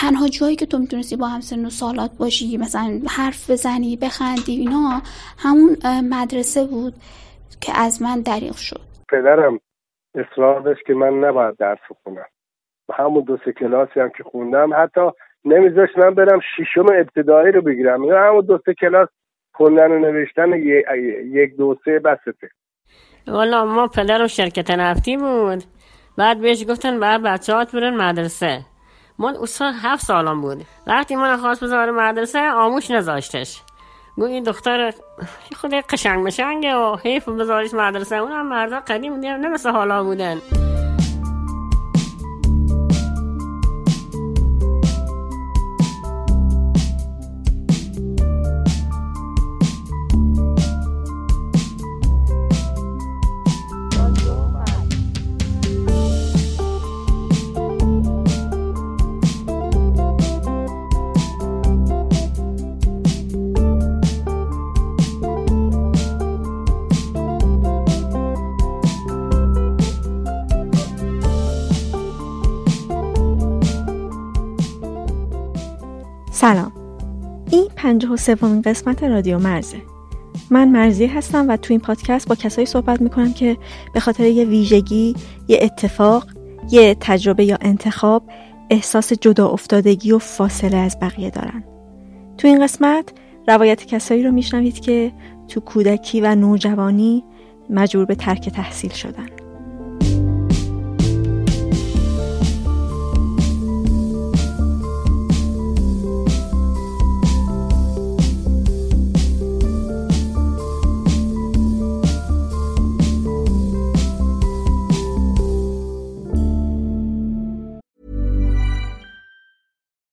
تنها جایی که تو می‌تونستی با هم سن و سالات باشی مثلا حرف بزنی بخندی اینا همون مدرسه بود که از من دریغ شد. پدرم اصرار داشت که من نباید درس بخونم. همون دو سه کلاسی هم که خوندم حتی نمیذاشت من برم شیشم ابتدایی رو بگیرم. یا همون دو سه کلاس خوندن و نوشتن یک دو سه بسته. والا ما پدر و شرکت نفتی بود بعد بهش گفتن بعد بچه هات برن مدرسه. من اصلا هفت سالم بود. وقتی من خواست بذاره مدرسه آموش نذاشتش. گو این دختر خود قشنگ مشنگه و حیف بذاریش مدرسه. اونم مردا قدیم مثل حالا بودن. پنجه و سومین قسمت رادیو مرزه. من مرزی هستم و تو این پادکست با کسایی صحبت می‌کنم که به خاطر یه ویژگی، یه اتفاق، یه تجربه یا انتخاب احساس جدا افتادگی و فاصله از بقیه دارن. تو این قسمت روایت کسایی رو میشنوید که تو کودکی و نوجوانی مجبور به ترک تحصیل شدن.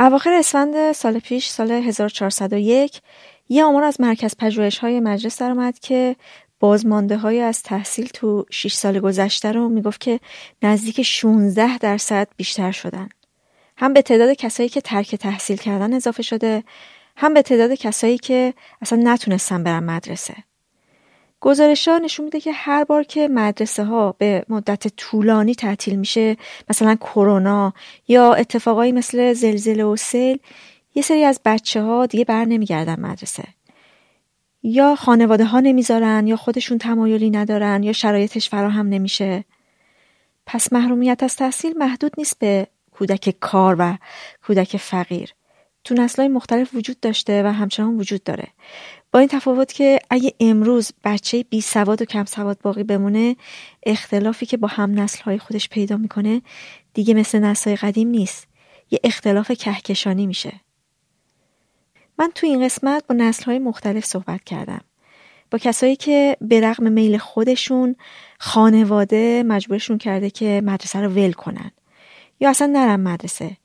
اواخر اسفند سال پیش سال 1401 یه آمار از مرکز پژوهش های مجلس درآمد که بازمانده های از تحصیل تو 6 سال گذشته رو می‌گفت که نزدیک 16 درصد بیشتر شدن. هم به تعداد کسایی که ترک تحصیل کردن اضافه شده هم به تعداد کسایی که اصلا نتونستن برن مدرسه. گزارش ها نشون میده که هر بار که مدرسه ها به مدت طولانی تعطیل میشه مثلا کرونا یا اتفاقایی مثل زلزله و سیل یه سری از بچه ها دیگه بر نمیگردن مدرسه. یا خانواده ها نمی‌ذارن یا خودشون تمایلی ندارن یا شرایطش فراهم نمیشه. پس محرومیت از تحصیل محدود نیست به کودک کار و کودک فقیر. تو نسلهای مختلف وجود داشته و همچنان وجود داره. این تفاوت که اگه امروز بچه بی سواد و کم سواد باقی بمونه اختلافی که با هم نسل های خودش پیدا می‌کنه دیگه مثل نسل قدیم نیست. یه اختلاف کهکشانی میشه. من تو این قسمت با نسل های مختلف صحبت کردم. با کسایی که به رغم میل خودشون خانواده مجبورشون کرده که مدرسه رو ول کنن. یا اصلا نرم مدرسه.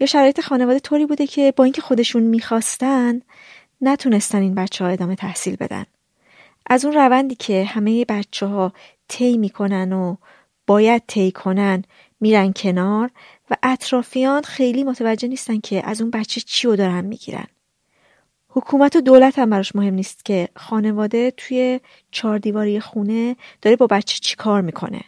یا شرایط خانواده طوری بوده که با اینکه خودشون می‌خواستن نتونستن این بچه ها ادامه تحصیل بدن. از اون روندی که همه بچه ها طی می‌کنن و باید طی کنن میرن کنار و اطرافیان خیلی متوجه نیستن که از اون بچه چی رو دارن می‌گیرن. حکومت و دولت هم براش مهم نیست که خانواده توی چهار دیواری خونه داره با بچه چی کار می‌کنه.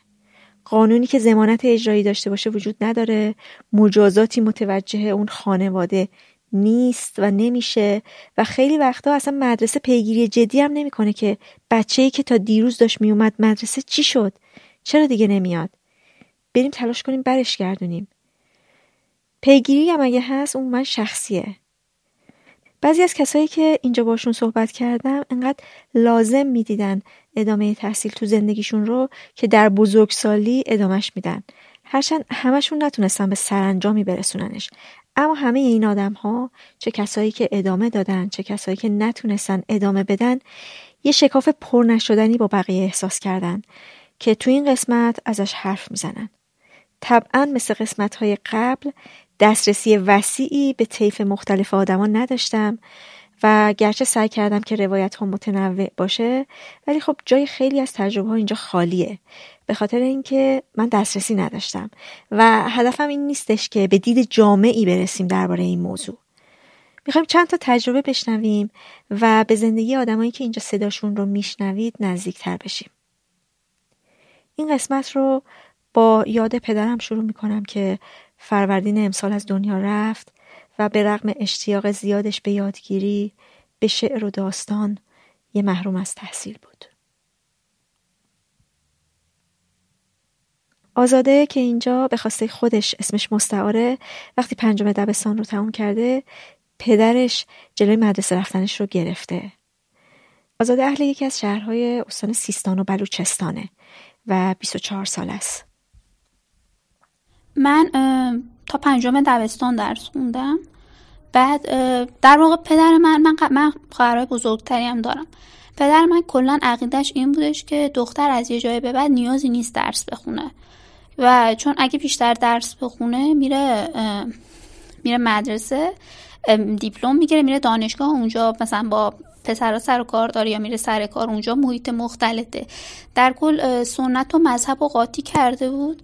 قانونی که زمانت اجرایی داشته باشه وجود نداره مجازاتی متوجه اون خانواده نیست و نمیشه. و خیلی وقتا اصلا مدرسه پیگیری جدی هم نمی‌کنه که بچه ای که تا دیروز داشت میومد مدرسه چی شد؟ چرا دیگه نمیاد؟ بریم تلاش کنیم برش گردونیم. پیگیری هم اگه هست اون من شخصیه. بعضی از کسایی که اینجا باشون صحبت کردم انقدر لازم می‌دیدن ادامه تحصیل تو زندگیشون رو که در بزرگسالی ادامهش میدن. هرچند همشون نتونستن به سرانجامی برسوننش. اما همه این آدم ها چه کسایی که ادامه دادن چه کسایی که نتونستن ادامه بدن یه شکاف پر نشدنی با بقیه احساس کردن که تو این قسمت ازش حرف می‌زنن. طبعا مثل قسمت های قبل دسترسی وسیعی به طیف مختلف آدمان نداشتم. و گرچه سعی کردم که روایت ها متنوع باشه ولی خب جای خیلی از تجربه ها اینجا خالیه. به خاطر اینکه من دسترسی نداشتم و هدفم این نیستش که به دید جامعی برسیم درباره این موضوع. می‌خوایم چند تا تجربه بشنویم و به زندگی آدمایی که اینجا صداشون رو میشنوید نزدیکتر بشیم. این قسمت رو با یاد پدرم شروع می‌کنم که فروردین امسال از دنیا رفت و به رغم اشتیاق زیادش به یادگیری به شعر و داستان یه محروم از تحصیل بود. آزاده که اینجا به خواسته خودش اسمش مستعاره وقتی پنجم دبستان رو تموم کرده پدرش جلوی مدرسه رفتنش رو گرفته. آزاده اهل یکی از شهرهای استان سیستان و بلوچستانه و 24 سال است. من تا پنجم دبستان درس خوندم. بعد در واقع پدر من من خواهرای بزرگتری هم دارم. پدر من کلا عقیدش این بودش که دختر از یه جای به بعد نیازی نیست درس بخونه. و چون اگه بیشتر درس بخونه میره میره مدرسه دیپلم می‌گیره میره دانشگاه اونجا مثلا با پسرا سر و کار داره یا میره سر کار اونجا محیط مختلطه. در کل سنت و مذهب و قاطی کرده بود.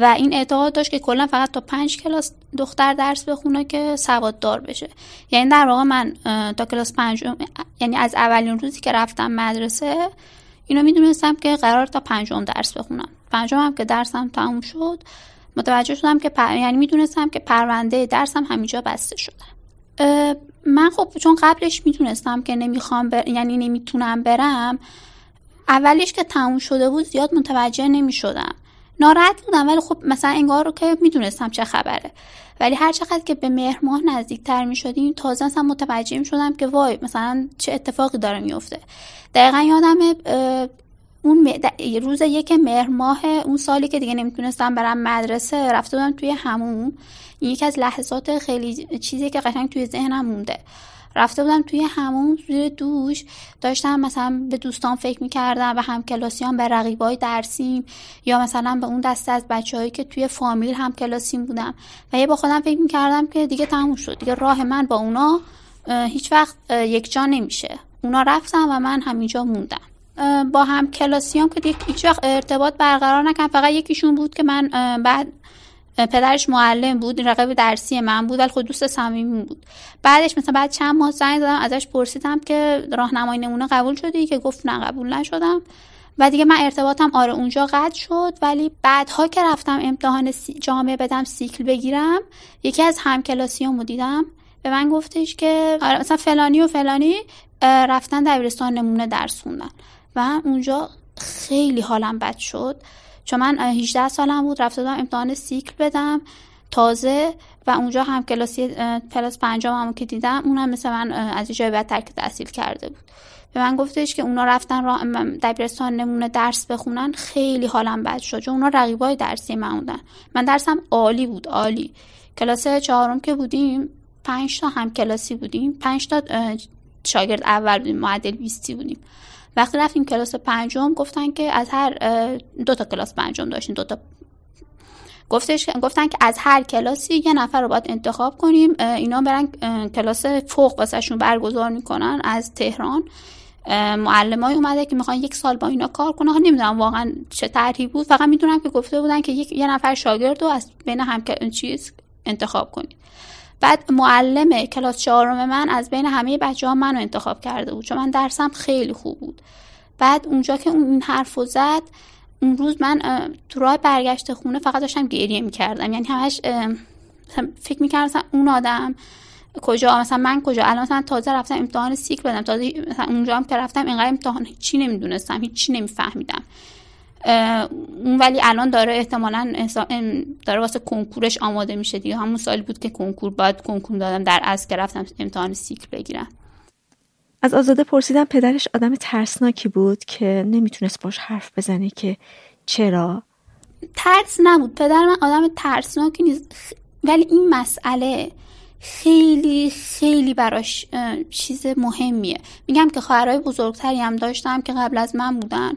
و این اعتقاد داشت که کلا فقط تا پنج کلاس دختر درس بخونه که سواددار بشه. یعنی در واقع من تا کلاس پنجم یعنی از اولین روزی که رفتم مدرسه اینو می‌دونستم که قرار تا پنجم درس بخونم. پنجم هم که درسم تموم شد متوجه شدم که پر... یعنی می‌دونستم که پرونده درسم همینجا بسته شده. من خب چون قبلش می‌دونستم که نمی‌خوام بر... یعنی نمی‌تونم برم اولش که تموم شده بود زیاد متوجه نمی‌شدم. ناراحت بودم ولی خب مثلا انگار رو که می‌دونستم چه خبره. ولی هر چقدر که به مهر ماه نزدیکتر می شدیم تازه مثلا متوجه می شدم که وای مثلا چه اتفاقی داره میفته دقیقا یادم اون روز یک مهر ماه اون سالی که دیگه نمی‌تونستم برم مدرسه رفته بودم توی همون این یکی از لحظات خیلی چیزی که قشنگ توی ذهنم مونده. رفته بودم توی همون توی دوش. داشتم مثلا به دوستان فکر می‌کردم و هم کلاسیان به رقیبای درسیم یا مثلا به اون دسته از بچههایی که توی فامیل هم کلاسیم بودم. و یه با خودم فکر می‌کردم که دیگه تموم شد. دیگه راه من با اونا هیچ وقت یک جا نمیشه. اونا رفتم و من همینجا موندم. با هم کلاسیام که هیچ وقت ارتباط برقرار نکردم فقط یکیشون بود که من بعد پدرش معلم بود رقیب درسی من بود ولی خود دوست صمیمی بود. بعدش مثلا بعد چند ماه زنگ زدم ازش پرسیدم که راهنمای نمونه قبول شدی؟ که گفت نه قبول نشدم. و دیگه من ارتباطم آره اونجا قطع شد ولی بعدها که رفتم امتحان جامعه بدم سیکل بگیرم یکی از همکلاسیامو دیدم. به من گفتش که آره مثلا فلانی و فلانی رفتن دبیرستان نمونه درس خوندن. و اونجا خیلی حالم بد شد. چون من 18 سالم بود رفته دادم امتحان سیکل بدم تازه و اونجا هم کلاسی کلاس پنجم هم که دیدم اونم مثل من از جای بعد ترک تحصیل کرده بود. به من گفتش که اونا رفتن را دبیرستان نمونه درس بخونن خیلی حالم بد شد چون اونا رقیبای درسی من بودن. من درسم عالی بود عالی. کلاس چهارم که بودیم پنج تا هم کلاسی بودیم پنج تا شاگرد اول بودیم معدل 20 بودیم. وقتی رفتیم کلاس پنجم گفتن که از هر دو تا کلاس پنجم داشتیم دو تا. گفتش گفتن که از هر کلاسی یه نفر رو باید انتخاب کنیم اینا برن کلاس فوق واسهشون برگزار می‌کنن از تهران. معلمای اومده که می‌خوان یک سال با اینا کار کنن. نمی‌دونم واقعا چه طرحی بود. فقط می‌دونم که گفته بودن که یک یه نفر شاگرد رو از بین هم چیز انتخاب کنید بعد معلم کلاس چهارم من از بین همه بچه ها منو انتخاب کرده بود چون من درسم خیلی خوب بود. بعد اونجا که اون این حرف زد اون روز من تو راه برگشت خونه فقط داشتم گریه می‌کردم. یعنی همش فکر می‌کردم مثلا اون آدم کجا مثلا من کجا الان مثلا تازه رفتم امتحان سیک بدم تازه مثلا اونجا هم که رفتم اینقدر امتحان هیچی نمی‌دونستم هیچی نمیفهمیدم. اون ولی الان داره احتمالا داره واسه کنکورش آماده میشه دیگه. همون سالی بود که کنکور باید کنکور دادم. در از که رفتم امتحان سیکل بگیرم. از آزاده پرسیدم پدرش آدم ترسناکی بود که نمی‌تونست باش حرف بزنه که چرا؟ ترس نبود. پدر من آدم ترسناکی نیست. ولی این مسئله خیلی خیلی براش چیز مهمیه. میگم که خواهرای بزرگتری هم داشتم که قبل از من بودن.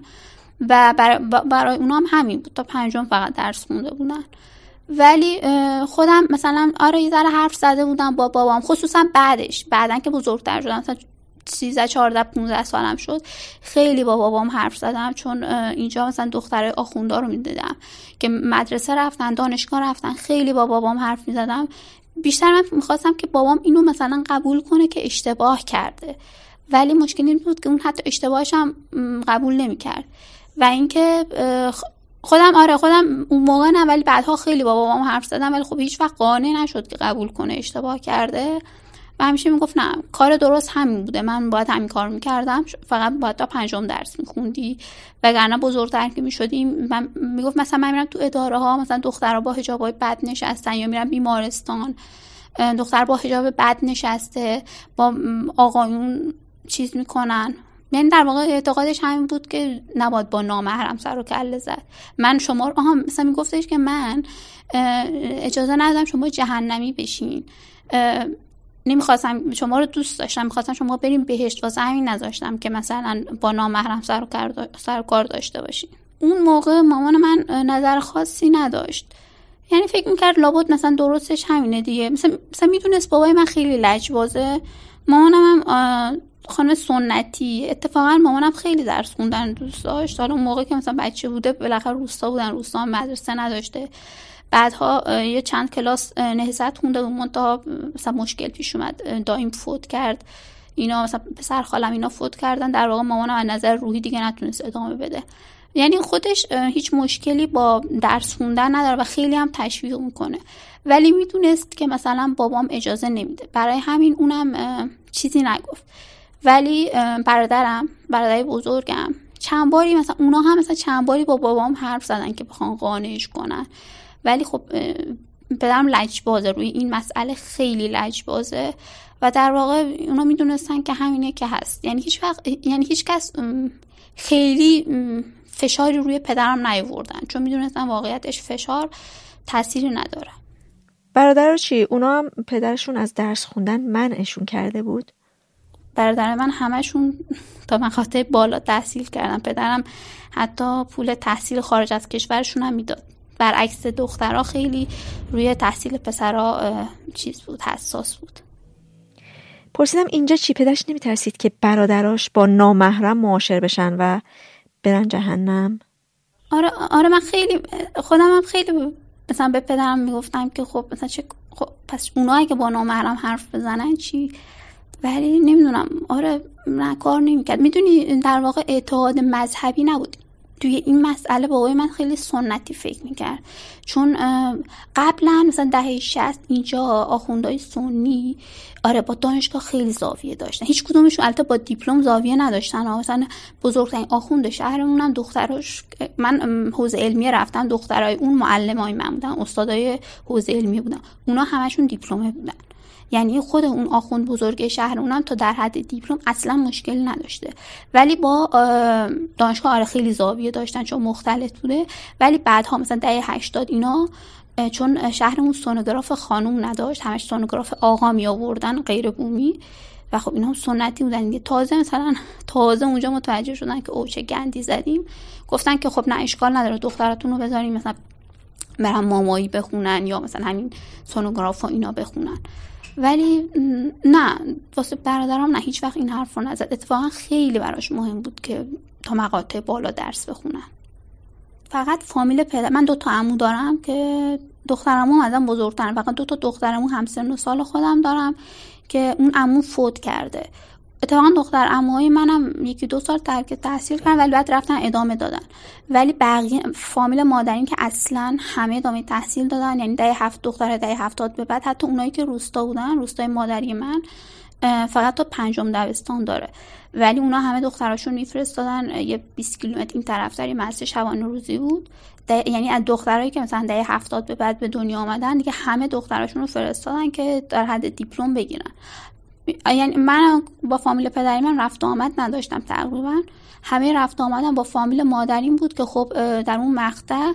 و برای, برای اونا هم همین بود. تا پنجم فقط درس خونده بودن. ولی خودم مثلا آره یه ذره حرف زده بودم با بابام. خصوصا بعدش. بعدا که بزرگتر شدم مثلا 13 14 15 سالم شد خیلی با بابام حرف زدم. چون اینجا مثلا دخترای آخوندا رو می‌دیدم که مدرسه رفتن دانشگاه رفتن خیلی با بابام حرف می‌زدم. بیشتر من می‌خواستم که بابام اینو مثلا قبول کنه که اشتباه کرده. ولی مشکل این بود که اون حتی اشتباهش هم قبول نمی‌کرد. و اینکه خودم آره خودم اون موقع نه ولی بعدها خیلی با بابام حرف زدم ولی خب هیچ وقت قانع نشد که قبول کنه اشتباه کرده. و همیشه می‌گفت نه کار درست همین بوده. من باید همین کار می‌کردم. فقط باید تا پنجم درس میخوندی. وگرنه بزرگتر که می‌شدیم من می‌گفت مثلا من میرم تو اداره ها مثلا دخترها با حجاب های بد نشستن یا میرم بیمارستان دختر با حجاب بد نشسته با آقایون چیز می‌کنن. یعنی در واقع اعتقادش همین بود که نباید با نامحرم سر و کله زد. من شما آها مثلا میگفتش که من اجازه ندادم شما جهنمی بشین. نمی‌خواستم شما رو دوست داشتم می‌خواستم شما بریم بهشت. واسه همین نذاشتم که مثلا با نامحرم سر و, کار داشته باشین. اون موقع مامان من نظر خاصی نداشت. یعنی فکر می‌کرد لابد مثلا درستش همینه دیگه. مثلا, مثلا می‌دونست بابای من خیلی لجبازه. مامانم هم خانم سنتی. اتفاقا مامانم خیلی درس خوندن دوست داشت. حالا موقع که مثلا بچه بوده بالاخره روستا بودن روستا مدرسه نداشته. بعدها یه چند کلاس نهزت خونده و منتها مثلا مشکل پیش اومد. دایم فوت کرد. اینا مثلا پسر خالم اینا فوت کردن. در واقع مامانم از نظر روحی دیگه نتونست ادامه بده. یعنی خودش هیچ مشکلی با درس خوندن نداره و خیلی هم تشویق می‌کنه. ولی می‌دونست که مثلا بابام اجازه نمیده. برای همین اونم چیزی نگفت. ولی برادرم برادر بزرگم چند باری مثلا اونا هم مثلا چند باری با بابام حرف زدن که بخوان قانعش کنن. ولی خب پدرم لجبازه. روی این مسئله خیلی لجبازه. و در واقع اونا می‌دونستن که همینه که هست. یعنی هیچ وقت یعنی هیچ کس خیلی فشاری روی پدرم نیوردن چون می‌دونستن واقعیتش فشار تاثیری نداره. برادر چی؟ اونا هم پدرشون از درس خوندن منعشون کرده بود؟ برادر من همشون تا من خاطر بالا تحصیل کردن. پدرم حتی پول تحصیل خارج از کشورشون هم می‌داد. برعکس دخترها خیلی روی تحصیل پسرها چیز بود حساس بود. پرسیدم اینجا چی؟ پدرش نمیترسید که برادراش با نامحرم معاشر بشن و برن جهنم؟ آره آره من خیلی خودم هم خیلی مثلا به پدرم می‌گفتم که خب مثلا چه خب پس اونا که با نامحرم حرف بزنن چی؟ ولی نمی‌دونم. آره نه کار نمی‌کرد. می‌دونی در واقع اعتقاد مذهبی نبود. توی این مسئله بابای من خیلی سنتی فکر می‌کرد. چون قبلا مثلا دهه شست اینجا آخوندهای سنی آره با دانشگاه خیلی زاویه داشتن. هیچ کدومشون البته با دیپلم زاویه نداشتن. مثلا بزرگترین آخوند شهرمون هم دختراش من حوزه علمی رفتم. دخترای اون معلم های من بودن استادای حوزه علمی بودن. اونا همشون دیپلمه بودن. یعنی خود اون آخوند بزرگ شهر اونم تا در حد دیپلم اصلا مشکل نداشته. ولی با دانشگاه آره خیلی زاویه داشتن چون مختلف بوده. ولی بعدها مثلا دهه 80 اینا چون شهرمون سونوگراف خانوم نداشت همش سونوگراف آقا می آوردن غیر بومی. و خب اینا هم سنتی بودن دیگه. تازه مثلا تازه اونجا متوجه شدن که او چه گندی زدیم. گفتن که خب نه اشکال نداره دختراتون رو بذاریم مثلا برن مامایی بخونن یا مثلا همین سونوگراف ها اینا بخونن. ولی نه واسه برادرم نه هیچ وقت این حرف رو نزد. اتفاقا خیلی براش مهم بود که تا مقاطع بالا درس بخونن. فقط فامیل پدر من دو تا عمو دارم که دخترمو ازم بزرگترن. فقط دو تا دخترمو همسن و سال خودم دارم که اون عمو فوت کرده. اتفاقا دختر اموهای منم یکی دو سال ترک تحصیل کردن ولی بعد رفتن ادامه دادن. ولی بقیه فامیل مادرین که اصلا همه ادامه تحصیل دادن یعنی ده هفت دختر ده هفتاد به بعد حتی اونایی که روستا بودن روستای مادری من فقط تا پنجم دبستان داره. ولی اونا همه دختراشون میفرستادن یه 20 کیلومتر این طرفتر یه مدرسه شبانه روزی بود. یعنی از دخترایی که مثلا دهه هفتاد به بعد به دنیا آمدن دیگه همه دختراشون رو فرستادن که در حد دیپلم بگیرن. یعنی من با فامیل پدری من رفت آمد نداشتم تقریبا. همه رفت آمدم با فامیل مادریم بود که خب در اون مقطع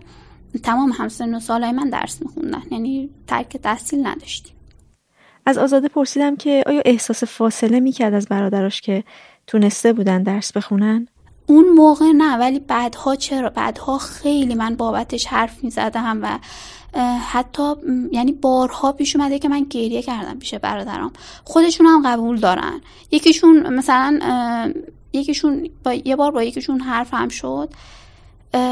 تمام همسن و سالای من درس میخوندن. یعنی ترک تحصیل نداشتیم. از آزاده پرسیدم که آیا احساس فاصله می‌کرد از برادراش که تونسته بودن درس بخونن؟ اون موقع نه ولی بعدها چرا؟ بعدها خیلی من بابتش حرف می‌زدم و حتی یعنی بارها پیش اومده که من گریه کردم پیش برادرام. خودشون هم قبول دارن. یکیشون مثلا یکیشون با یه بار با یکیشون حرف هم شد.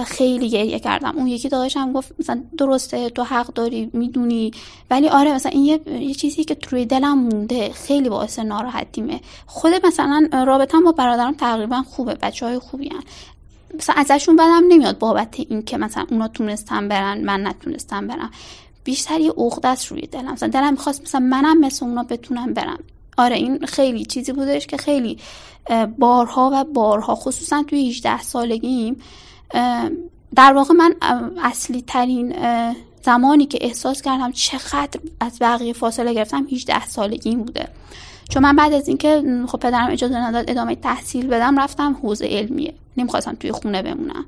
خیلی گریه کردم. اون یکی داداشم گفت مثلا درسته تو حق داری می‌دونی. ولی آره مثلا این یه, یه چیزی که توی دلم مونده. خیلی باعث ناراحتیمه. خود مثلا رابطم با برادرم تقریبا خوبه. بچه های خوبی هن. مثلا ازشون بدم نمیاد بابت این که مثلا اونا تونستن برن من نتونستم برم. بیشتر یه عقده روی دلم. مثلا دلم می‌خواست مثلا منم مثل اونا بتونم برم. آره این خیلی چیزی بودش که خیلی بارها و بارها خصوصا توی 18 سالگیم در واقع من اصلی ترین زمانی که احساس کردم چقدر از بقیه فاصله گرفتم 18 سالگی بوده. چون من بعد از اینکه خب پدرم اجازه نداد ادامه تحصیل بدم رفتم حوزه علمیه. نمی‌خواستم توی خونه بمونم.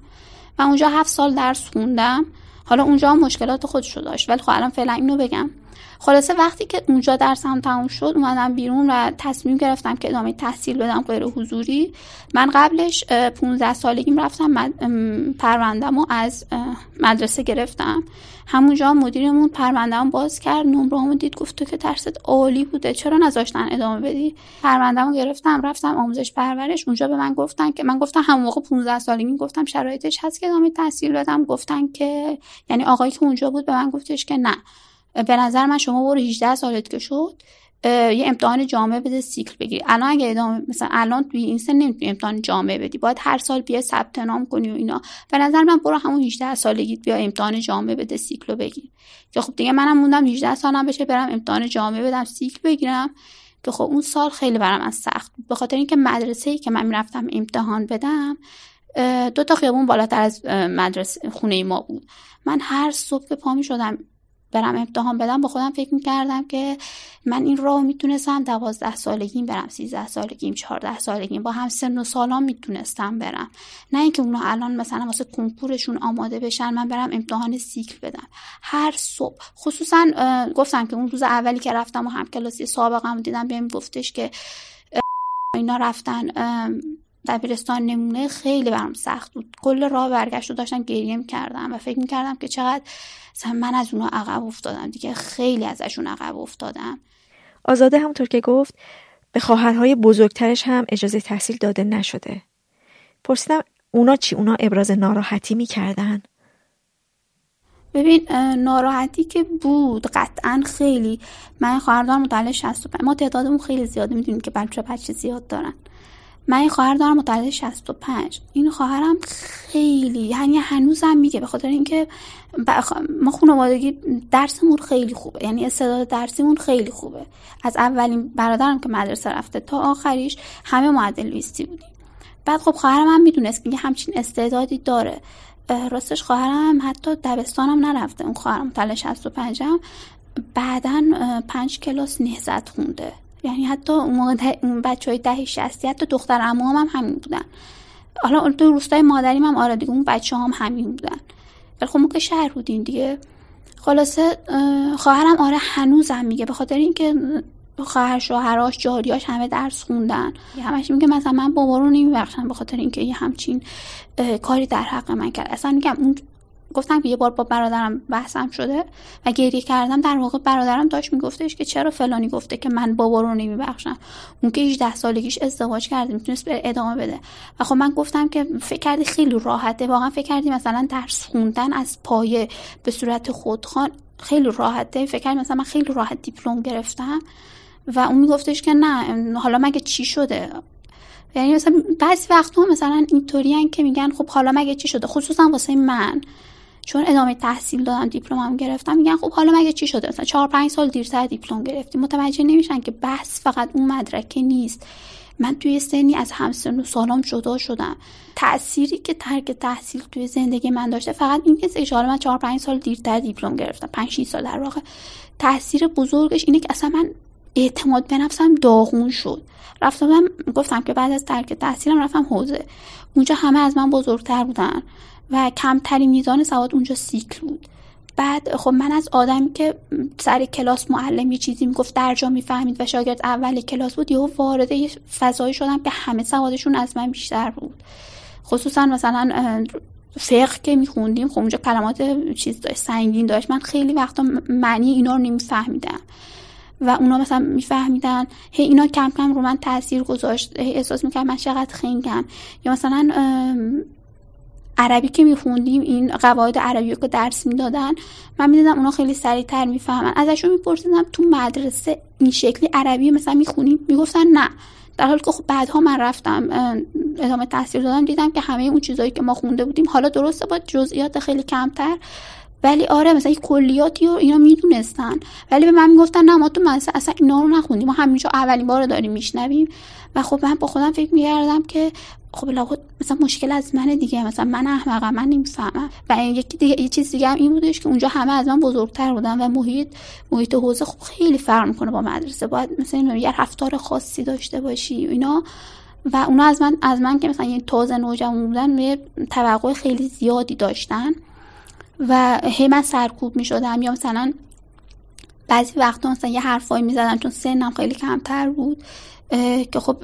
و اونجا هفت سال درس خوندم. حالا اونجا هم مشکلات خودشو داشت. ولی خب الان فعلا اینو بگم. خلاصه وقتی که اونجا درسم تموم شد اومدم بیرون و تصمیم گرفتم که ادامه تحصیل بدم غیر حضوری. من قبلش 15 سالگیم رفتم پروندم و از مدرسه گرفتم. همونجا مدیرمون پروندهم باز کرد نمرهامو دید گفت تو که درست عالی بوده چرا نذاشتن ادامه بدی؟ پروندهمو گرفتم رفتم آموزش پرورش. اونجا به من گفتن که من گفتم همون موقع 15 سالگی گفتم شرایطش هست که ادامه تحصیل بدم. گفتن که یعنی آقایی که اونجا بود به من گفتش که نه. به نظر من شما برو 18 سالت که شد یه امتحان جامعه بده سیکل بگیری. الان اگه ادامه مثلا الان توی این سن نمی‌تونی امتحان جامعه بدی. باید هر سال بیا ثبت نام کنی و اینا. به نظر من برو همون 18 سالگی بیا امتحان جامعه بده سیکل بگیر. که خب دیگه منم موندم 18 سالم بشه برم امتحان جامعه بدم سیکل بگیرم. که خب اون سال خیلی برام از سخت بود. به خاطر اینکه مدرسه ای که من می‌رفتم امتحان بدم دو تا خیابون بالاتر از مدرسه خونه ما بود. من هر صبح که پا می شدم برم امتحان بدم با خودم فکر می‌کردم که من این راه می‌تونستم دوازده سالگیم برم سیزده سالگیم چهارده سالگیم با هم سن و سالان می‌تونستم برم. نه اینکه اونا الان مثلا واسه کنکورشون آماده بشن من برم امتحان سیکل بدم. هر صبح. خصوصا گفتم که اون روز اولی که رفتم و هم کلاسی سابقم دیدم بهم گفتش که اینا رفتن دبیرستان نمونه خیلی برام سخت بود. کل راه برگشت رو داشتم گریه کردم و فکر می‌کردم که چقدر من از اونها عقب افتادم دیگه. خیلی ازشون عقب افتادم. آزاده همونطور که گفت به خواهرهای بزرگترش هم اجازه تحصیل داده نشده. پرسیدم اونا چی؟ اونا ابراز ناراحتی می‌کردن؟ ببین ناراحتی که بود قطعا خیلی. من خواهردارم مطلع 65 ما تعدادمون خیلی زیاده می‌دونیم که بچه بچه زیاد دارن. من این خواهر دارم متولد 65 این خواهرم خیلی یعنی هنوزم میگه به خاطر اینکه ما خانوادگی درسمون خیلی خوبه. یعنی استعداد درسیمون خیلی خوبه. از اولین برادرم که مدرسه رفته تا آخریش همه معدل لیستی بودیم. بعد خب خواهرم هم می‌دونست که همچین استعدادی داره. راستش خواهرم حتی دبستانم نرفته. اون خواهرم متولد 65 هم بعدا پنج کلاس نهزت خونده. یعنی حتی اون موقع اون بچه های ده شستی حتی دختر امام هم همین بودن. حالا تو روستای مادریم هم آره دیگه اون بچه هم همین بودن. ولی خب ما که شهر بودیم دیگه. خلاصه خواهرم آره هنوزم میگه به خاطر اینکه خواهر شوهراش جاریاش همه درس خوندن. همش میگه مثلا من بابا رو نمیبخشم به خاطر اینکه یه همچین کاری در حق من کرد. اصلا میگم اون گفتم که یه بار با برادرم بحثم شده و گریه کردم. در واقع برادرم داشت میگفتش که چرا فلانی گفته که من بابا رو نمیبخشم؟ اون که 18 سالگیش ازدواج کرده می‌تونست به ادامه بده. و خب من گفتم که فکر کردی خیلی راحته. واقعا فکر کردی مثلا درس خوندن از پایه به صورت خودخوان خیلی راحته. فکر کردی مثلا من خیلی راحت دیپلم گرفتم. و اون میگفتش که نه حالا مگه چی شده؟ یعنی مثلا بعضی وقتا مثلا اینطوری که میگن خب حالا مگه چی شده؟ خصوصا واسه من. چون ادامه تحصیل دادم دیپلمم گرفتم میگن خب حالا مگه چی شده؟ مثلا چهار پنج سال دیرتر دیپلم گرفتیم. متوجه نمیشن که بحث فقط اون مدرکه نیست. من توی سنی از همسن و سالام جدا شدم. تأثیری که ترک تحصیل توی زندگی من داشته فقط این که من چهار پنج سال دیرتر دیپلم گرفتم. پنج سال در واقع. تاثیر بزرگش اینه که اصلا من اعتماد به نفسم داغون شد. رفتم گفتم که بعد از ترک تحصیلم رفتم حوزه. اونجا همه از من بزرگتر بودن. و کمترین میزان سواد اونجا سیکل بود. بعد خب من از آدمی که سر کلاس معلم یه چیزی می‌گفت درجا می‌فهمید و شاگرد اول کلاس بود یهو وارد یه فضایی شدم که همه سوادشون از من بیشتر بود. خصوصا مثلا فقه که میخوندیم خب اونجا کلمات چیز داشت سنگین داشت. من خیلی وقتا معنی اینا رو نمیفهمیدم. و اونا مثلا میفهمیدن هی اینا کم کم رو من تاثیر گذاشت احساس می‌کرد من چقدر خنگم. یا مثلا عربی که میخوندیم این قواعد عربی که درس می‌دادن. من می‌دیدم اونا خیلی سریعتر می‌فهمن. ازشون میپرسیدم تو مدرسه این شکلی عربی مثلا می‌خونیم می‌گفتن نه. در حالی که خب بعدها من رفتم ادامه تحصیل دادم دیدم که همه اون چیزهایی که ما خونده بودیم حالا درسته با جزئیات خیلی کمتر. ولی آره مثلا کلیاتی رو اینا می‌دونستن. ولی به من می‌گفتن نه ما تو مدرسه اصلا اینا رو نخوندیم. ما همینجا اولین بار داریم میشنویم. و خب من با خودم فکر می‌کردم که خب لابد مثلا مشکل از من دیگه مثلا من احمقم من نمی‌فهمم. و یکی دیگه یه چیز دیگه هم این بودش که اونجا همه از من بزرگتر بودن و محیط محیط حوزه خب خیلی فرق می‌کنه با مدرسه. باید مثلا یه رفتار خاصی داشته باشی اینا. و اونا از من از من که مثلا یه تازه نوجوان بودن یه توقع خیلی زیادی داشتن. و هی من سرکوب می شدم یا مثلا بعضی وقتا مثلا یه حرفایی می زدم چون سنم خیلی کمتر بود. که خب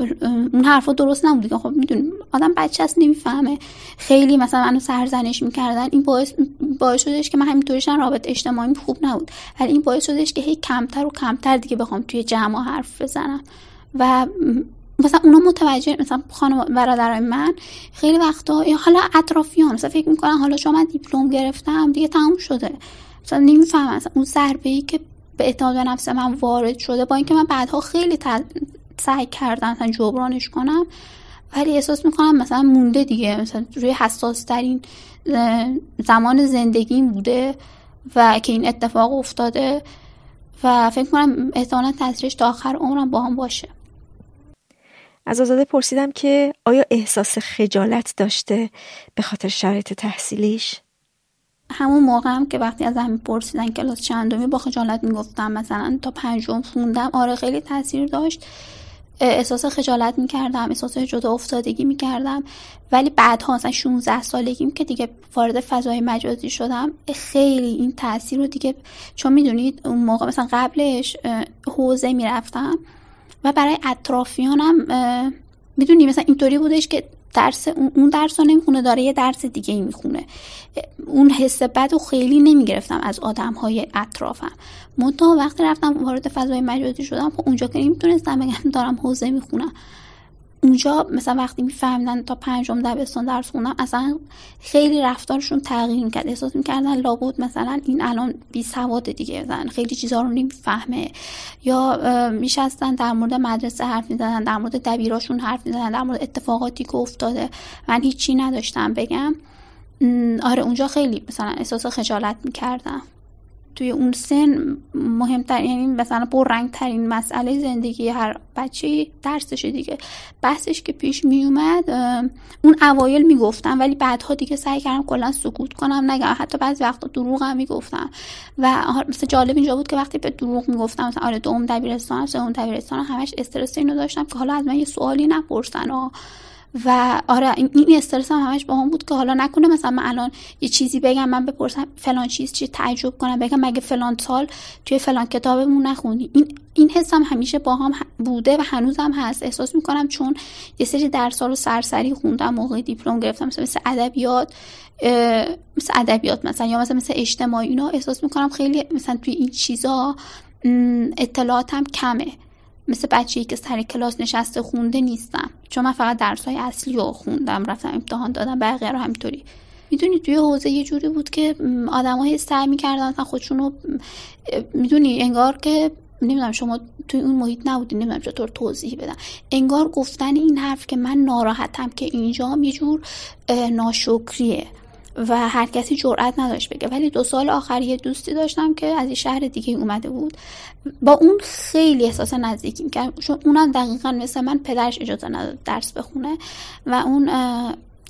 اون حرفا درست نبود که خب می‌دونیم آدم بچه هست نمی‌فهمه. خیلی مثلا منو سرزنش می‌کردن. این باعث باعث شدش که من همینطوریشن رابط اجتماعی خوب نبود. ولی این باعث شدش که هی کمتر و کمتر دیگه بخوام توی جمع حرف بزنم. و مثلا اونا متوجه مثلا خانم برادرای من خیلی وقتا حالا اطرافیان مثلا فکر می‌کنن حالا شما دیپلم گرفتم دیگه تموم شده. مثلا نمی‌فهمم مثلا اون ضربه ای که به اعتماد به نفس من وارد شده با اینکه من بعدها خیلی سعی کردم مثلا جبرانش کنم ولی احساس می‌کنم مثلا مونده دیگه. مثلا روی حساس ترین زمان زندگیم بوده و که این اتفاق افتاده و فکر کنم احتمالا تاثیرش تا آخر عمرم با هم باشه. از آزاده پرسیدم که آیا احساس خجالت داشته به خاطر شرایط تحصیلیش؟ همون موقع هم که وقتی از هم پرسیدن کلاس چندمی با خجالت می‌گفتم مثلا تا پنجم خوندم آره خیلی تاثیر داشت. احساس خجالت می‌کردم احساس جدا افتادگی می‌کردم. ولی بعدها مثلا 16 سالگیم که دیگه وارد فضای مجازی شدم. خیلی این تاثیر رو دیگه چون می‌دونید اون موقع مثلا قبلش حوزه می‌رفتم. و برای اطرافیانم می‌دونی مثلا اینطوری بودش که درس اون درس رو نمی‌خونه داره یه درس دیگه ای می‌خونه. اون حس بد و خیلی نمی‌گرفتم از آدم های اطرافم. منتها وقتی رفتم وارد فضای مجازی شدم خب اونجا که نمی‌تونستم بگم دارم حوزه می‌خونم. اونجا مثلا وقتی میفهمیدن تا پنجم دبستان درس خوندم اصلا خیلی رفتارشون تغییر می‌کرد. احساس می‌کردن لابد مثلا این الان بی سواد دیگه زن خیلی چیزا رو نمی‌فهمه. یا میشستن در مورد مدرسه حرف می‌زدن در مورد دبیراشون حرف می‌زدن در مورد اتفاقاتی که افتاده. من هیچی نداشتم بگم. آره اونجا خیلی مثلا احساس خجالت می‌کردم. توی اون سن مهمتر یعنی مثلا رنگ ترین مسئله زندگی هر بچه درسش دیگه. بحثش که پیش می اومد اون اوایل می‌گفتم ولی بعدها دیگه سعی کردم کلا سکوت کنم نگم حتی بعضی وقتا دروغ هم می‌گفتم و مثلا جالب اینجا بود که وقتی به دروغ می‌گفتم مثلا آره دوم دبیرستان سوم دبیرستان همش استرس اینو داشتم که حالا از من یه سوالی نپرسن و و آره این استرس هم همش با هم بود که حالا نکنه مثلا من الان یه چیزی بگم من بپرسم فلان چیز چی تعجب کنم بگم مگه فلان سال توی فلان کتابمون نخوندی؟ این این حس هم همیشه با هم بوده و هنوزم هست. احساس می‌کنم چون یه سری درس رو سرسری خوندم موقع دیپلم گرفتم مثلا مثل ادبیات مثل ادبیات مثلا یا مثلا مثل اجتماعی اینا احساس می‌کنم خیلی مثلا توی این چیزا اطلاعاتم کمه. مثل بچه‌ای که سر کلاس نشسته خونده نیستم. چون من فقط درسای اصلی رو خوندم رفتم امتحان دادم بقیه رو همینطوری. می‌دونی توی حوزه یه جوری بود که آدمای سعی می‌کردن مثلا خودشونو می‌دونی انگار که نمی‌دونم شما توی اون محیط نبودی نمی‌دونم چطور توضیح بدم انگار گفتن این حرف که من ناراحتم که اینجا یه جور ناشکریه. و هر کسی جرئت نداشت بگه. ولی دو سال آخر یه دوستی داشتم که از یه شهر دیگه اومده بود. با اون خیلی احساس نزدیکی می‌کرد چون اونم دقیقا مثل من پدرش اجازه نداد درس بخونه و اون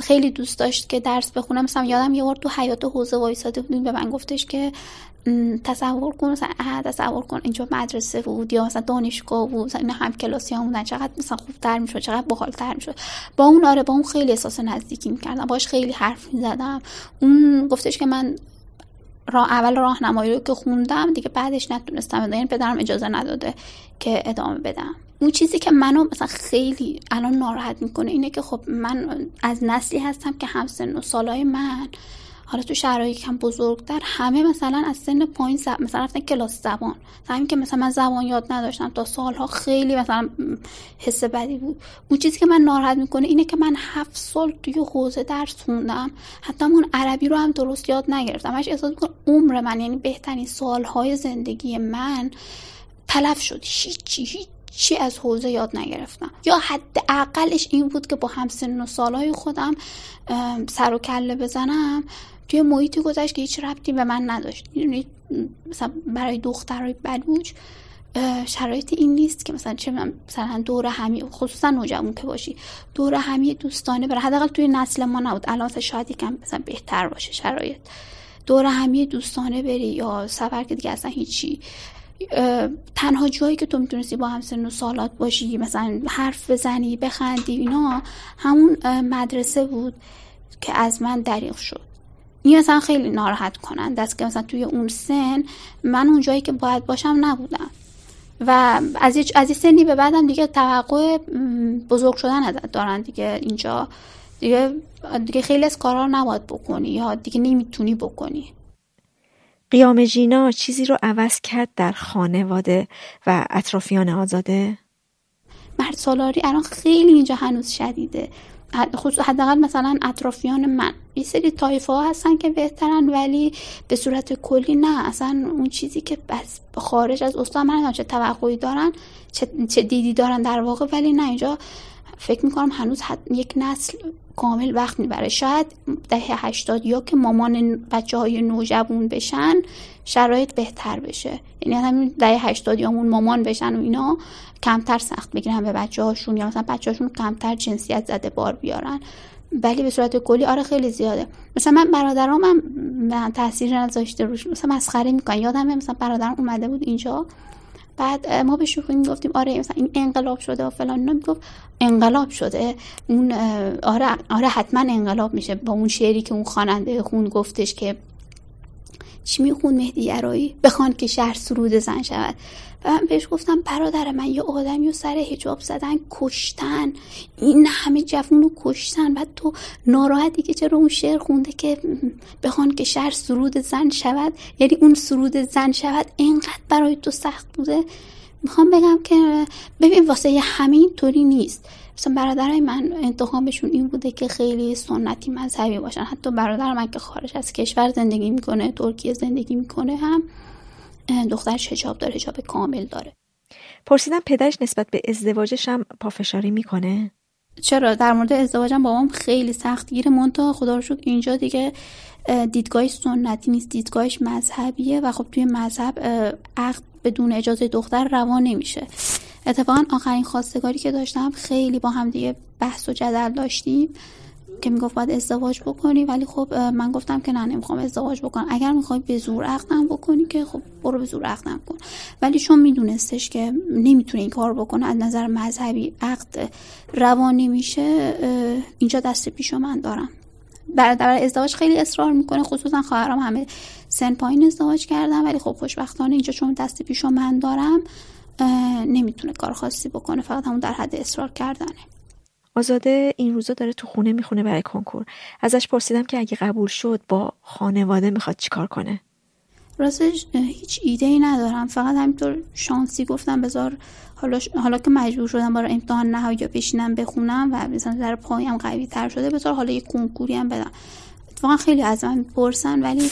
خیلی دوست داشت که درس بخونه. مثلا یادم یه بار تو حیات حوزه وایساده بودیم به من گفتش که تصور کن مثلا تصور کن اینجا مدرسه بود یا مثلا دانشگاه بود مثلا اینا هم کلاسی هم بودن چقدر مثلا خوبتر می‌شد چقدر باحالتر می‌شد. با اون آره با اون خیلی احساس نزدیکی می‌کردم باش خیلی حرف می‌زدم. اون گفتش که من راه اول راهنمایی رو که خوندم دیگه بعدش نتونستم یعنی پدرم اجازه نداده که ادامه بدم. اون چیزی که منو مثلا خیلی الان ناراحت می‌کنه اینه که خب من از نسلی هستم که همسن و سالای من حالا تو شرایط کم بزرگتر همه مثلا از سن پایین زب... مثلا رفتن کلاس زبان. همین که مثلا من زبان یاد نداشتم تا سالها خیلی مثلا حس بدی بود. اون چیزی که من ناراحت می‌کنه اینه که من هفت سال توی حوزه درس خوندم. حتی اون عربی رو هم درست یاد نگرفتم. هش احساس می‌کنم عمر من یعنی بهترین سالهای زندگی من تلف شد. هیچی هیچ چی از حوزه یاد نگرفتم. یا حداقلش این بود که با همسن و سالهای خودم سر و کله بزنم. توی محیطی گذشت که هیچ ربطی به من نداشت. می‌دونید مثلا برای دخترای بلوچ شرایط این نیست که مثلا چه مثلا دور همی خصوصا نوجوان که باشی. دور همی دوستانه برای حداقل توی نسل ما نبود. الان شاید یکم مثلا بهتر باشه شرایط. دور همی دوستانه بری یا سفر که دیگه اصلا هیچی. تنها جایی که تو می‌تونستی با هم سن و سالات باشی مثلا حرف بزنی بخندی اینا همون مدرسه بود که از من دریغ شد. این مثلا خیلی ناراحت کنند است که مثلا توی اون سن من اون جایی که باید باشم نبودم. و از یه, از سنی به بعدم دیگه توقع بزرگ شدن ازت دارن دیگه اینجا. دیگه دیگه خیلی از کارا رو نباید بکنی یا دیگه نمی‌تونی بکنی. قیام جینا چیزی رو عوض کرد در خانواده و اطرافیان آزاده؟ مرد سالاری الان خیلی اینجا هنوز شدیده. حداقل مثلا اطرافیان من. یه سری تایفه ها هستن که بهترن ولی به صورت کلی نه. اصلا اون چیزی که بس خارج از استان من چه توقعی دارن چه, چه دیدی دارن در واقع ولی نه. اینجا فکر می‌کنم هنوز یک نسل کامل وقت می‌بره. شاید دهه هشتاد یا که مامان بچه های نوجوان بشن شرایط بهتر بشه. یعنی همین دهه هشتاد یا مامان بشن و اینا کمتر سخت بگیرن به بچه هاشون یا مثلا بچه هاشون کمتر جنسیت زده بار بیارن. ولی به صورت کلی آره خیلی زیاده. مثلا من برادرام هم تاثیر نذاشته روش. مثلا مسخره می‌کنن. یادم مثلا برادرم اومده بود اینجا. بعد ما به شوخی می‌گفتیم آره مثلا این انقلاب شده و فلان اینا. می‌گفت انقلاب شده اون آره آره حتما انقلاب میشه با اون شعری که اون خواننده خون گفتش که چی میخون مهدی یرایی؟ بخوان که شهر سرود زن شود. و من بهش گفتم برادر من یه آدمی و سر هجاب زدن کشتن. این همه جوون رو کشتن. بعد تو ناراحتی که چرا اون شعر خونده که بخوان که شهر سرود زن شود؟ یعنی اون سرود زن شود اینقدر برای تو سخت بوده؟ می‌خوام بگم که ببین واسه همین طوری نیست. مثلا برادرای من انتخابشون این بوده که خیلی سنتی مذهبی باشن. حتی برادر من که خارج از کشور زندگی می‌کنه ترکیه زندگی می‌کنه هم. دخترش حجاب داره حجاب کامل داره. پرسیدم پدرش نسبت به ازدواجش هم پافشاری می‌کنه؟ چرا؟ در مورد ازدواجم بابام خیلی سخت گیره. مونتا خدا رو شکر اینجا دیگه دیدگاهش سنتی نیست. دیدگاهش مذهبیه و خب توی مذهب عقد بدون اجازه دختر روان نمیشه. اتفاقا آخرین خواستگاری که داشتم خیلی با هم دیگه بحث و جدل داشتیم. که می‌گفت باید ازدواج بکنی ولی خب من گفتم که نه نمی‌خوام ازدواج بکنم. اگر می‌خوای به زور عقدم بکنی که خب برو به زور عقدم کن. ولی چون میدونستش که نمی‌تونه این کار بکنه از نظر مذهبی عقد روانی میشه اینجا دست پیشو من دارم. در ازدواج خیلی اصرار می‌کنه خصوصا خواهرام. همه سن پایین ازدواج کردن ولی خب خوشبختانه اینجا چون دست پیشو من دارم نمی‌تونه کار خاصی بکنه. فقط همون در حد اصرار کردنه. آزاده این روزا داره تو خونه می‌خونه برای کنکور. ازش پرسیدم که اگه قبول شد با خانواده می‌خواد چیکار کنه. راستش هیچ ایده ای ندارم. فقط همینطور شانسی گفتم بذار حالا, حالا که مجبور شدم برای امتحان نهایی یا بشینم بخونم و مثلا در پایم قوی تر شده بذار حالا یه کنکوری هم بدم. اتفاقا خیلی از من پرسن ولی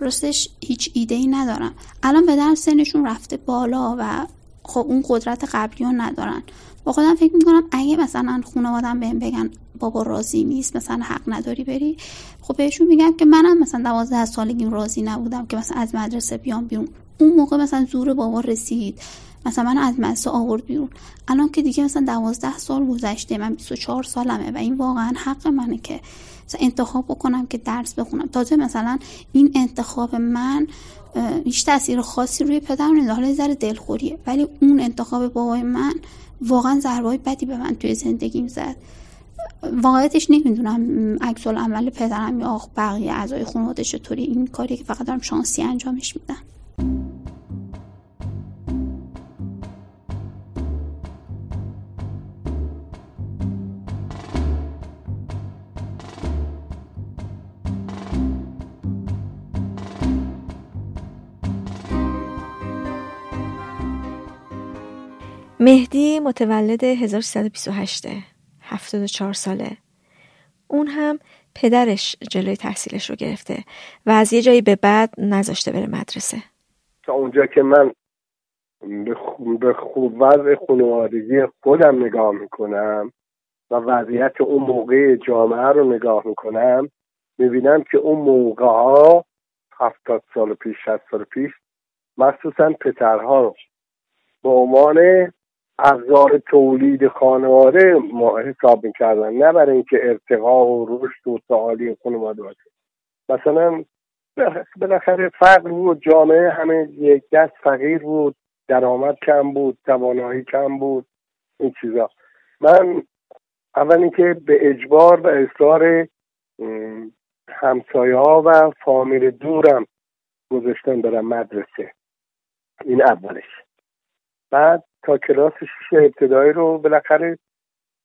راستش هیچ ایده ای ندارم. الان به سنشون رفته بالا و خب اون قدرت قبلی ندارن. با خودم فکر می‌کنم اگه مثلا خانوادم بهم بگن بابا راضی نیست مثلا حق نداری بری خب بهشون میگم که منم مثلا دوازده سالگیم راضی نبودم که مثلا از مدرسه بیام بیرون. اون موقع مثلا زور بابا رسید. مثلا من از مدرسه آورد بیرون. الان که دیگه مثلا دوازده سال گذشته من 24 سالمه و این واقعا حق منه که مثلا انتخاب بکنم که درس بخونم. تازه مثلا این انتخاب من هیچ تاثیر خاصی روی پدرم نداره حالا ذره دلخوریه. ولی اون انتخاب بابای من واقعا ضربای بدی به من توی زندگیم زد. واقعیتش نمی‌دونم عکس عمل پدرم یا بقیه اعضای خانواده چطوری این کاری که فقط دارم شانسی انجامش میدم مهدی متولد 1328 74 ساله. اون هم پدرش جلوی تحصیلش رو گرفته و از یه جایی به بعد نذاشته بره مدرسه. تا اونجا که من به خوب وضع خانوادگی خودم نگاه می‌کنم و وضعیت اون موقع جامعه رو نگاه می‌کنم می‌بینم که اون موقع ها هفتاد سال پیش شست سال پیش مخصوصا پترها رو به عنوان ابزار تولید خانواده ما حساب می‌کردن نه برای اینکه ارتقا و رشد و تعالی خانواده باشه. مثلا بالاخره فقر بود جامعه همه یک دست فقیر بود درآمد کم بود توانایی کم بود این چیزا. من اول اینکه به اجبار و اصرار همسایه ها و فامیل دورم گذاشتن برم مدرسه. این اولش. بعد تا کلاس شیش ابتدایی رو بالاخره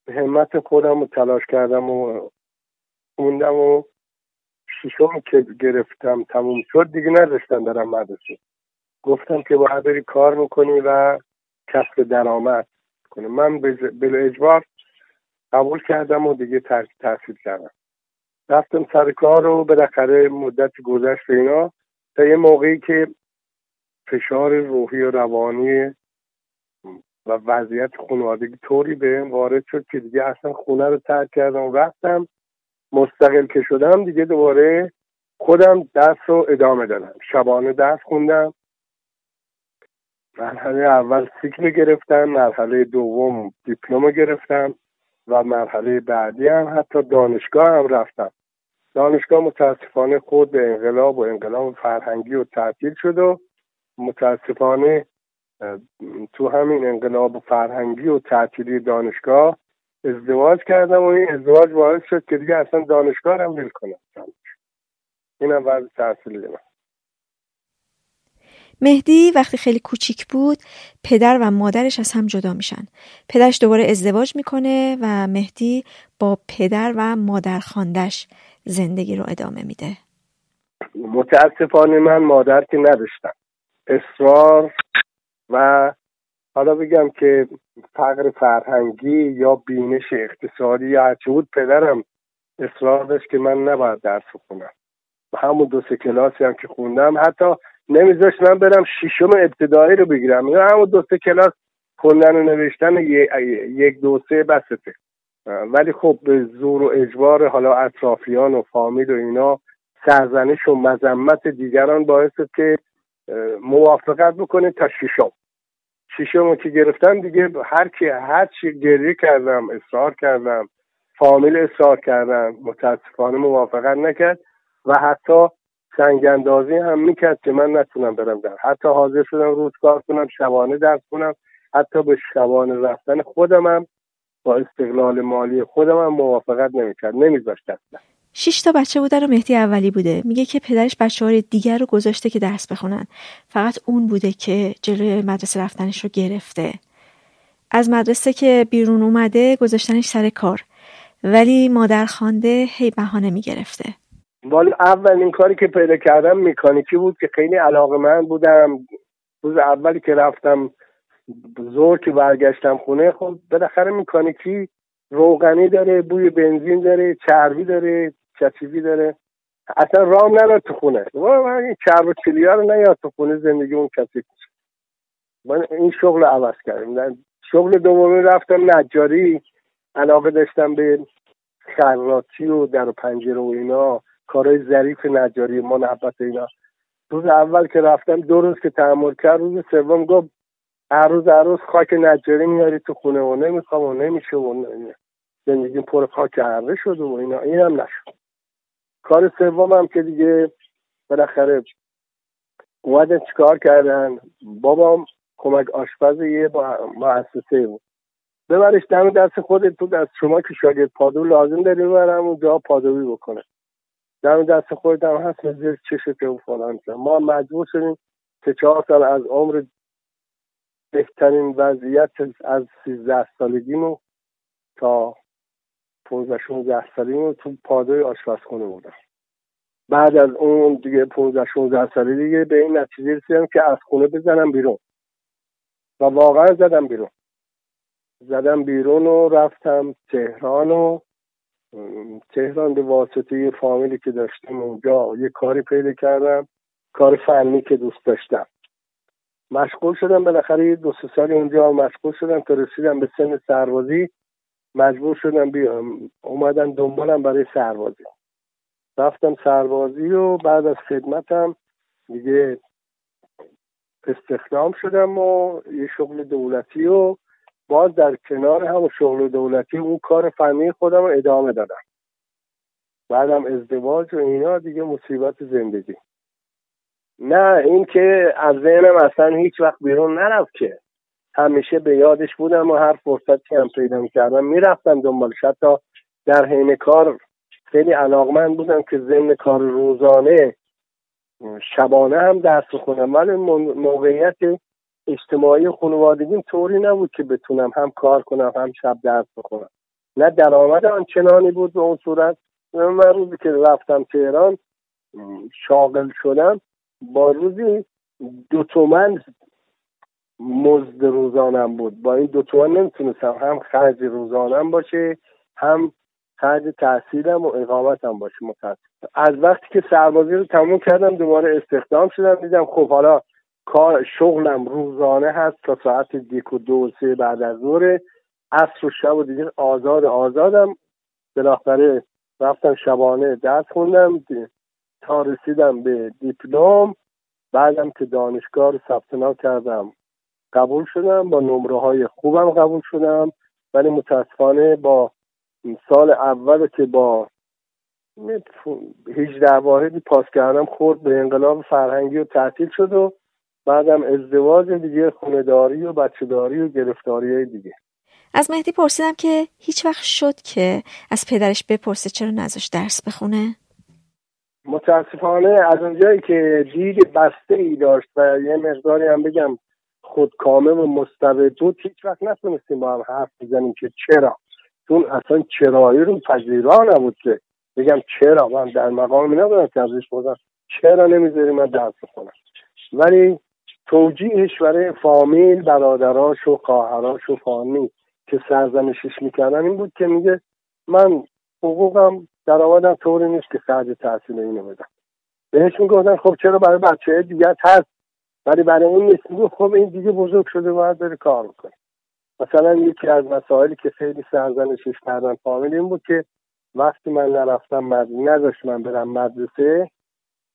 همت خودم رو تلاش کردم و خوندم و شیشم که گرفتم تموم شد دیگه نداشتم برم مدرسه. گفتم که باید بری کار می‌کنی و کسب درآمد کنی. من بل اجبار قبول کردم و دیگه ترک تحصیل کردم. رفتم سر کار رو بالاخره مدت گذشت اینا. تا یه موقعی که فشار روحی و روانی و وضعیت خانوادگی طوری به وارد شد که دیگه اصلا خونه رو ترک کردم. رفتم مستقل که شدم دیگه دوباره خودم درس رو ادامه دادم. شبانه درس خوندم. مرحله اول سیکل گرفتم مرحله دوم دیپلم گرفتم و مرحله بعدی هم حتی دانشگاه هم رفتم. دانشگاه متاسفانه خود به انقلاب و انقلاب فرهنگی و تعطیل شد و متاسفانه تو همین انقلاب فرهنگی و تعطیلی دانشگاه ازدواج کردم و این ازدواج باعث شد که دیگه اصلا دانشگاه هم ول کنم. اینم وضع تحصیل من. مهدی وقتی خیلی کوچیک بود پدر و مادرش از هم جدا میشن. پدرش دوباره ازدواج می‌کنه و مهدی با پدر و مادر خاندش زندگی رو ادامه میده. متاسفانه من مادر که نداشتم. اصرار و حالا بگم که فقر فرهنگی یا بینش اقتصادی یا هرچی بود پدرم اصرار داشت که من نباید درس بخونم. و همون دو سه کلاسی هم که خوندم حتی نمیذاشت من برم شیشم ابتدایی رو بگیرم. یا همون دو سه کلاس خوندن و نوشتن یک دو سه بسته. ولی خب به زور و اجبار حالا اطرافیان و فامیل و اینا سرزنش و مذمت دیگران باعث که موافقت بکنه تا شیشم شیشم که گرفتم دیگه هر کی هر چی گریه کردم اصرار کردم فامیل اصرار کردم متاسفانه موافقت نکرد و حتی سنگ اندازی هم می‌کرد که من نتونم برم در حتی حاضر شدم روز کار کنم شبانه درس کنم حتی به شبانه رفتن خودم هم با استقلال مالی خودم هم موافقت نمی‌کرد. نمیذاشت اصلا شش تا بچه بوده رو مهدی اولی بوده. میگه که پدرش بچه های دیگر رو گذاشته که درس بخونن. فقط اون بوده که جلوی مدرسه رفتنش رو گرفته. از مدرسه که بیرون اومده گذاشتنش سر کار. ولی مادر خانده هی بهانه می‌گرفته. اول اولین کاری که پیدا کردم مکانیکی بود که خیلی علاقه من بودم. روز اولی که رفتم زور که برگشتم خونه خب بالاخره مکانیکی روغنی داره بوی بنزین داره چربی داره. چچیزی داره. اصلا رام نداد تو خونه. این چرب و چلیا رو نیاد تو خونه زندگی اون کسی من این شغل عوض کردم. شغل دومی رفتم نجاری. علاقه داشتم به خراطی و در و پنجره و اینا. کارهای ظریف نجاری منبت اینا. روز اول که رفتم دو روز که تحمل کرد روز سوم گفت هر روز هر روز خاک نجاری میاری تو خونه و نمی‌خوام و نمیشه و زندگی پر خاک عره شد و اینا. این هم نشد. کار سوم هم که دیگه بالاخره اومدن چیکار کردن؟ بابام کمک آشپز یه مؤسسه بود. ببرش دم دست خودت تو دست شما که شاگرد پادو لازم داری ببرم اونجا پادوی بکنه. دم دست خودت هم هست زیر چشت و فلان. ما مجبور شدیم که چهار سال از عمر بهترین وضعیت از سیزده سالگیمو تا 15 16 سالگیمو تو پادوی آشپزخونه بودم. بعد از اون دیگه 15 16 سالی دیگه به این نتیجه رسیدم که از خونه بزنم بیرون. و واقعا زدم بیرون. زدم بیرون و رفتم تهران و تهران به واسطه یه فامیلی که داشتیم اونجا یه کاری پیدا کردم کار فنی که دوست داشتم. مشغول شدم بالاخره یه دو سه سالی اونجا مشغول شدم تا رسیدم به سن سربازی. مجبور شدم بیام. اومدن دنبالم برای سربازی. رفتم سربازی و بعد از خدمتم دیگه استخدام شدم و یه شغل دولتی و باز در کنار هم شغل دولتی اون کار فنی خودم رو ادامه دادم. بعدم ازدواج و اینا دیگه مصیبت زندگی. نه این که از ذهنم اصلا هیچ وقت بیرون نرفت که. همیشه به یادش بودم و هر فرصتی هم پیدا می‌کردم. می‌رفتم دنبالش حتی در حین کار. خیلی علاقمند بودم که ضمن کار روزانه شبانه هم درس بخونم. ولی موقعیت اجتماعی خانوادگیم طوری نبود که بتونم هم کار کنم هم شب درس بخونم. نه درآمد آنچنانی بود به اون صورت. من روزی که رفتم تهران شاغل شدم با روزی دو تومن مزد روزانم بود. با این دو نمی‌تونستم هم خرج روزانم باشه هم خرج تحصیلم و اقامتم باشه. متاسف از وقتی که سربازی رو تموم کردم دوباره استخدام شدم دیدم خب حالا کار شغلم روزانه هست تا ساعت دیک و دو سه بعد از ظهر. عصر و شب و دیگه آزاد آزادم. بالاخره رفتم شبانه درس خوندم تا رسیدم به دیپلم. بعدم که دانشگاه رو ثبت کردم. قبول شدم با نمره های خوبم قبول شدم ولی متاسفانه با سال اول که با 18 واحدی پاس کردم خورد به انقلاب فرهنگی و تعطیل شد و بعدم ازدواج دیگه خونداری و بچهداری و گرفتاری های دیگه. از مهدی پرسیدم که هیچ وقت شد که از پدرش بپرسه چرا نذاش درس بخونه؟ متاسفانه از اونجایی که دید بسته ای داشت و یه مقداری هم بگم خودکامه و مستبد هیچ وقت نتونستیم با هم حرف بزنیم که چرا. چون اصلا چرایی رو پذیرا نبود که بگم چرا. من در مقام نبودم که ازش بودم چرا نمی‌ذاری من درس بخونم. ولی توجیهش برای فامیل برادراش و خواهراش و فامیل که سرزنشش می‌کردن این بود که میگه من حقوقم درآمدم طوری نیست که خرج تحصیل اینو بدم. بهش می‌گفتن خب چرا برای بچه دیگه هست ولی برای این نیست خب این دیگه بزرگ شده باید بره کار می‌کنه مثلا یکی از مسائلی که خیلی سرزنشش کردن فامیل این بود که وقتی من نرفتم مدرسه نداشت من برم مدرسه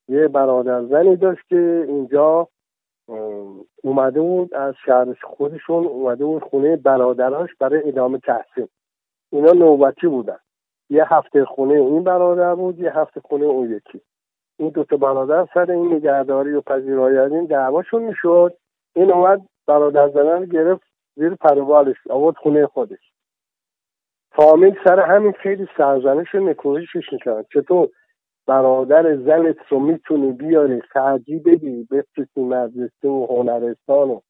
یه برادر زنی داشت که اینجا اومده بود از شهرش خودشون اومده بود خونه برادراش برای ادامه تحصیل. اینا نوبتی بودن. یه هفته خونه این برادر بود یه هفته خونه اون یکی. این دوتا برادر سر این نگهداری و پذیرایی از این دعواشون می‌شد. این اومد برادر زنان گرفت زیر پروبالش آورد خونه خودش. فامیل سر همین خیلی سرزنش و نکوهشش می‌کرد. چطور برادر زنت رو می‌تونی بیاری خرجی بدی بفرستی مدرسه و هنرستان و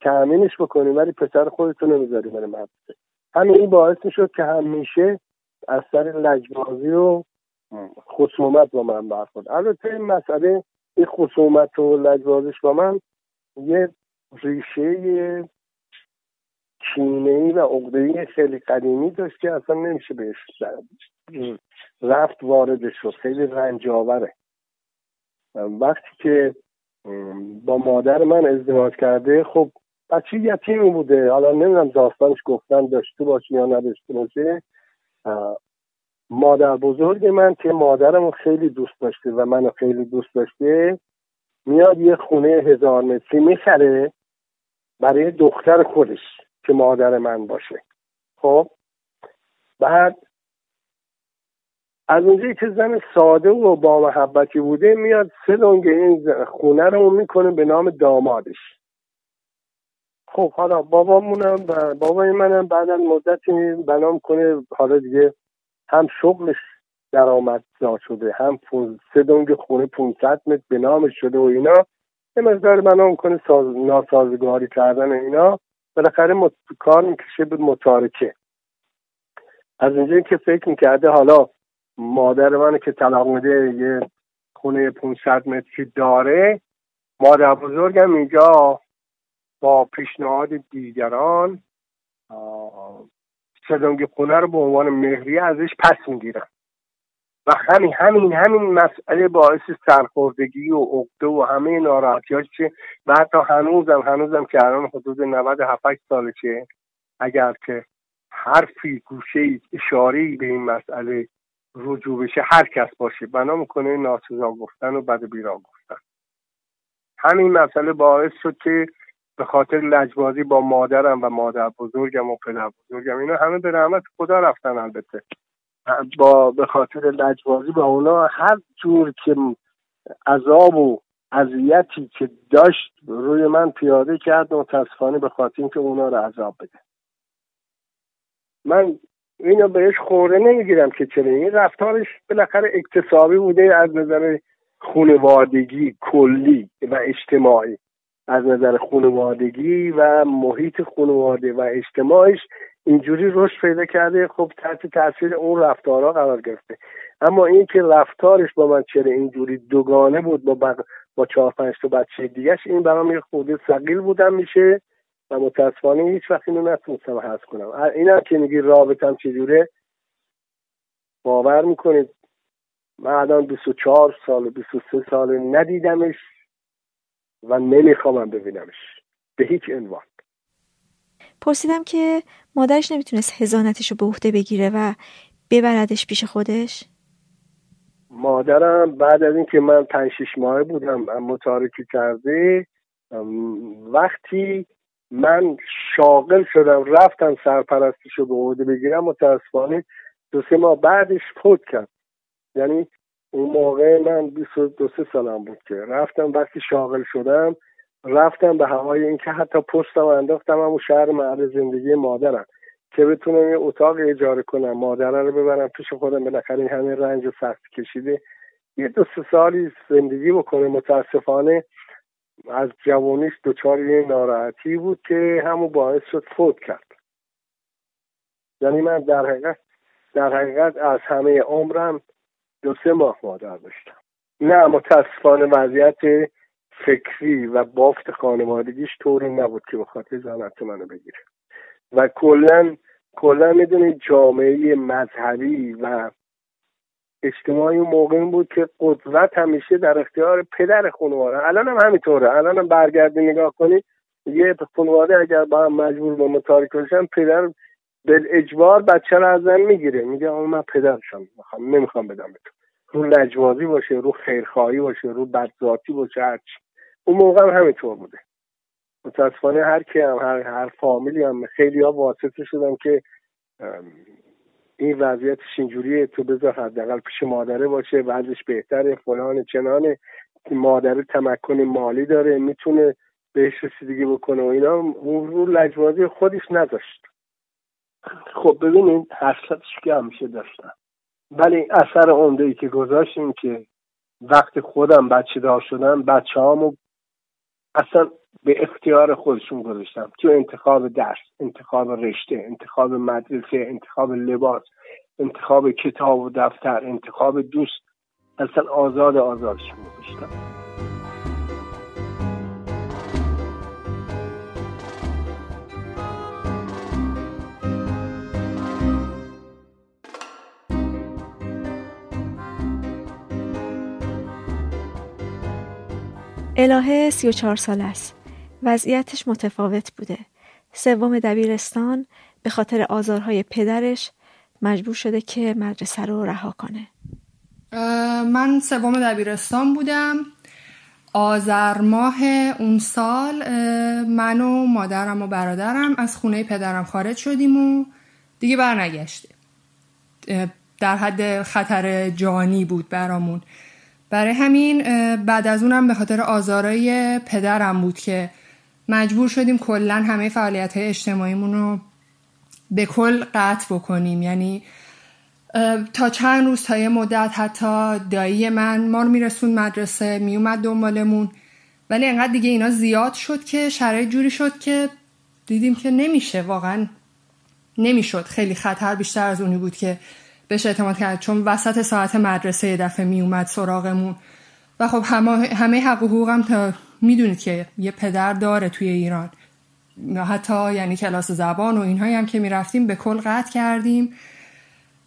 تأمینش بکنی ولی پسر خودتو نمی‌ذاری بره مدرسه. همین این باعث می‌شد که همیشه از سر لجبازی و خصومت با من برخورد. البته این مسئله این خصومت و لجبازیش با من یه ریشه کینه و عقده خیلی قدیمی داشت که اصلا نمیشه بهش رفت وارد شد. خیلی رنجاوره وقتی که با مادر من ازدواج کرده خب بچه یتیمی بوده. حالا نمی‌دونم داستانش گفتن داشته باشه یا نداشته باشه. مادر بزرگ من که مادرم خیلی دوست داشته و منو خیلی دوست داشته میاد یه خونه هزار متری می‌خره برای دختر خودش که مادر من باشه. خب؟ بعد از اونجایی که زن ساده و با محبتی بوده میاد سه دنگ این خونه رو می‌کنه به نام دامادش. خب حالا بابامونم و بابای منم بعد مدتی بنام کنه حالا دیگه هم شغلش درآمد شده هم سه دنگ خونه 500 متر به نامش شده و اینا. یه مقدار بنام کنه ساز... ناسازگاری کردن اینا. بالاخره مت... کار می‌کشه به متارکه. از اینجایی که فکر می‌کرده حالا مادر من که طلاق میده یه خونه 500 متری داره مادر بزرگم اینجا با پیشنهاد دیگران سدنگ خونه رو به عنوان مهریه ازش پس می‌گیرن و همین همین همین مسئله باعث سرخوردگی و عقده و همه ناراحتیاش چه؟ و حتی هنوزم هنوزم که الان حدود 97 سالشه اگر که حرفی گوشه اشاره به این مسئله رجوع بشه هر کس باشه. بنا می‌کنه ناسزا گفتن و بد بیرا گفتن. همین مسئله باعث شد که به خاطر لجبازی با مادرم و مادر بزرگم و پدر بزرگم. اینا همه به رحمت خدا رفتن البته. با به خاطر لجبازی با اونا هر جور که عذاب و اذیتی که داشت روی من پیاده کرد متاسفانه به خاطر اینکه اونا رو عذاب بده. من اینو بهش خوره نمی‌گیرم که چرا. این رفتارش بالاخره اکتسابی بوده از نظر خونوادگی کلی و اجتماعی. از نظر خانوادگی و محیط خانواده و اجتماعش اینجوری رشد پیدا کرده. خب تحت تاثیر اون رفتارها قرار گرفته. اما این که رفتارش با من چرا اینجوری دوگانه بود با بق... با چهار پنج تا بچه دیگهش این برام یه خورده ثقیل بودم میشه و متاسفانه هیچ وقت اینو نتونستم حس کنم. اینم که میگی رابطم چجوره؟ باور می‌کنید؟ من الان 24 سال 23 سال ندیدمش. و نمیخوامم ببینمش. به هیچ عنوان. پرسیدم که مادرش نمی‌تونست هزانتش رو به عهده بگیره و ببردش پیش خودش؟ مادرم بعد از اینکه من پنج شیش ماه بودم متارکی کرده وقتی من شاغل شدم رفتم سرپرستیش رو به عهده بگیرم متاسفانه دو سه ماه بعدش فوت کرد. یعنی اون موقع من 22 سالم بود که رفتم وقتی شاغل شدم رفتم به هوای اینکه حتی پستم انداختم همون شهر محل زندگی مادرم که بتونم یه اتاق اجاره کنم مادره رو ببرم پیش خودم بالاخره این همه رنج و سخت کشیده. یه دو سه سالی زندگی بکنه متاسفانه از جوانیش دچار یه ناراحتی بود که همون باعث شد فوت کرد. یعنی من در حقیقت در حقیقت از همه عمرم دو سه ماه مادر داشتم. نه متاسفانه وضعیت فکری و بافت خانوادگیش طوری نبود که بخاطر زنت منو بگیره. و کلا کلا می‌دونید جامعه مذهبی و اجتماعی موقع بود که قدرت همیشه در اختیار پدر خانواده. الان هم همینطوره. الان هم برگردی نگاه کنی یه خانواده اگر با هم مجبور به متارک بشن پدر به اجبار بچه رو از زن می‌گیره. میگه آقا من پدرشم. می‌خوام نمی‌خوام بدم به تو. رو لجوازی باشه رو خیرخواهی باشه رو بدذاتی باشه هرچی اون موقع هم همینطور بوده. متاسفانه هر کی هم هر, هر فامیلی هم خیلی ها واسطه شدن که این وضعیتش اینجوریه تو بذار حداقل پیش مادره باشه وضعش بهتره فلان چنانه مادره تمکن مالی داره می‌تونه بهش رسیدگی بکنه و اینا. اون رو لجوازی خودش نذاشت. خب ببینید حسرتش که همیشه داشتم. ولی اثر عمده ای که گذاشتیم که وقتی خودم بچه دار شدم بچه هامو اصلا به اختیار خودشون گذاشتم. تو انتخاب درس انتخاب رشته انتخاب مدرسه انتخاب لباس انتخاب کتاب و دفتر انتخاب دوست اصلا آزاد آزادشون گذاشتم. الهه 34 سال است. وضعیتش متفاوت بوده. سوم دبیرستان به خاطر آزارهای پدرش مجبور شده که مدرسه رو رها کنه. من سوم دبیرستان بودم. آذر ماه اون سال من و مادرم و برادرم از خونه پدرم خارج شدیم و دیگه برنگشتیم. در حد خطر جانی بود برامون. برای همین بعد از اونم به خاطر آزارای پدرم بود که مجبور شدیم کلا همه فعالیت های اجتماعیمون رو به کل قطع بکنیم. یعنی تا چند روز تا یه مدت حتی دایی من ما رو میرسون مدرسه میومد دنبالمون. ولی انقدر دیگه اینا زیاد شد که شرایط جوری شد که دیدیم که نمیشه واقعا نمی‌شد. خیلی خطر بیشتر از اونی بود که بهش اعتماد کرد چون وسط ساعت مدرسه یه دفعه میومد سراغمون. و خب همه, همه حق و حقوقم تا می‌دونید که یه پدر داره توی ایران. حتی یعنی کلاس زبان و اینهایی هم که می‌رفتیم به کل قطع کردیم.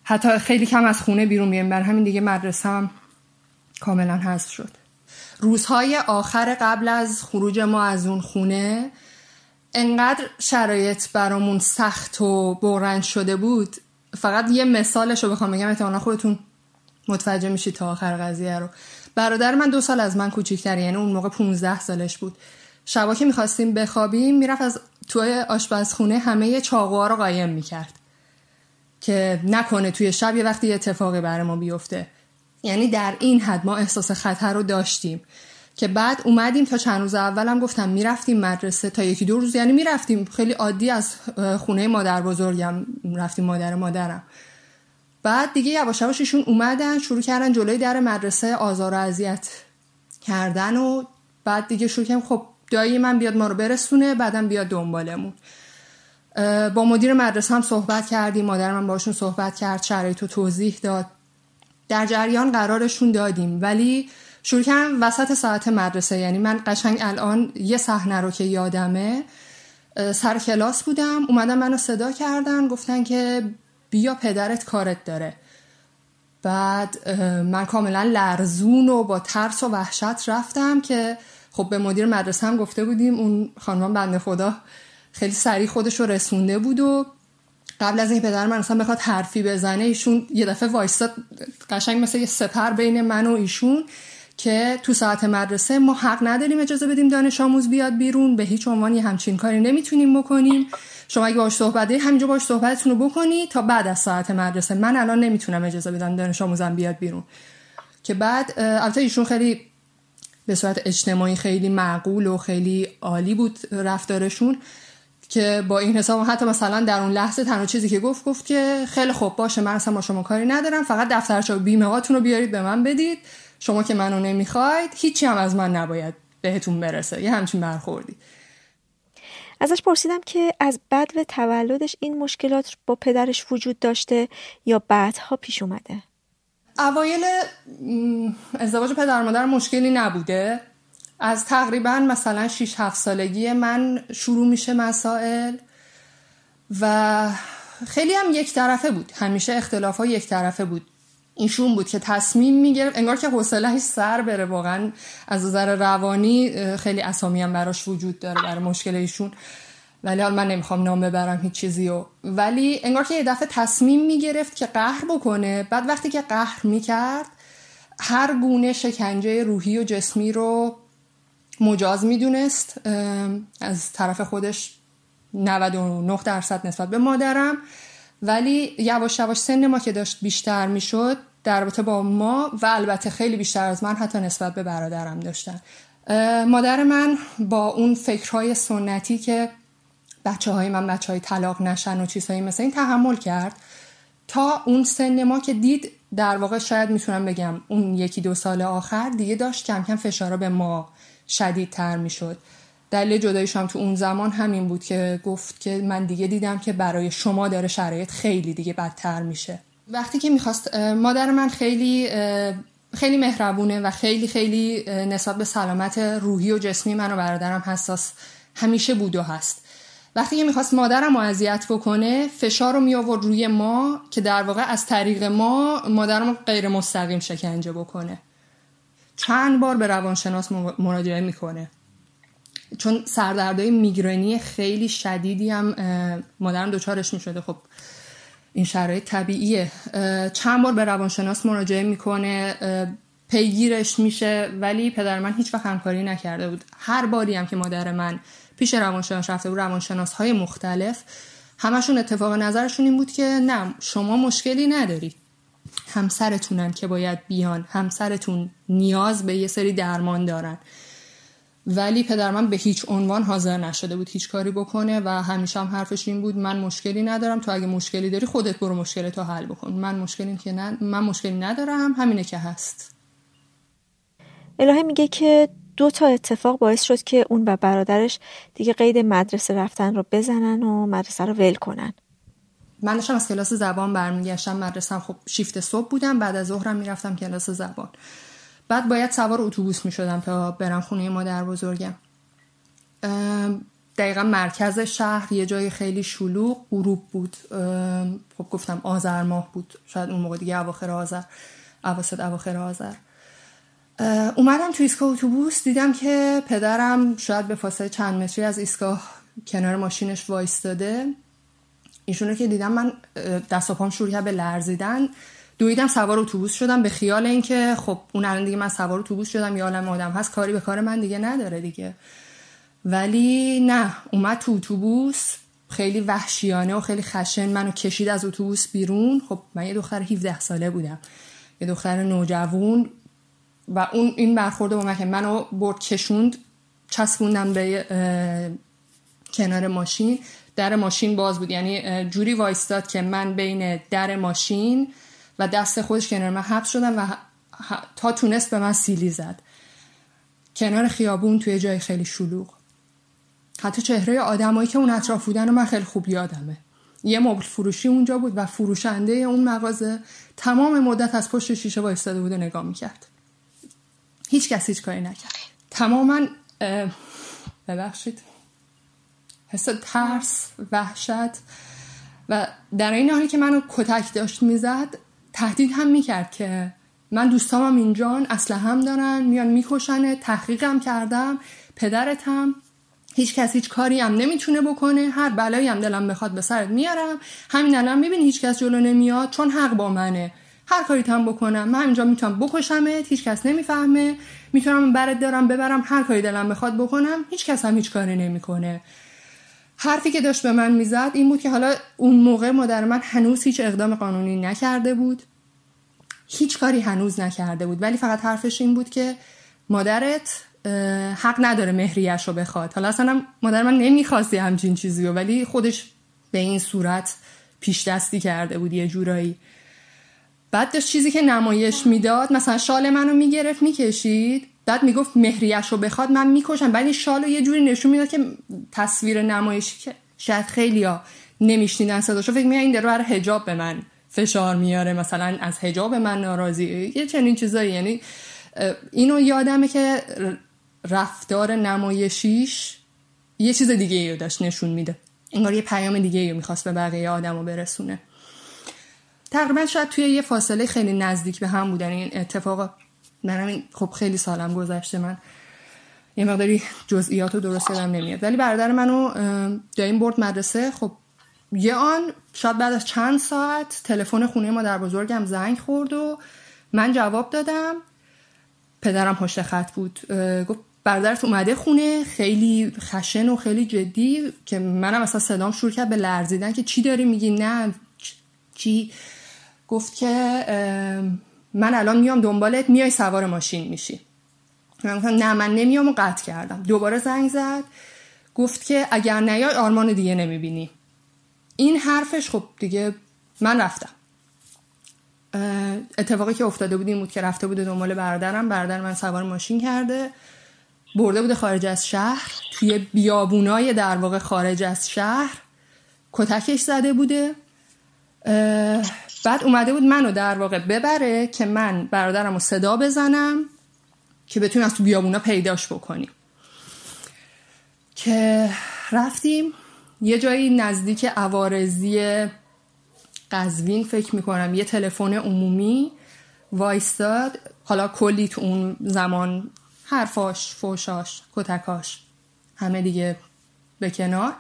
حتی خیلی کم از خونه بیرون بیایم بر همین دیگه مدرسه هم کاملا حذف شد. روزهای آخر قبل از خروج ما از اون خونه انقدر شرایط برامون سخت و برنج شده بود فقط یه مثالش رو بخوام بگم احتمالا خودتون متوجه میشید تا آخر قضیه رو. برادر من دو سال از من کوچیکتره یعنی اون موقع 15 سالش بود. شبا که می‌خواستیم بخوابیم می‌رفت از توی آشپزخونه همه چاقوها رو قایم می‌کرد. که نکنه توی شب یه وقتی اتفاقی برای ما بیفته. یعنی در این حد ما احساس خطر رو داشتیم. که بعد اومدیم تا چند روز اولم گفتم می‌رفتیم مدرسه تا یکی دو روز یعنی می‌رفتیم. خیلی عادی از خونه مادر بزرگم رفتیم مادر مادرم. بعد دیگه یواش یواش اومدن شروع کردن جلوی در مدرسه آزار و اذیت کردن و بعد دیگه شروع کردم خب دایی من بیاد ما رو برسونه بعدم بیاد دنبالمون. با مدیر مدرسه هم صحبت کردیم مادر من باشون صحبت کرد شرایط و توضیح داد. در جریان قرارشون دادیم ولی شروع کردم وسط ساعت مدرسه. یعنی من قشنگ الان یه صحنه رو که یادمه سر کلاس بودم. اومدن منو صدا کردن گفتن که بیا پدرت کارت داره. بعد من کاملا لرزون و با ترس و وحشت رفتم که خب به مدیر مدرسه هم گفته بودیم. اون خانمان بنده خدا خیلی سریع خودش رو رسونده بود و قبل از این پدر من اصلا بخواد حرفی بزنه ایشون یه دفعه وایستاد قشنگ مثل یه سپر بین من و ایشون. که تو ساعت مدرسه ما حق نداریم اجازه بدیم دانش آموز بیاد بیرون. به هیچ عنوان یه همچین کاری نمی‌تونیم بکنیم. شما اگه باش صحبت دارید همینجا باش صحبتتون رو بکنید تا بعد از ساعت مدرسه. من الان نمی‌تونم اجازه بدم دانش آموزم بیاد بیرون. که بعد البته ایشون خیلی به صورت اجتماعی خیلی معقول و خیلی عالی بود رفتارشون که با این حساب حتی مثلا در اون لحظه تنها چیزی که گفت گفت که خیلی خوب باشه من اصلا با شما کاری ندارم. فقط دفترچه بیمه هاتون رو بیارید به من بدید. شما که منو نمی‌خواید هیچی هم از من نباید بهتون برسه. یه همچین برخوردی. ازش پرسیدم که از بعد و تولدش این مشکلات با پدرش وجود داشته یا بعدها پیش اومده؟ اوایل ازدواج پدر مادر مشکلی نبوده. از تقریبا مثلا 6 7 سالگی من شروع میشه مسائل و خیلی هم یک طرفه بود. همیشه اختلاف ها یک طرفه بود. ایشون بود که تصمیم می‌گرفت انگار که حوصلهش سر بره. واقعا از نظر روانی خیلی اسامی هم براش وجود داره برای مشکل ایشون. ولی حال من نمی‌خوام نام ببرم هیچ چیزی و ولی انگار که یه دفعه تصمیم می‌گرفت که قهر بکنه. بعد وقتی که قهر می‌کرد هر گونه شکنجه روحی و جسمی رو مجاز می‌دونست. از طرف خودش 99 درصد نسبت به مادرم. ولی یواش یواش سن ما که داشت بیشتر می‌شد در رابطه با ما و البته خیلی بیشتر از من حتی نسبت به برادرم داشتن. مادر من با اون فکرهای سنتی که بچه های من بچه های طلاق نشن و چیزهایی مثل این تحمل کرد تا اون سن ما که دید در واقع شاید می‌تونم بگم اون یکی دو سال آخر دیگه داشت کم کم فشارا به ما شدیدتر می‌شد. دلیل جدایش هم تو اون زمان همین بود که گفت که من دیگه دیدم که برای شما داره شرایط خیلی دیگه بدتر میشه. وقتی که می‌خواست مادر من خیلی خیلی مهربونه و خیلی خیلی نسبت به سلامت روحی و جسمی من و برادرم حساس همیشه بود و هست. وقتی که می‌خواست مادرم رو اذیت بکنه فشار رو می آورد روی ما که در واقع از طریق ما مادرم غیر مستقیم شکنجه بکنه. چند بار به روانشناس مراجعه می‌کنه. چون سردردهای میگرنی خیلی شدیدی هم مادرم دوچارش می‌شده. خب این شرایط طبیعیه. چند بار به روانشناس مراجعه می‌کنه پیگیرش میشه ولی پدر من هیچ وقت همکاری نکرده بود. هر باری هم که مادر من پیش روانشناس رفته بود روانشناس های مختلف همشون اتفاق نظرشون این بود که نه شما مشکلی ندارید همسرتونن که باید بیان همسرتون نیاز به یه سری درمان دارن. ولی پدر من به هیچ عنوان حاضر نشده بود هیچ کاری بکنه و همیشه هم حرفش این بود من مشکلی ندارم تو اگه مشکلی داری خودت برو مشکل تو حل بکن. من مشکلی که نه من مشکلی ندارم همینه که هست. الهه میگه که دو تا اتفاق باعث شد که اون و برادرش دیگه قید مدرسه رفتن رو بزنن و مدرسه رو ول کنن. من داشتم از کلاس زبان برمیگشتم مدرسه خب شیفت صبح بودم بعد از ظهرم می‌رفتم کلاس زبان. بعد باید سوار اتوبوس می‌شدم تا برم خونه مادر بزرگم. دقیقا مرکز شهر یه جای خیلی شلوغ غروب بود. خب گفتم آذر ماه بود. شاید اون موقع دیگه اواخر آذر اواسط اواخر آذر. اومدم تو ایستگاه اتوبوس دیدم که پدرم شاید به فاصله چند متری از ایستگاه کنار ماشینش وایستاده. ایشونو که دیدم من دست و پام شروع به لرزیدن. دویدم سوار اتوبوس شدم به خیال اینکه خب اون الان دیگه من سوار اتوبوس شدم یا عالم آدم هست کاری به کار من دیگه نداره دیگه. ولی نه اومد تو اتوبوس خیلی وحشیانه و خیلی خشن منو کشید از اتوبوس بیرون. خب من یه دختر 17 ساله بودم یه دختر نوجوون و اون این برخورده با من که منو برد کشوند چسبوندم به کنار ماشین در ماشین باز بود. یعنی جوری وایستاد که من بین در ماشین و دست خودش کنار من حبس شدم و تا تونست به من سیلی زد. کنار خیابون توی جای خیلی شلوغ. حتی چهره آدمایی که اون اطراف بودن و من خیلی خوب یادمه. یه مبل فروشی اونجا بود و فروشنده اون مغازه تمام مدت از پشت شیشه وایستاده بود و نگاه می‌کرد. هیچ کسی هیچ کاری نکرد. تماما ببخشید. حس ترس وحشت و در این حالی که منو کتک داشت می‌زد تهدید هم می‌کرد که من دوستامم اینجان اصلا هم دارن میان میکشنه تحقیقم کردم پدرتم هیچ کس هیچ کاری هم نمی‌تونه بکنه هر بلایی هم دلم بخواد به سرت میارم. همین الان می‌بینی هیچ کس جلو نمیاد چون حق با منه. هر کاری هم بکنم من اینجا می‌تونم بکشمت هیچ کس نمی‌فهمه. می‌تونم برد دارم ببرم هر کاری دلم بخواد بکنم هیچ کس هم هیچ کاری نمی‌کنه. حرفی که داشت به من می‌زد این بود که حالا اون موقع مادر من هنوز هیچ اقدام قانونی نکرده بود. هیچ کاری هنوز نکرده بود. ولی فقط حرفش این بود که مادرت حق نداره مهریش رو بخواد. حالا اصلا مادر من نمی‌خواستی همچین چیزی رو ولی خودش به این صورت پیش دستی کرده بود یه جورایی. بعد داشت چیزی که نمایش می‌داد مثلا شال منو می‌گرفت می‌کشید. بعد می‌گفت مهریش رو بخواد من می‌کشم. بعد این شال رو یه جوری نشون می‌داد که تصویر نمایشی که شاید خیلی ها نمیشنیدن صداشو فکر میگن این برای هجاب به من فشار میاره مثلا از هجاب من ناراضی. یه چنین چیزایی. یعنی اینو یادمه که رفتار نمایشیش یه چیز دیگه رو داشت نشون میده. انگار یه پیام دیگه رو می‌خواست به بقیه آدم رو برسونه. تقریبا شاید توی یه فاصله خیلی نزدیک به هم بودن. این اتفاق من خب خیلی سالم گذشته من. یه مقداری جزئیات رو درست یادم نمیاد. ولی برادر منو دایم برد مدرسه. خب یه آن شاید بعد از چند ساعت تلفن خونه ما در بزرگم زنگ خورد و من جواب دادم. پدرم پشت خط بود. گفت برادرت اومده خونه. خیلی خشن و خیلی جدی که منم اصلا صدام شروع کرد به لرزیدن که چی داری میگی؟ نه چی؟ گفت که من الان میام دنبالت میای سوار ماشین میشی. من گفتم نه من نمیام و قطع کردم. دوباره زنگ زد گفت که اگر نیای آرمان دیگه نمی‌بینی. این حرفش خب دیگه من رفتم. اتفاقی که افتاده بود این بود که رفته بوده دنبال برادرم. برادر من سوار ماشین کرده برده بوده خارج از شهر. توی بیابونای در واقع خارج از شهر کتکش زده بوده. بعد اومده بود منو در واقع ببره که من برادرم رو صدا بزنم که بتونیم از تو بیابونا پیداش بکنیم. که رفتیم یه جایی نزدیک عوارزی قزوین فکر می‌کنم یه تلفن عمومی وایستاد. حالا کلی تو اون زمان حرفاش فوشاش کتکاش همه دیگه به کنار.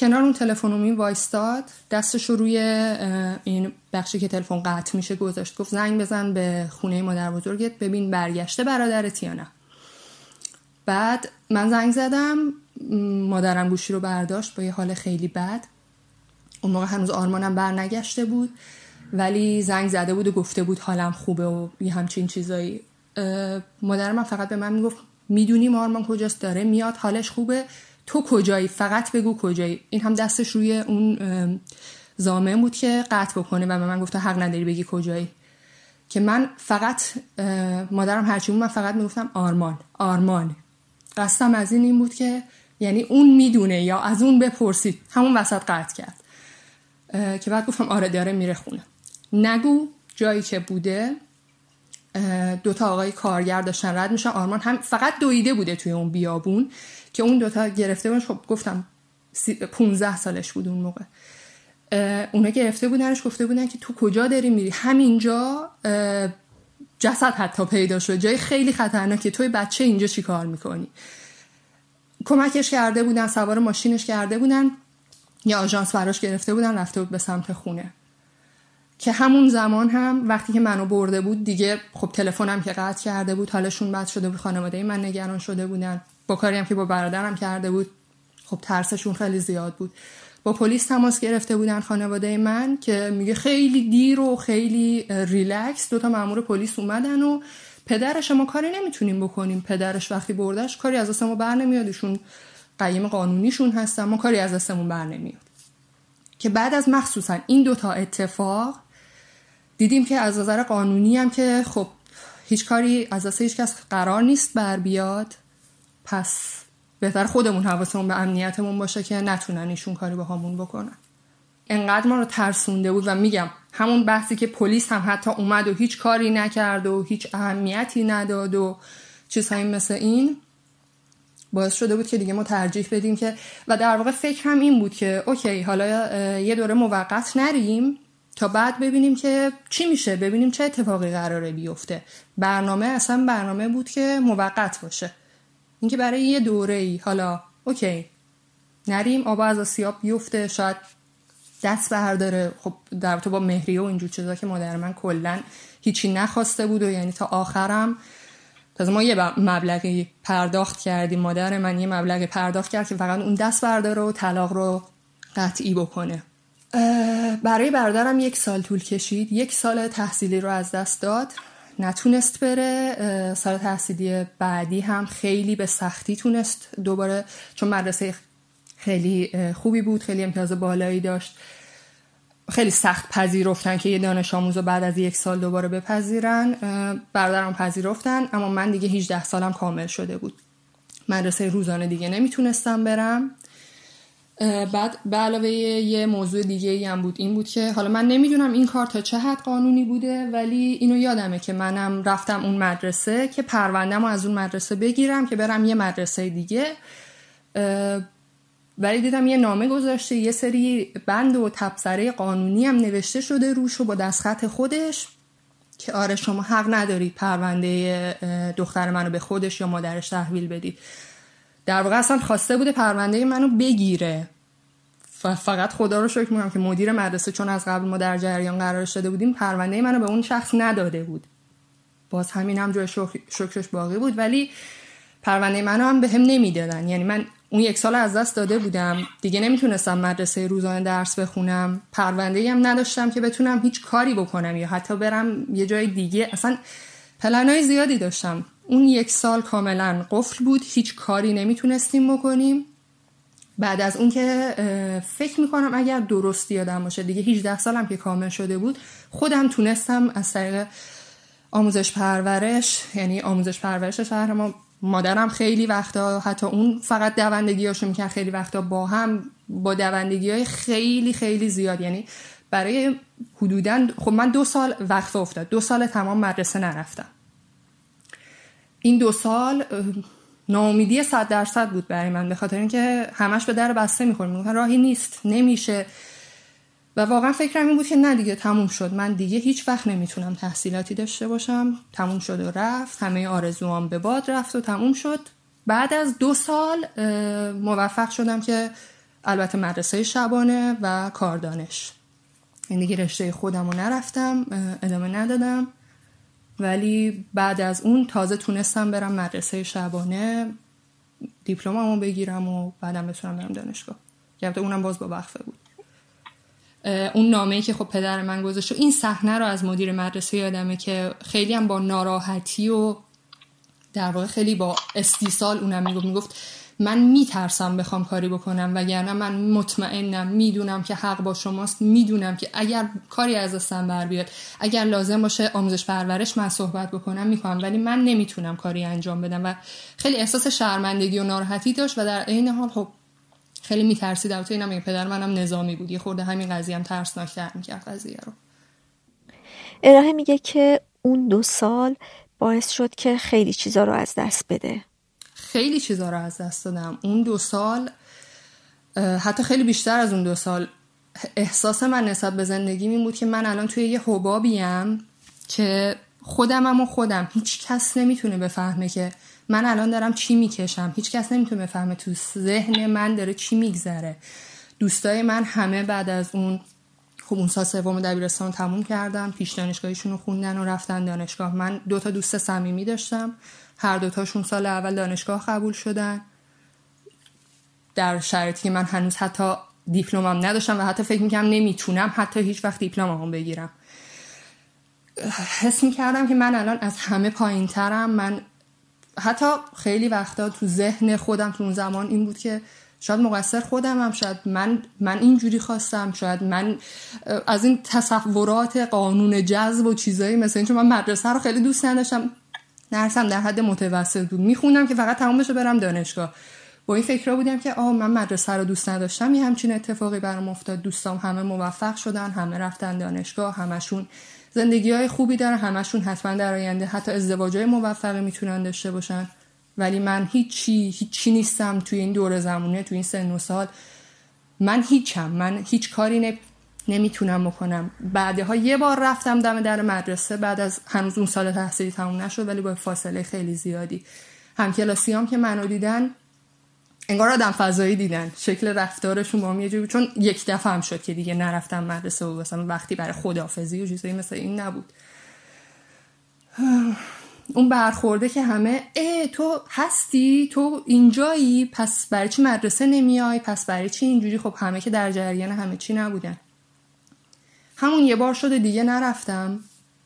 کنار اون تلفن وایستاد دستش رو روی این بخشی که تلفن قطع میشه گذاشت. گفت زنگ بزن به خونه مادر بزرگت ببین برگشته برادرت یا نه. بعد من زنگ زدم مادرم گوشی رو برداشت با یه حال خیلی بد. اون موقع هنوز آرمانم برنگشته بود ولی زنگ زده بود و گفته بود حالم خوبه و یه همچین چیزایی. مادرم فقط به من می‌گفت می‌دونی آرمان کجاست داره میاد حالش خوبه. تو کجایی؟ فقط بگو کجایی. این هم دستش روی اون زامه بود که قطع بکنه و به من گفت حق نداری بگی کجایی. که من فقط مادرم هرچی من فقط می‌گفتم آرمان. آرمان. قصدم از این این بود که یعنی اون می‌دونه یا از اون بپرسید. همون وسط قطع کرد. که بعد گفتم آره داره میره خونه. نگو جایی که بوده دوتا آقای کارگر داشتن رد میشن. آرمان هم فقط دویده بوده توی اون بیابون. که اون دوتا گرفته بودن خب گفتم 15 سالش بود اون موقع. اونا گرفته بودنش گفته بودن که تو کجا داری میری؟ همینجا جسد حتی پیدا شد. جای خیلی خطرناکه. توی بچه اینجا چی کار می‌کنی؟ کمکش کرده بودن سوار ماشینش کرده بودن. یا آژانس براش گرفته بودن رفته بود به سمت خونه. که همون زمان هم وقتی که منو برده بود دیگه خب تلفنم که قطع کرده بود حالشون بد شده بود خانواده من نگران شده بودن. با کاری هم که با برادرم کرده بود خب ترسشون خیلی زیاد بود. با پلیس تماس گرفته بودن خانواده من که میگه خیلی دیر و خیلی ریلکس دوتا مامور پلیس اومدن و پدرش ما کاری نمی‌تونیم بکنیم. پدرش وقتی بردش کاری از دست ما بر نمیاد. ایشون قیم قانونیشون هستن ما کاری از دستمون بر نمیاد. که بعد از مخصوصا این دوتا اتفاق دیدیم که از نظر قانونی هم که خب هیچ کاری از دست هیچ کس قرار نیست بر بیاد. پس بهتر خودمون حواسمون به امنیتمون باشه که نتونن ایشون کاری با همون بکنن. انقدر ما رو ترسونده بود و میگم همون بحثی که پلیس هم حتی اومد و هیچ کاری نکرد و هیچ اهمیتی نداد و چیزهایی مثل این باعث شده بود که دیگه ما ترجیح بدیم که و در واقع فکر هم این بود که اوکی حالا یه دوره موقت نریم تا بعد ببینیم که چی میشه ببینیم چه اتفاقی قراره بیفته. برنامه اصلا برنامه بود که موقت باشه. اینکه برای یه دوره ای حالا اوکی. نریم آب از آسیاب بیفته شاید دست برداره خب در با مهریه و اینجور چیزا که مادر من کلا هیچی نخواسته بود و یعنی تا آخرم تازه ما یه مبلغی پرداخت کردیم. مادر من یه مبلغی پرداخت کرد که فقط اون دست برداره و طلاق رو قطعی بکنه. برای برادرم یک سال طول کشید. یک سال تحصیلی رو از دست داد. نتونست بره سال تحصیلی بعدی هم خیلی به سختی تونست دوباره چون مدرسه خیلی خوبی بود خیلی امتیاز بالایی داشت. خیلی سخت پذیرفتن که یه دانش آموز رو بعد از یک سال دوباره بپذیرن برادرم پذیرفتن اما من دیگه 18 سالم کامل شده بود. مدرسه روزانه دیگه نمی‌تونستم برم. بعد به علاوه یه موضوع دیگه ای هم بود. این بود که حالا من نمی‌دونم این کار تا چه حد قانونی بوده ولی اینو یادمه که منم رفتم اون مدرسه که پروندم از اون مدرسه بگیرم که برم یه مدرسه دیگه. ولی دیدم یه نامه گذاشته یه سری بند و تبصره قانونی هم نوشته شده روش و با دستخط خودش که آره شما حق ندارید پرونده دختر منو به خودش یا مادرش تحویل بدید. در واقع اصلا خواسته بوده پرونده منو بگیره. فقط خدا رو شکر می‌کنم که مدیر مدرسه چون از قبل ما در جریان قرار شده بودیم پرونده منو به اون شخص نداده بود. باز همین هم جای شکرش باقی بود ولی پرونده منو هم به هم نمی‌دادن. یعنی من اون یک سال از دست داده بودم. دیگه نمی‌تونستم مدرسه روزانه درس بخونم. پرونده هم نداشتم که بتونم هیچ کاری بکنم یا حتی برم یه جای دیگه. اصلا پلنهای زیادی داشتم. اون یک سال کاملا قفل بود. هیچ کاری نمی‌تونستیم بکنیم. بعد از اون که فکر می‌کنم اگر درستی یادم باشه دیگه 18 سالم که کامل شده بود خودم تونستم از طریق آموزش پرورش یعنی آموزش پرورش شهر ما مادرم خیلی وقتا حتی اون فقط دوندگی هاشو می‌کرد خیلی وقتا با هم با دوندگی های خیلی خیلی زیاد. یعنی برای حدودا خب من دو سال وقت افتاد. دو سال تمام مدرسه نرفتم. این دو سال ناامیدی صد درصد بود برای من به خاطر اینکه همش به در بسته می‌خوریم راهی نیست نمیشه. و واقعا فکرم این بود که نه دیگه تموم شد. من دیگه هیچ وقت نمی‌تونم تحصیلاتی داشته باشم. تموم شد و رفت. همه آرزوام به باد رفت و تموم شد. بعد از دو سال موفق شدم که البته مدرسه شبانه و کاردانش. این دیگه رشته خودم رو نرفتم ادامه ندادم. ولی بعد از اون تازه تونستم برم مدرسه شبانه دیپلممو بگیرم و بعدم بتونم برم دانشگاه. البته اونم باز با وقفه بود. اون نامه که خب پدر من گذاشت این صحنه رو از مدیر مدرسه یادمه که خیلی هم با ناراحتی و در واقع خیلی با استیصال اونم می‌گفت می‌گفت من میترسم بخوام کاری بکنم وگرنه من مطمئنم می‌دونم که حق با شماست می‌دونم که اگر کاری از دستم بر بیاد اگر لازم باشه آموزش پرورش من صحبت بکنم می‌کنم. ولی من نمی‌تونم کاری انجام بدم و خیلی احساس شرمندگی و ناراحتی داشت و در عین حال خب خیلی میترسید. البته اینم پدر منم نظامی بود. یه خورده همین قضیه هم ترسناکتر می‌کرد قضیه رو. الهه میگه که اون دو سال باعث شد که خیلی چیزا رو از دست بده. خیلی چیزا رو از دست دادم. اون دو سال حتی خیلی بیشتر از اون دو سال احساس من نسبت به زندگی این بود که من الان توی یه حبابیم که خودمم و خودم. هیچ کس نمی‌تونه بفهمه که من الان دارم چی می‌کشم. هیچ کس نمی‌تونه بفهمه تو ذهن من داره چی میگذره. دوستای من همه بعد از اون خب اون سال سوم دبیرستان تموم کردن پیش دانشگاهیشون رو خوندن و رفتن دانشگاه. من دو تا دوست صمیمی داشتم. هر دوتاشون سال اول دانشگاه قبول شدن. در شرایطی که من هنوز حتی دیپلمم نداشتم و حتی فکر می‌کنم نمی‌تونم حتی هیچ وقت دیپلمم بگیرم. حس می‌کردم که من الان از همه پایین ترم من حتی خیلی وقتا تو ذهن خودم تو اون زمان این بود که شاید مقصر هم شاید من من اینجوری خواستم شاید من از این تصورات قانون جذب و چیزایی مثل این چون من مدرسه رو خیلی دوست نداشتم. درسم در حد متوسط بود. میخوندم که فقط تمام بشه برم دانشگاه. با این فکر بودم که آه من مدرسه رو دوست نداشتم. یه همچین اتفاقی برام افتاد. دوستام همه موفق شدن همه رفتن دانشگاه همشون زندگی های خوبی دارن همشون حتما در آینده حتی ازدواج های موفقی می‌تونن داشته باشن. ولی من هیچی هیچی نیستم. توی این دور زمونه توی این سن و سال من هیچم. من هیچ کاری نمی‌تونم بکنم. بعدها یه بار رفتم دم در مدرسه بعد از هنوز اون سال تحصیلی تموم نشد ولی با فاصله خیلی زیادی. همکلاسیام که منو دیدن انگار آدم فضایی دیدن. شکل رفتارشون با هم یه جوری چون یک دفعه هم شد که دیگه نرفتم مدرسه و مثلا وقتی برای خدافزی و چیزایی مثل این نبود. اون برخورده که همه ای تو هستی؟ تو اینجایی؟ پس برای چی مدرسه نمیای؟ پس برای چی اینجوری؟ خب همه که در جریان همه چی نبودن. همون یه بار شده دیگه نرفتم.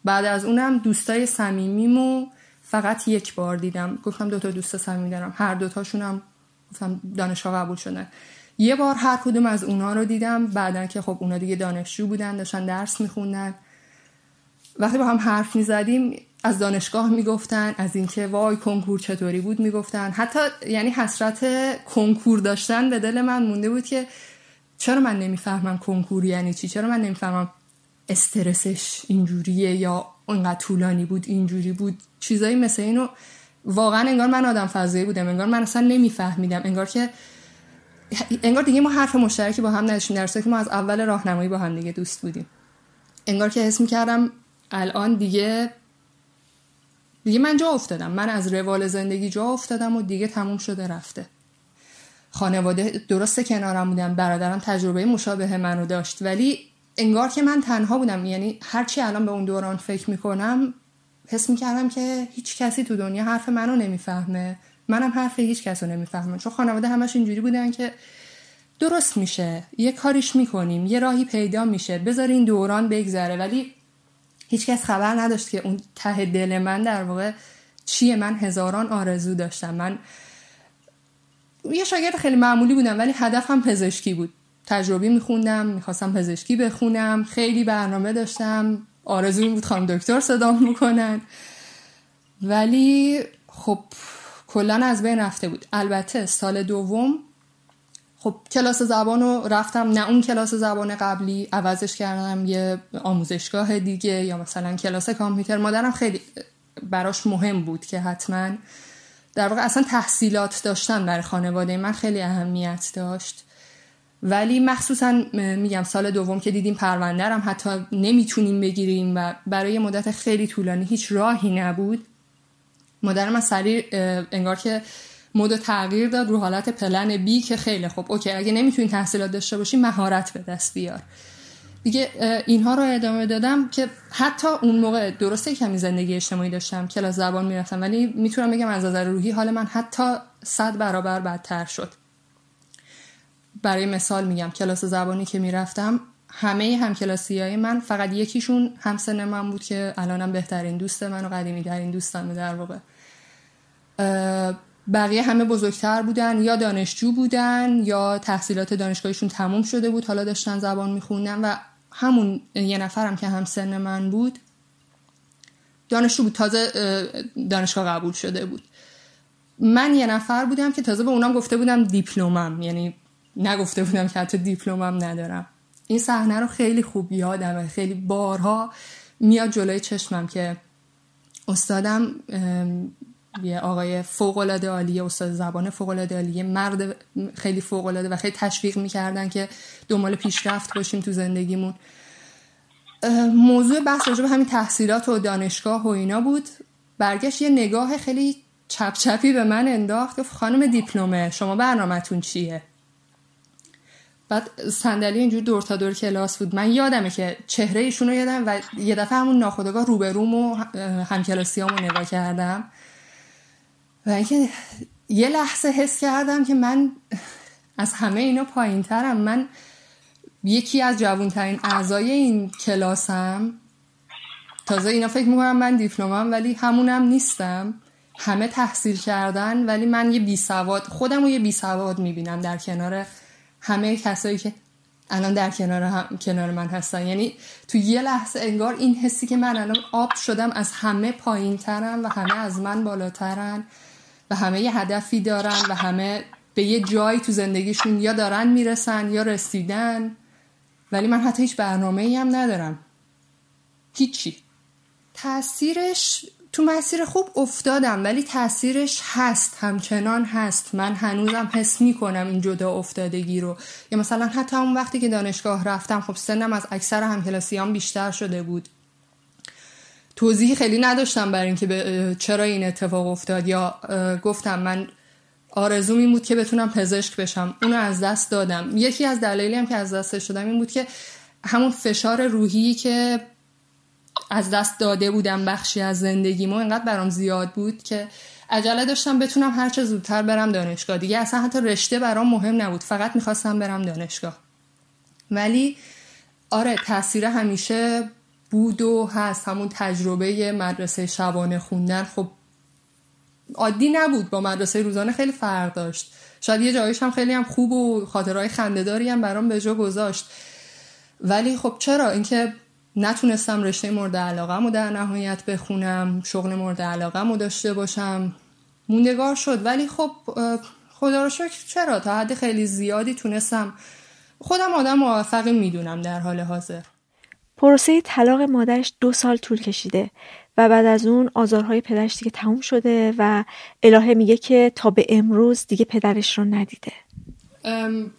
بعد از اونم دوستای صمیمیمو فقط یک بار دیدم. گفتم دوتا دوست صمیمی دارم. هر دوتاشونم گفتم دانشگاه قبول شدن. یه بار هر کدوم از اونا رو دیدم. بعدا که خب اونا دیگه دانشجو بودن داشتن درس میخوندن. وقتی با هم حرف می‌زدیم از دانشگاه می‌گفتن از اینکه وای کنکور چطوری بود می‌گفتن. حتی یعنی حسرت کنکور داشتن به دل من مونده بود که چرا من نمی‌فهمم کنکور یعنی چی؟ چرا من نمی‌فهمم استرسش اینجوریه یا اونقدر طولانی بود اینجوری بود. چیزایی مثل اینو واقعا انگار من آدم فضایی بودم انگار من اصلا نمیفهمیدم. انگار که انگار دیگه ما حرف مشترکی با هم نداشتیم در که ما از اول راهنمایی با هم دیگه دوست بودیم. انگار که حس می‌کردم الان دیگه دیگه من جا افتادم. من از روال زندگی جا افتادم و دیگه تموم شده رفته. خانواده درسته کنارم بودم برادرم تجربه مشابه منو داشت. ولی انگار که من تنها بودم. یعنی هرچی الان به اون دوران فکر می‌کنم حس می‌کردم که هیچ کسی تو دنیا حرف منو نمی‌فهمه. منم حرف هیچ کس رو نمی‌فهمم. چون خانواده همش اینجوری بودن که درست میشه. یه کاریش می‌کنیم. یه راهی پیدا میشه. بذار این دوران بگذره. ولی هیچکس خبر نداشت که اون ته دل من در واقع چیه. من هزاران آرزو داشتم. من یه شاگرد خیلی معمولی بودم ولی هدفم پزشکی بود. تجربی میخوندم می‌خواستم پزشکی بخونم خیلی برنامه داشتم. آرزو بود خانم دکتر صدام می‌کنن ولی خب کلا از بین رفته بود. البته سال دوم خب کلاس زبان رو رفتم نه اون کلاس زبان قبلی عوضش کردم یه آموزشگاه دیگه یا مثلا کلاس کامپیوتر. مادرم خیلی براش مهم بود که حتما. در واقع اصلا تحصیلات داشتن برای خانواده من خیلی اهمیت داشت. ولی مخصوصا میگم سال دوم که دیدیم پروندرم حتی نمی‌تونیم بگیریم و برای مدت خیلی طولانی هیچ راهی نبود. مادرم از سریع انگار که مود تغییر داد رو حالت پلن بی که خیلی خوب. اوکی اگه نمی‌تونی تحصیلات داشته باشی مهارت به دست بیار. دیگه اینها رو ادامه دادم که حتی اون موقع درسته کمی زندگی اجتماعی داشتم کلاس زبان می‌رفتم ولی می‌تونم بگم از نظر روحی حال من حتی صد برابر بدتر شد. برای مثال میگم کلاس زبانی که می‌رفتم همه همکلاسی های من فقط یکیشون همسن من بود که الانم بهترین دوست من و قدیمی ترین دوستم در واقع. بقیه همه بزرگتر بودن یا دانشجو بودن یا تحصیلات دانشگاهیشون تموم شده بود حالا داشتن زبان میخوندن و همون یه نفرم که همسن من بود دانشجو بود تازه دانشگاه قبول شده بود. من یه نفر بودم که تازه به اونام گفته بودم دیپلمم یعنی نگفته بودم که حتی دیپلمم ندارم. این صحنه رو خیلی خوب یادمه. خیلی بارها میاد جلوی چشمم که استادم یه آقای فوق العاده عالیه استاد زبان فوق العاده عالیه مرد خیلی فوق و خیلی تشویق می‌کردن که دنبال پیشرفت باشیم تو زندگیمون. موضوع بحث راجع به همین تحصیلات و دانشگاه و اینا بود. برگشت یه نگاه خیلی چپ چپی به من انداخت. گفت خانم دیپلمه شما برنامهتون چیه؟ بعد صندلی اینجور دور تا دور کلاس بود. من یادمه که چهره ایشون رو یادم و یه دفعه همون ناخداگاه روبروم و همکلاسیامو نگاه کردم. و اینکه یه لحظه حس کردم که من از همه اینا پایین ترم من یکی از جوانترین اعضای این کلاسم. تازه اینا فکر می‌کنم من دیپلمم ولی همونم نیستم. همه تحصیل کردن ولی من یه بی سواد خودم رو یه بی سواد می‌بینم در کنار همه کسایی که الان در کنار, هم، کنار من هستن. یعنی تو یه لحظه انگار این حسی که من الان آب شدم از همه پایین ترم و همه از من بالاترن و همه یه هدفی دارن و همه به یه جایی تو زندگیشون یا دارن می‌رسن یا رسیدن. ولی من حتی هیچ برنامه ای هم ندارم. هیچی. تاثیرش تو مسیر خوب افتادم ولی تاثیرش هست همچنان هست. من هنوزم حس می‌کنم این جدا افتادگی رو. یا مثلا حتی اون وقتی که دانشگاه رفتم خب سنم از اکثر همکلاسیام بیشتر شده بود. توضیحی خیلی نداشتم برای اینکه چرا این اتفاق افتاد. یا گفتم من آرزوم این بود که بتونم پزشک بشم. اونو از دست دادم. یکی از دلایلی هم که از دست شدم این بود که همون فشار روحی که از دست داده بودم بخشی از زندگیمو. اینقدر برام زیاد بود که عجله داشتم بتونم هر چه زودتر برم دانشگاه. دیگه اصلا حتی رشته برام مهم نبود. فقط می‌خواستم برم دانشگاه. ولی آره تاثیر همیشه بود و هست. همون تجربه مدرسه شبانه خوندن خب عادی نبود. با مدرسه روزانه خیلی فرق داشت. شاید یه جایش هم خیلی هم خوب و خاطرهای خندهداری هم برام به جا گذاشت. ولی خب چرا؟ اینکه نتونستم رشته مورد علاقه در نهایت بخونم شغل مورد علاقه داشته باشم. موندگار شد. ولی خب خدا رو شکر چرا؟ تا حد خیلی زیادی تونستم. خودم آدم موفقی می‌دونم در حال حاضر. پروسه طلاق مادرش دو سال طول کشیده و بعد از اون آزارهای پدرش دیگه تموم شده و الهه میگه که تا به امروز دیگه پدرش رو ندیده.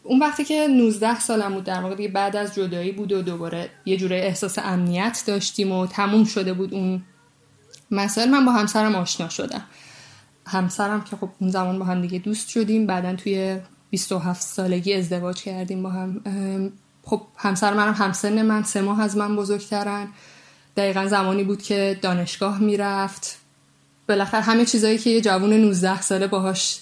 اون وقتی که 19 سالم بود در واقع دیگه بعد از جدایی بود و دوباره یه جوره احساس امنیت داشتیم و تموم شده بود اون مسائل. من با همسرم آشنا شدم. همسرم که خب اون زمان با هم دیگه دوست شدیم. بعدا توی 27 سالگی ازدواج کردیم با هم. خب همسر منم همسن من سه ماه از من بزرگترن. دقیقا زمانی بود که دانشگاه می‌رفت. بالاخره همه چیزایی که یه جوون 19 ساله باهاش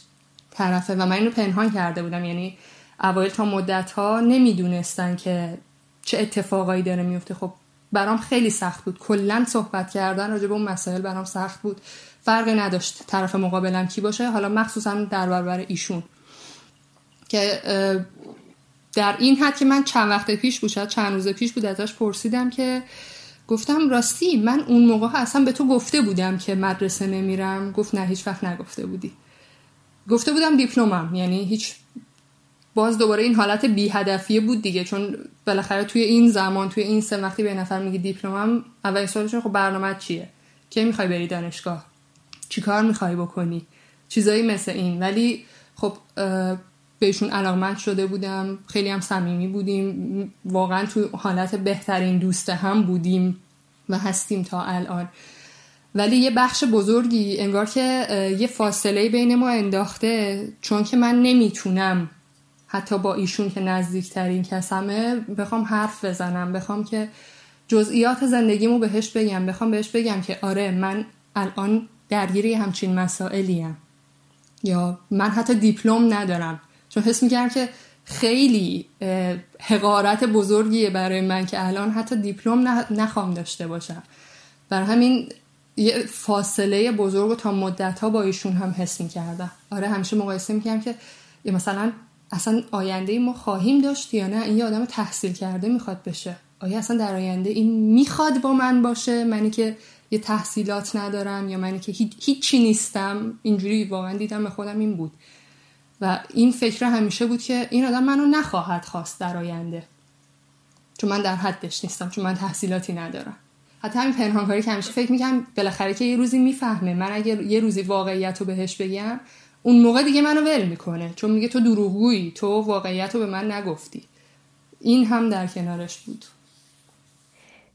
طرفه و من اینو پنهان کرده بودم. یعنی اوایل تا مدت ها نمی‌دونستن که چه اتفاقایی داره میفته خب برام خیلی سخت بود. کلا صحبت کردن راجع به اون مسائل برام سخت بود. فرقی نداشت طرف مقابلم کی باشه. حالا مخصوصا در برابر ایشون. که در این حد که من چند وقت پیش بود چند روز پیش بود ازش پرسیدم که گفتم راستی من اون موقع اصلا به تو گفته بودم که مدرسه نمیرم. گفت نه هیچ وقت نگفته بودی. گفته بودم دیپلمم یعنی هیچ باز دوباره این حالت بی هدفیه بود دیگه چون بالاخره توی این زمان توی این سه وقتی به نفر میگی دیپلمم اولین سوالشون خب برنامه چیه؟ کی می‌خوای بری دانشگاه؟ چیکار می‌خوای بکنی؟ چیزایی مثل این. ولی خب بهشون علاقمند شده بودم خیلی هم صمیمی بودیم واقعا تو حالت بهترین دوست هم بودیم و هستیم تا الان. ولی یه بخش بزرگی انگار که یه فاصله بین ما انداخته چون که من نمی‌تونم حتی با ایشون که نزدیکترین کسمه بخوام حرف بزنم. بخوام که جزئیات زندگیمو بهش بگم. بخوام بهش بگم که آره من الان درگیری همچین مسائلیم. یا من حتی دیپلم ندارم. چون حس می‌کردم که خیلی حقارت بزرگیه برای من که الان حتی دیپلم نخوام داشته باشم. بر همین یه فاصله بزرگ و تا مدت ها با ایشون هم حس می‌کردم. آره همیشه مقایسه می‌کردم که مثلا اصلا آینده ما خواهیم داشت یا نه؟ این یه آدم تحصیل کرده می‌خواد بشه. آیا اصلا در آینده این می‌خواد با من باشه؟ منی که یه تحصیلات ندارم یا منی که هیچی نیستم؟ اینجوری واقعا دیدم به خودم این بود. و این فکر همیشه بود که این آدم منو نخواهد خواست در آینده. چون من در حدش نیستم چون من تحصیلاتی ندارم. حتی همین پنهانکاری که همیشه فکر می‌کنم بالاخره که یه روزی می‌فهمه. من اگر یه روزی واقعیت رو بهش بگم اون موقع دیگه منو ول می‌کنه. چون میگه تو دروغگویی. تو واقعیت رو به من نگفتی. این هم در کنارش بود.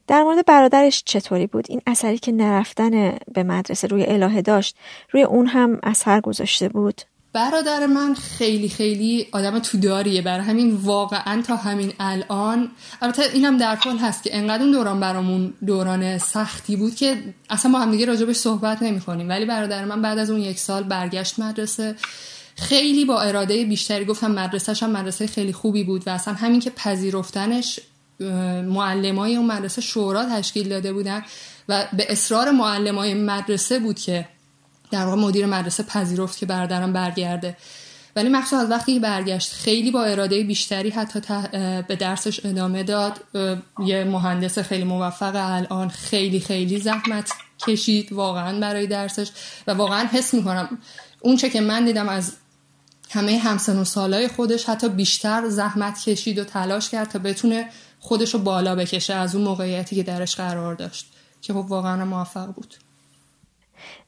در مورد برادرش چطوری بود؟ این اثری که نرفتن به مدرسه روی الهه داشت روی اون هم اثر گذاشته بود؟ برادر من خیلی خیلی آدم توداریه. برای همین واقعا تا همین الان البته اینم در کل هست که انقدر اون دوران برامون دوران سختی بود که اصلا ما هم دیگه راجبش صحبت نمی کنیم ولی برادر من بعد از اون یک سال برگشت مدرسه. خیلی با اراده بیشتری گفتم مدرسهش هم مدرسه خیلی خوبی بود و اصلا همین که پذیرفتنش معلمای اون مدرسه شورا تشکیل داده بودن و به اصرار معلمای مدرسه بود که در واقع مدیر مدرسه پذیرفت که برادرم برگرده. ولی مخصوصا از وقتی برگشت خیلی با اراده بیشتری حتی به درسش ادامه داد. یه مهندس خیلی موفق الان خیلی خیلی زحمت کشید واقعا برای درسش. و واقعا حس می‌کنم اون چه که من دیدم از همه همسن و سالای خودش حتی بیشتر زحمت کشید و تلاش کرد تا بتونه خودش رو بالا بکشه از اون موقعیتی که درش قرار داشت. که خب واقعا موفق بود.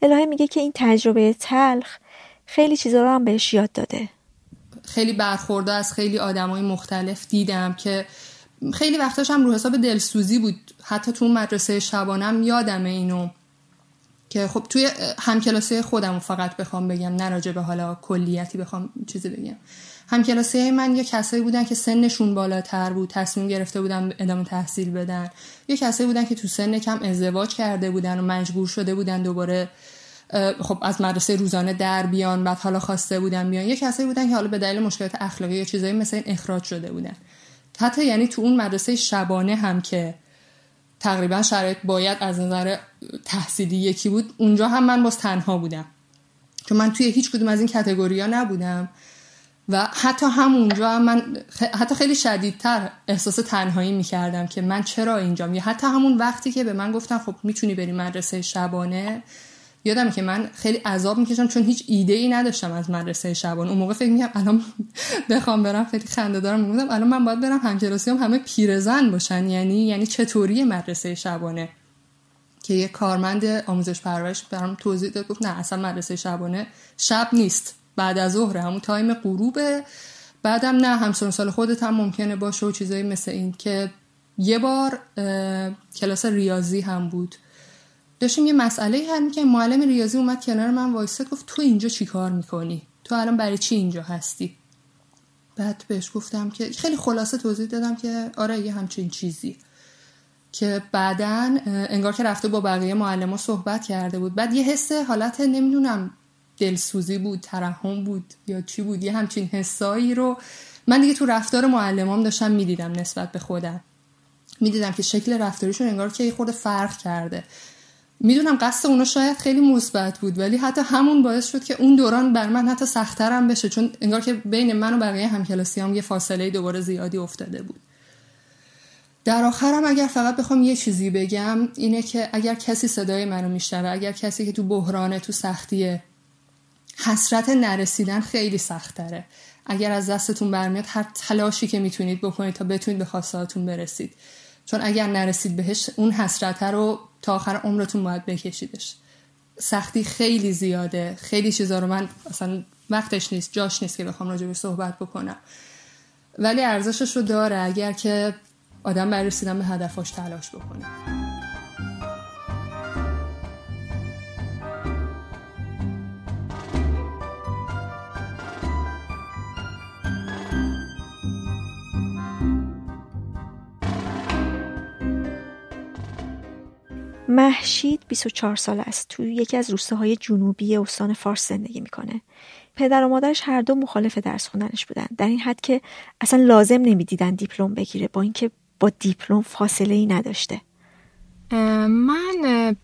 الهه میگه که این تجربه تلخ خیلی چیزا رو هم بهش یاد داده. خیلی برخورده از خیلی آدمای مختلف دیدم که خیلی وقتاش هم رو حساب دلسوزی بود. حتی تو مدرسه شبانم یادمه اینو که خب توی همکلاسی خودم فقط بخوام بگم نه به حالا کلیتی بخوام چیزی بگم. همکلاسی من یه کسایی بودن که سنشون بالاتر بود تصمیم گرفته بودن ادامه تحصیل بدن. یه کسایی بودن که تو سن کم ازدواج کرده بودن و مجبور شده بودن دوباره خب از مدرسه روزانه در بیان بعد حالا خواسته بودن بیان. یه کسایی بودن که حالا به دلیل مشکلات اخلاقی یا چیزایی مثل این اخراج شده بودن. حتی یعنی تو اون مدرسه شبانه هم که تقریبا شرایط باید از نظر تحصیلی یکی بود اونجا هم من باز تنها بودم. چون من توی هیچ کدوم از این کتگوریا نبودم. و حتی همونجا هم من حتی خیلی شدیدتر احساس تنهایی می‌کردم که من چرا اینجام. یا حتی همون وقتی که به من گفتن خب می‌تونی بری مدرسه شبانه یادم که من خیلی عذاب می‌کشم چون هیچ ایده ای نداشتم از مدرسه شبانه. اون موقع فکر می‌کنم الان بخوام برم خیلی خنده دارم. میگم الان من باید برم همکلاسی هم همه پیرزن باشن. یعنی یعنی چطوری مدرسه شبانه؟ که یه کارمند آموزش پرورش برام توضیح داد. گفت نه اصلا مدرسه شبانه شب نیست. بعد از ظهر همون تایم غروبه. بعدم نه همسن سال خودت هم ممکنه باشه و چیزایی مثل این که یه بار کلاس ریاضی هم بود. داشتیم یه مسئله حل که معلم ریاضی اومد کنار من وایساد گفت تو اینجا چی کار می‌کنی؟ تو الان برای چی اینجا هستی؟ بعد بهش گفتم که خیلی خلاصه توضیح دادم که آره یه همچین چیزی. که بعدا انگار که رفته با بقیه معلم صحبت کرده بود. بعد یه حس حالت نمی‌دونم دلسوزی بود ترحم بود یا چی بود یه همچین حسایی رو من دیگه تو رفتار معلمام داشتم می‌دیدم نسبت به خودم. می‌دیدم که شکل رفتاریشون انگار که یه خورده فرق کرده. می‌دونم قصد اونا شاید خیلی مثبت بود ولی حتی همون باعث شد که اون دوران بر من حتی سختترم بشه چون انگار که بین من و بقیه همکلاسیام یه فاصله دوباره زیادی افتاده بود. در آخرم اگر فقط بخوام یه چیزی بگم اینه که اگر کسی صدای منو میشنوه اگر کسی که تو بحرانه تو سختیه حسرت نرسیدن خیلی سختره اگر از دستتون برمیاد هر تلاشی که می‌تونید بکنید تا بتونید به خواستهاتون برسید. چون اگر نرسید بهش اون حسرت رو تا آخر عمرتون باید بکشیدش. سختی خیلی زیاده. خیلی چیزا رو من اصلا وقتش نیست جاش نیست که بخوام راجع صحبت بکنم. ولی ارزشش رو داره اگر که آدم برای به هدفاش تلاش بکنه. محشید 24 سال است. توی یکی از روستاهای جنوبی استان فارس زندگی می‌کنه. پدر و مادرش هر دو مخالف درس خوندنش بودن. در این حد که اصلا لازم نمی‌دیدن دیپلم بگیره با اینکه با دیپلم فاصله ای نداشته. من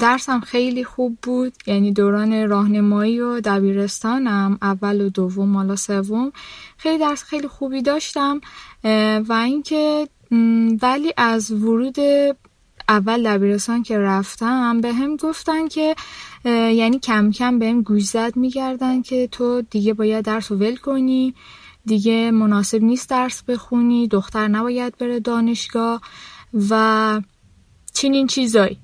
درسم خیلی خوب بود. یعنی دوران راهنمایی و دبیرستانم اول و دوم حالا سوم. خیلی درس خیلی خوبی داشتم. و اینکه ولی از ورود اول دبیرستان که رفتم به هم گفتن که یعنی کم کم بهم گوش زد میگردن که تو دیگه باید درس رو ول کنی دیگه مناسب نیست درس بخونی دختر نباید بره دانشگاه و چنین چیزایی.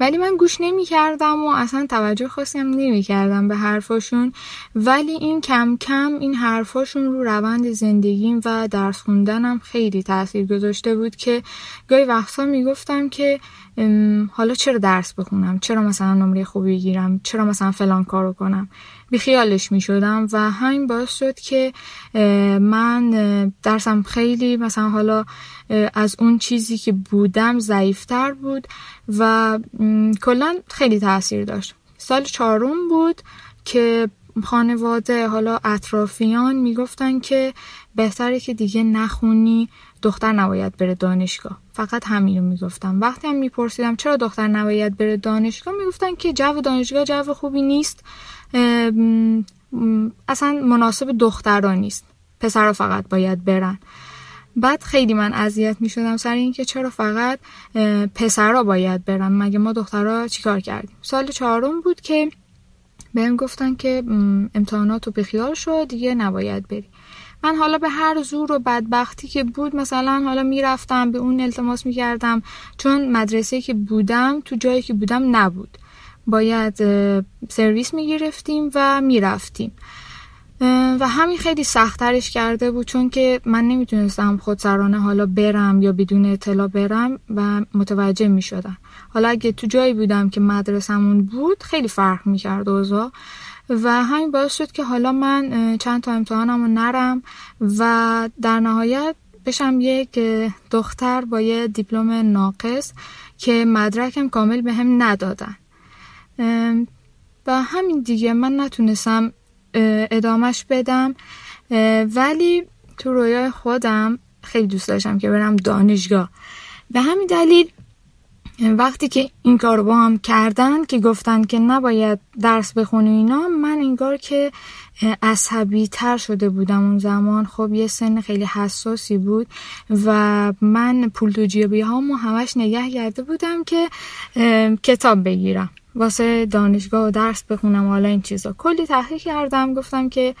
ولی من گوش نمی کردم و اصلا توجه خاصی نمی کردم به حرفاشون. ولی این کم کم این حرفاشون رو روند زندگیم و درس خوندنم خیلی تاثیر گذاشته بود که گاهی وقتا می‌گفتم که حالا چرا درس بخونم؟ چرا مثلا نمره خوبی بگیرم؟ چرا مثلا فلان کارو کنم؟ بیخیالش می شدم و همین باعث شد که من درسم خیلی مثلا حالا از اون چیزی که بودم ضعیفتر بود و کلا خیلی تاثیر داشت. سال چهارم بود که خانواده حالا اطرافیان می‌گفتن که بهتره که دیگه نخونی دختر نباید بره دانشگاه. فقط همین رو می‌گفتم. وقتی هم میپرسیدم چرا دختر نباید بره دانشگاه می‌گفتن که جو دانشگاه جو خوبی نیست. اصلا مناسب دختران نیست. پسرها فقط باید برن. بعد خیلی من اذیت می شدم سر اینکه چرا فقط پسرها باید برن. مگه ما دخترها چیکار کردیم؟ سال چهارم بود که بهم گفتن که امتحانات رو بخیال شد دیگه نباید بری. من حالا به هر زور و بدبختی که بود مثلا حالا می‌رفتم به اون التماس می‌کردم چون مدرسه که بودم تو جایی که بودم نبود. باید سرویس می‌گرفتیم و می‌رفتیم. و همین خیلی سختترش کرده بود چون که من نمی‌تونستم خودسرانه حالا برم یا بدون اطلاع برم و متوجه می‌شدم. حالا اگه تو جایی بودم که مدرسمون بود خیلی فرق می‌کرد اوضاع. و همین باعث شد که حالا من چند تا امتحانم رو نرم و در نهایت بشم یک دختر با یه دیپلم ناقص که مدرکم کامل به هم ندادن. و همین دیگه من نتونستم ادامش بدم ولی تو رویای خودم خیلی دوست داشتم که برم دانشگاه. به همین دلیل وقتی که این کار با هم کردن که گفتن که نباید درس بخونی اینا من انگار که عصبی تر شده بودم اون زمان. خب یه سن خیلی حساسی بود و من پول تو جیبی هامو همش نگه کرده بودم که کتاب بگیرم. واسه دانشگاه و درس بخونم حالا این چیزا. کلی تحقیق کردم گفتم که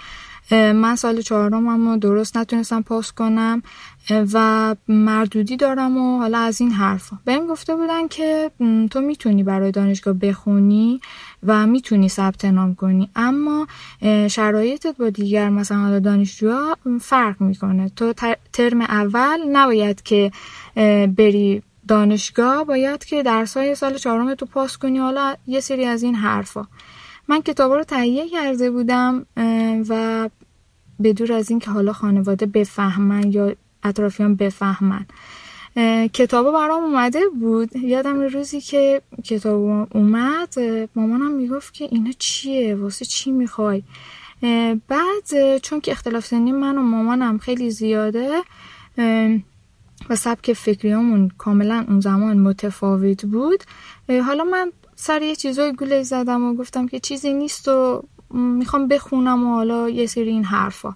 من سال چهارم رو درست نتونستم پاس کنم و مردودی دارم و حالا از این حرفا. بهم گفته بودن که تو می‌تونی برای دانشگاه بخونی و می‌تونی ثبت نام کنی. اما شرایطت با دیگر مثلا حالا دانشجوها فرق می‌کنه. تو ترم اول نباید که بری دانشگاه باید که درسای سال چهارم تو پاس کنی. حالا یه سری از این حرفا. من کتاب رو تهیه کرده بودم و به دور از این که حالا خانواده بفهمن یا اطرافیان بفهمن. کتاب برام اومده بود. یادم روزی که کتاب اومد مامانم می‌گفت که اینا چیه؟ واسه چی می‌خوای؟ بعد چون که اختلاف سنی من و مامانم خیلی زیاده و سبک فکریامون کاملا اون زمان متفاوت بود. حالا من سر یه چیزای گوله زدم و گفتم که چیزی نیست و می‌خوام بخونم و حالا یه سری این حرفا.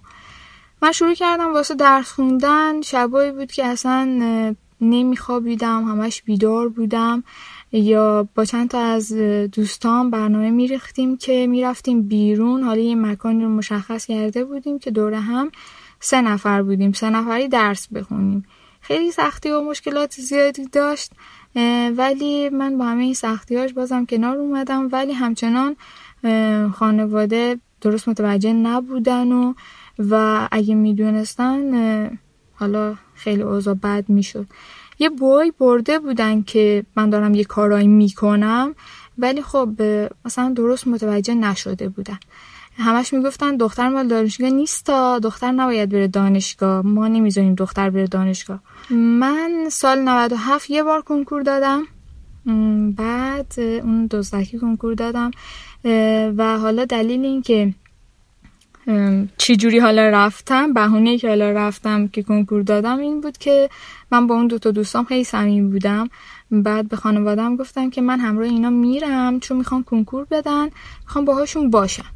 من شروع کردم واسه درس خوندن. شبایی بود که اصلا نمیخوابیدم همش بیدار بودم. یا با چند تا از دوستان برنامه میریختیم که می‌رفتیم بیرون. حالا یه مکانی رو مشخص کرده بودیم که دوره هم سه نفر بودیم. سه نفری درس بخونیم. خیلی سختی و مشکلات زیادی داشت ولی من با همه این سختیاش بازم کنار اومدم. ولی همچنان خانواده درست متوجه نبودن و و اگه می‌دونستن حالا خیلی اوضاع بد می‌شد. یه بوی برده بودن که من دارم یه کارایی می‌کنم ولی خب مثلا درست متوجه نشده بودن. همش می‌گفتن دختر مال دانشگاه نیستا دختر نباید بره دانشگاه. ما نمی‌ذاریم دختر بره دانشگاه. من سال 97 یه بار کنکور دادم. بعد اون دزدکی کنکور دادم. و حالا دلیل این که چی جوری حالا رفتم بهونه که حالا رفتم که کنکور دادم این بود که من با اون دوتا دوستام خیلی صمیمی بودم. بعد به خانوادم گفتم که من همراه اینا میرم چون می‌خوام کنکور بدن می‌خوام باهاشون باشم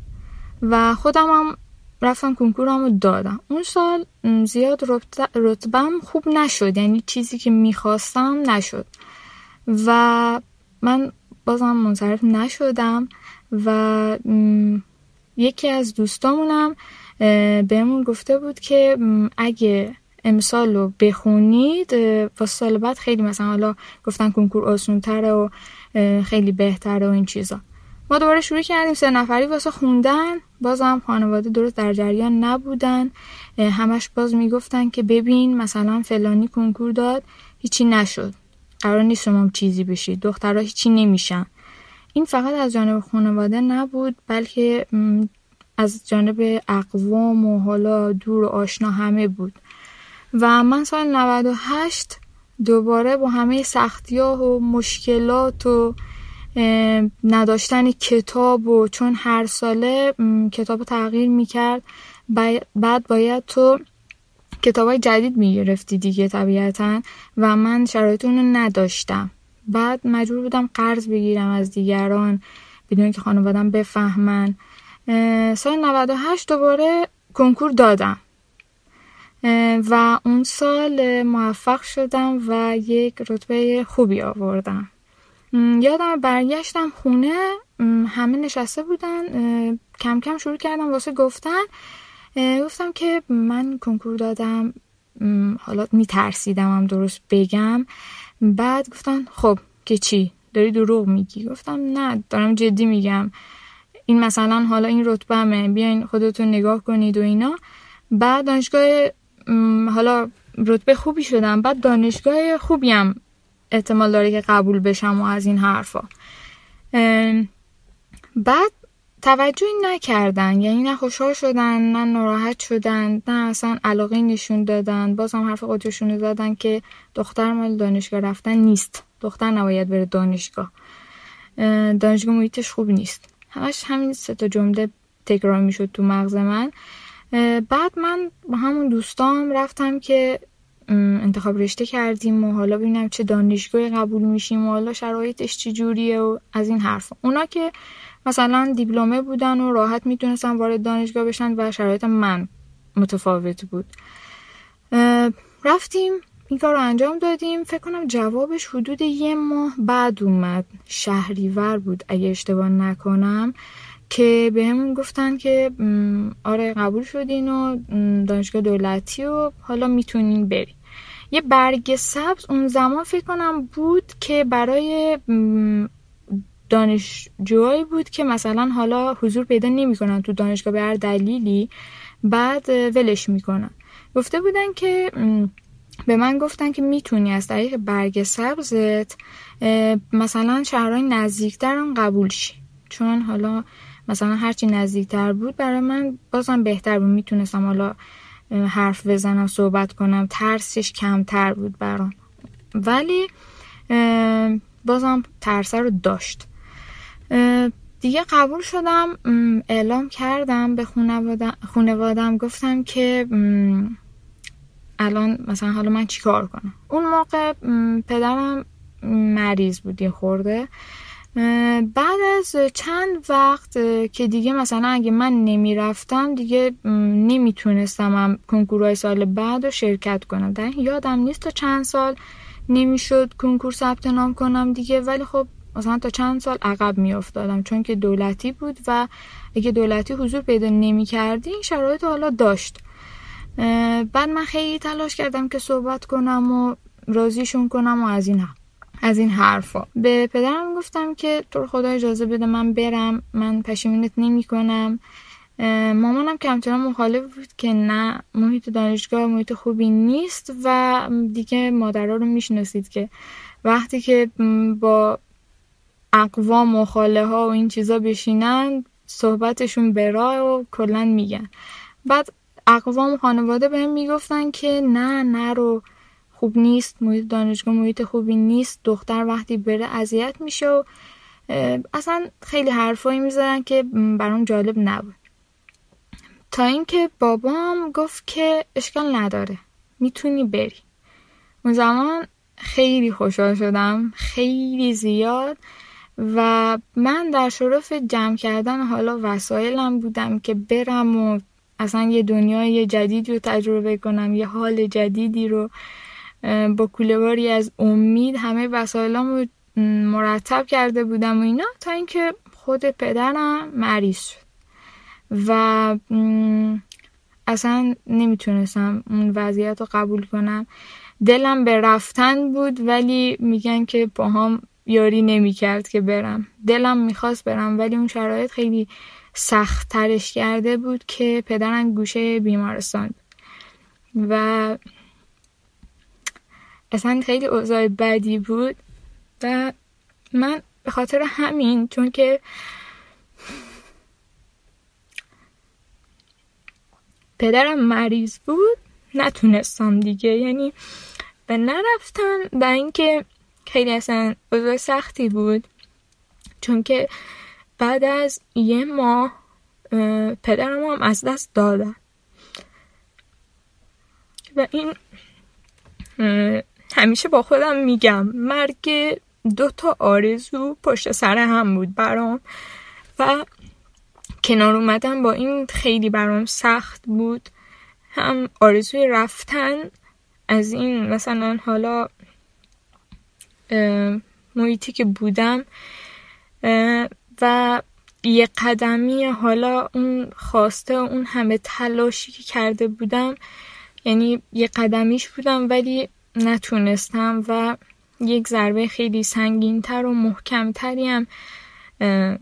و خودم هم رفتم کنکورم رو دادم. اون سال زیاد رتبم خوب نشد. یعنی چیزی که می‌خواستم نشد. و من بازم منصرف نشدم و یکی از دوستامونم بهمون گفته بود که اگه امسال رو بخونید واسه سال بعد خیلی مثلا حالا گفتن کنکور آسونتره و خیلی بهتره و این چیزا. ما دوباره شروع کردیم سه نفری واسه خوندن. بازم خانواده درست در جریان نبودن. همش باز می‌گفتن که ببین مثلا فلانی کنکور داد هیچی نشد. قرار نیست شما چیزی بشید. دخترها هیچی نمیشن. این فقط از جانب خانواده نبود بلکه از جانب اقوام و حالا دور و آشنا همه بود. و من سال 98 دوباره با همه سختی ها و مشکلات و نداشتن کتاب و چون هر ساله کتاب تغییر می‌کرد بعد باید تو کتاب های جدید می‌گرفتی دیگه طبیعتا و من شرایط اونو نداشتم. بعد مجبور بودم قرض بگیرم از دیگران بدون که خانوادم بفهمن. سال 98 دوباره کنکور دادم. و اون سال موفق شدم و یک رتبه خوبی آوردم. یادم برگشتم خونه همه نشسته بودن کم کم شروع کردم واسه گفتن. گفتم که من کنکور دادم حالا میترسیدم هم درست بگم. بعد گفتن خب که چی؟ داری دروغ میگی. گفتم نه دارم جدی میگم. این مثلا حالا این رتبهمه بیاین خودتون نگاه کنید و اینا. بعد دانشگاه حالا رتبه خوبی شدم بعد دانشگاه خوبیم احتمال داره که قبول بشم و از این حرفا. بعد توجهی نکردن یعنی نه خوشحال شدن نه ناراحت شدن نه اصلا علاقه نشون دادن. باز هم حرف خودشون دادن که دختر مال دانشگاه رفتن نیست. دختر نباید بره دانشگاه. دانشگاه محیطش خوب نیست. همش همین سه تا جمله تکرار می‌شد تو مغز من. بعد من با همون دوستام رفتم که انتخاب رشته کردیم و حالا ببینم چه دانشگاه قبول میشیم و حالا شرایطش چجوریه و از این حرف. اونا که مثلا دیپلمه بودن و راحت می‌تونستن وارد دانشگاه بشن و شرایط من متفاوت بود. رفتیم این کار رو انجام دادیم. فکر کنم جوابش حدود یه ماه بعد اومد. شهریور بود اگه اشتباه نکنم. که به همون گفتن که آره قبول شدین و دانشگاه دولتی و حالا می‌تونین برین. یه برگ سبز اون زمان فکر کنم بود که برای دانشجوهایی بود که مثلا حالا حضور پیدا نمی‌کنن تو دانشگاه به هر دلیلی بعد ولش می‌کنن. گفته بودن که به من گفتن که می‌تونی از طریق برگ سبزت مثلا شهرهای نزدیکتر هم قبول شی. چون حالا مثلا هرچی نزدیکتر بود برای من بازم بهتر بود. می‌تونستم حالا حرف بزنم صحبت کنم. ترسش کمتر بود برام. ولی بازم ترسه رو داشت. دیگه قبول شدم. اعلام کردم به خانوادم گفتم که الان مثلا حالا من چیکار کنم؟ اون موقع پدرم مریض بود یه خورده. بعد از چند وقت که دیگه مثلا اگه من نمی‌رفتم دیگه نمی‌تونستم هم کنکورهای سال بعد رو شرکت کنم. در یادم نیست تا چند سال نمی‌شد کنکور ثبت نام کنم دیگه ولی خب مثلا تا چند سال عقب میافتادم. چون که دولتی بود و اگه دولتی حضور پیدا نمی کردی این شرایط حالا داشت. بعد من خیلی تلاش کردم که صحبت کنم و راضیشون کنم و از این از این حرفا. به پدرم گفتم که تو خدا اجازه بده من برم من پشیمونت نمی کنم مامانم کمتران مخالف بود که نه محیط دانشگاه محیط خوبی نیست و دیگه مادرها رو می‌شناسید که وقتی که با اقوام و خاله ها و این چیزا بشینن صحبتشون برای و کلا میگن. بعد اقوام خانواده بهم می‌گفتن که نه نرو خوب نیست محیط دانشگاه محیط خوبی نیست دختر وقتی بره اذیت میشه و اصلا خیلی حرفایی می‌زدن که برام جالب نبود. تا اینکه بابام گفت که اشکال نداره می‌تونی بری. اون زمان خیلی خوشحال شدم خیلی زیاد و من در شرف جمع کردن حالا وسایلم بودم که برم و اصلا یه دنیای جدیدی رو تجربه کنم یه حال جدیدی رو. با کولهباری از امید همه وسایلام رو مرتب کرده بودم و اینا تا اینکه خود پدرم مریض شد. و اصلا نمی‌تونستم اون وضعیت رو قبول کنم. دلم به رفتن بود ولی میگن که هم یاری نمی‌کرد که برم. دلم می‌خواست برم ولی اون شرایط خیلی سخت ترش کرده بود که پدرم گوشه بیمارستان بود. و اصلا خیلی اوضاع بدی بود و من به خاطر همین چون که پدرم مریض بود نتونستم دیگه. یعنی به نرفتم و اینکه خیلی اصلا اوضاع سختی بود. چون که بعد از یه ماه پدرم هم از دست دادم و این همیشه با خودم میگم مرگ دو تا آرزو پشت سر هم بود برام و کنار اومدن با این خیلی برام سخت بود. هم آرزوی رفتن از این مثلا حالا محیطی که بودم و یه قدمی حالا اون خواسته اون همه تلاشی که کرده بودم یعنی یه قدمیش بودم ولی نتونستم و یک ضربه خیلی سنگینتر و محکمتری هم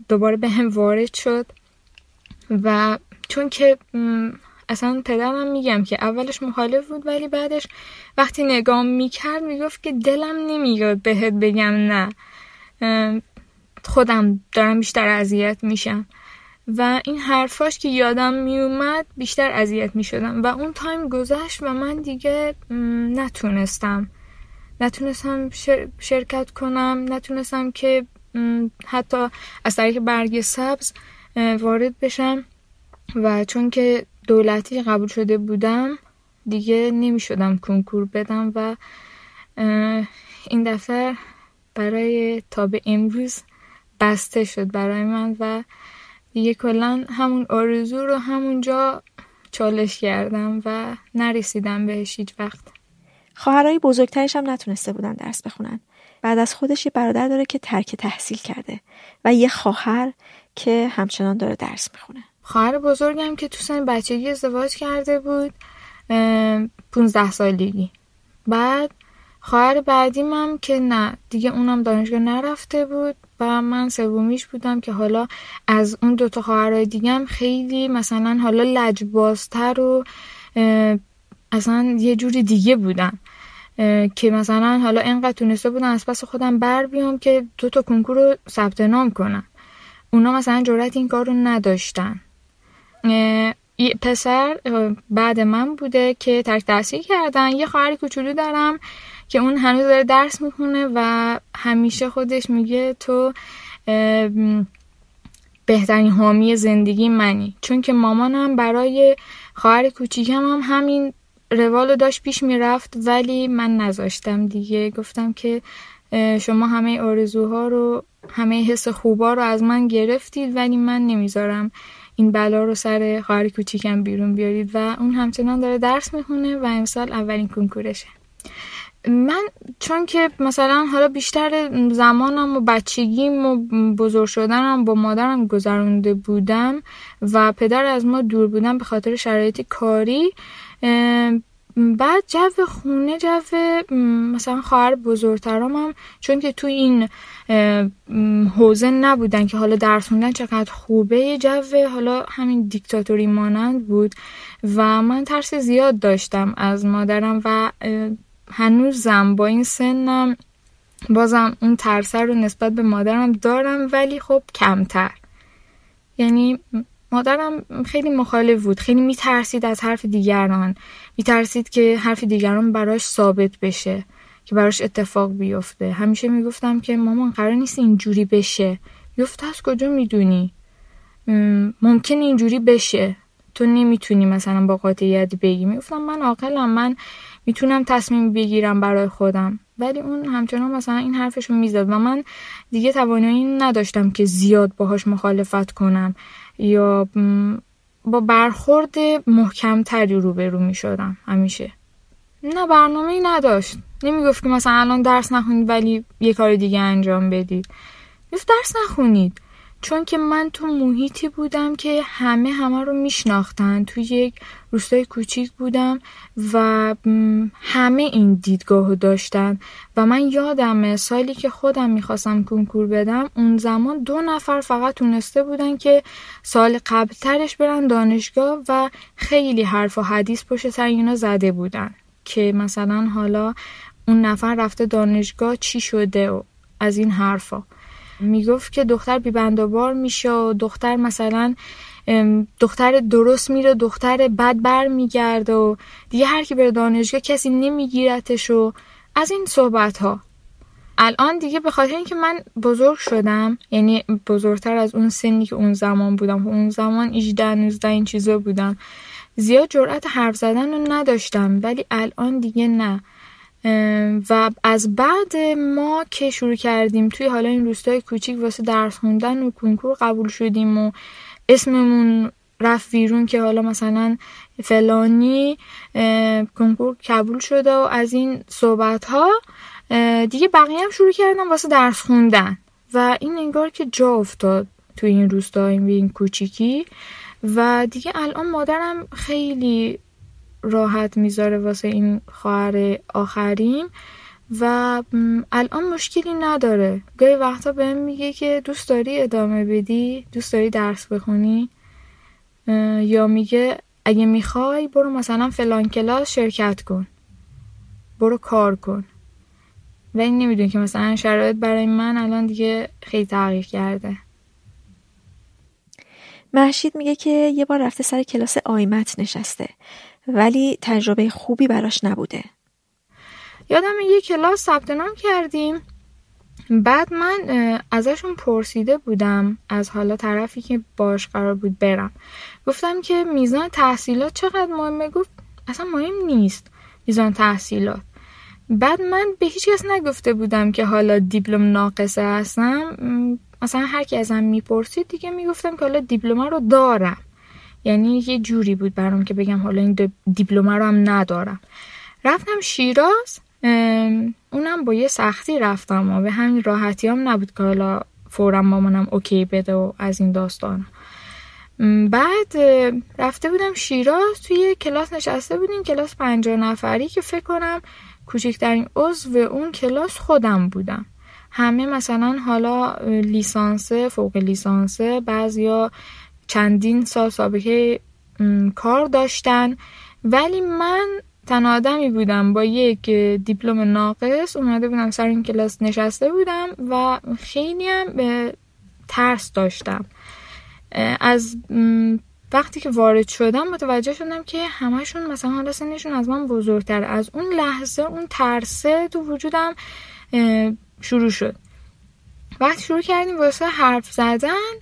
دوباره به هم وارد شد. و چون که اصلا پدرم میگم که اولش مخالف بود ولی بعدش وقتی نگام می‌کرد می‌گفت که دلم نمیاد بهت بگم نه. خودم دارم بیشتر اذیت میشم. و این حرفاش که یادم میومد بیشتر اذیت می‌شدم و اون تایم گذشت و من دیگه نتونستم. نتونستم شرکت کنم نتونستم که حتی از طریق برگ سبز وارد بشم و چون که دولتی قبول شده بودم دیگه نمی شدم کنکور بدم و این دفعه برای تا به امروز بسته شد برای من و دیگه کلا همون آرزو رو همونجا چالش کردم و نرسیدم بهش هیچ وقت. خواهرای بزرگترش هم نتونسته بودن درس بخونن. بعد از خودش یه برادر داره که ترک تحصیل کرده و یه خواهر که همچنان داره درس می‌خونه. خواهر بزرگم که تو سن بچگی ازدواج کرده بود 15 سالگی. بعد خواهر بعدیم هم که نه. دیگه اونم دانشگاه نرفته بود و من سومیش بودم که حالا از اون دوتا خواهرای دیگم خیلی مثلا حالا لجبازتر و اصلا یه جوری دیگه بودم که مثلا حالا اینقدر تونسته بودم از پس خودم بر بیام که دو تا کنکور رو ثبت نام کنم. اونا مثلا جرأت این کار رو نداشتن. پسر بعد من بوده که ترک تحصیل کردن. یه خواهر کوچولو دارم. که اون هنوز داره درس می‌خونه و همیشه خودش میگه تو بهترین حامی زندگی منی. چون که مامانم برای خواهر کوچیکم هم همین روال داشت پیش می‌رفت ولی من نذاشتم دیگه. گفتم که شما همه آرزوها رو همه حس خوبا رو از من گرفتید ولی من نمی‌ذارم این بلا رو سر خواهر کوچیکم بیرون بیارید. و اون همچنان داره درس می‌خونه و امسال اولین کنکورشه. من چون که مثلا حالا بیشتر زمانم و بچگیم و بزرگ شدنم با مادرم گذرونده بودم و پدر از ما دور بودم به خاطر شرایط کاری بعد جو خونه جو مثلا خواهر بزرگترام هم چون که تو این حوزه نبودن که حالا درس خوندن چقدر خوبه جو حالا همین دیکتاتوری مانند بود و من ترس زیاد داشتم از مادرم و هنوزم با این سنم بازم اون ترسه رو نسبت به مادرم دارم ولی خب کمتر. یعنی مادرم خیلی مخالف بود خیلی میترسید از حرف دیگران. میترسید که حرف دیگران براش ثابت بشه که براش اتفاق بیفته. همیشه می‌گفتم که مامان قرار نیست اینجوری بشه. یفته از کجا می‌دونی؟ ممکن اینجوری بشه. تو نمی‌تونی مثلا با قاطعیت بگی. می‌گفتم من عاقلم. من می‌تونم تصمیم بگیرم برای خودم. ولی اون همچنان مثلا این حرفشو می‌زد و من دیگه توانایی نداشتم که زیاد باهاش مخالفت کنم یا با برخورد محکمتری روبرو می‌شدم همیشه. نه برنامه ای نداشت. نمی‌گفت که مثلا الان درس نخونید ولی یه کار دیگه انجام بدید. گفت درس نخونید. چون که من تو محیطی بودم که همه همه رو میشناختن. تو یک روستای کوچیک بودم و همه این دیدگاه داشتن. و من یادم سالی که خودم می‌خواستم کنکور بدم اون زمان دو نفر فقط تونسته بودن که سال قبلترش برن دانشگاه و خیلی حرف و حدیث پشت سر اینا زده بودن. که مثلا حالا اون نفر رفته دانشگاه چی شده و از این حرفا. می‌گفت که دختر بیبندوبار میشه و دختر مثلا دختر درست میره دختر بد بر میگرده و دیگه هر کی بره دانشگاه کسی نمیگیرتش و از این صحبت ها الان دیگه به خاطر اینکه من بزرگ شدم یعنی بزرگتر از اون سنی که اون زمان بودم و اون زمان 18 19 این چیزا بودم. زیاد جرأت حرف زدن رو نداشتم ولی الان دیگه نه. و از بعد ما که شروع کردیم توی حالا این روستای کوچیک واسه درس خوندن و کنکور قبول شدیم و اسممون رفت بیرون که حالا مثلا فلانی کنکور قبول شده و از این صحبت ها دیگه بقیه هم شروع کردم واسه درس خوندن. و این انگار که جا افتاد توی این روستا این کوچیکی. و دیگه الان مادرم خیلی راحت می‌ذاره واسه این خواهر آخریم و الان مشکلی نداره. گاهی وقتا بهم میگه که دوست داری ادامه بدی؟ دوست داری درس بخونی؟ یا میگه اگه می‌خوای برو مثلا فلان کلاس شرکت کن. برو کار کن. و این نمیدون که مثلا شرایط برای من الان دیگه خیلی تغییر کرده. محشید میگه که یه بار رفته سر کلاس آیمت نشسته. ولی تجربه خوبی براش نبوده. یادم یه کلاس ثبت نام کردیم. بعد من ازشون پرسیده بودم از حالا طرفی که باش قرار بود برم. گفتم که میزان تحصیلات چقدر مهمه؟ گفت اصلا مهم نیست میزان تحصیلات. بعد من به هیچ کس نگفته بودم که حالا دیپلم ناقصه هستم. مثلا هر کی ازم می‌پرسید دیگه می‌گفتم که حالا دیپلم رو دارم. یعنی یه جوری بود برام که بگم حالا این دیپلم رو هم ندارم. رفتم شیراز. اونم با یه سختی رفتم و به همین راحتی هم نبود که حالا فورا مامانم اوکی بده و از این داستان. بعد رفته بودم شیراز توی کلاس نشسته بودیم کلاس پنجاه نفری که فکر کنم کوچکترین عضو اون کلاس خودم بودم. همه مثلا حالا لیسانسه فوق لیسانسه بعضیا چندین سال سابقه کار داشتن. ولی من تنها آدمی بودم. با یک دیپلم ناقص اومده بودم سر این کلاس نشسته بودم و خیلی هم ترس داشتم. از وقتی که وارد شدم متوجه شدم که همشون مثلا حالا سنشون از من بزرگتر از اون لحظه اون ترسه تو وجودم شروع شد. وقتی شروع کردیم واسه حرف زدن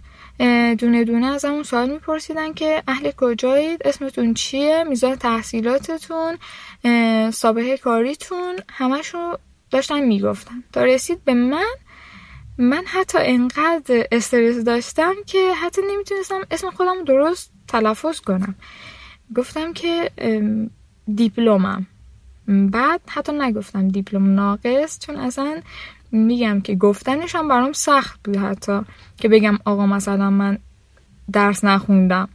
دونه دونه از همون سوال میپرسیدن که اهل کجایید؟ اسمتون چیه؟ میزان تحصیلاتتون سابقه کاریتون همشون داشتن می‌گفتن. تا رسید به من من حتی انقدر استرس داشتم که حتی نمی‌تونستم اسم خودم درست تلفظ کنم. گفتم که دیپلمم. بعد حتی نگفتم دیپلم ناقص چون اصلا میگم که گفتنش هم برام سخت بود حتی که بگم آقا مثلا من درس نخوندم.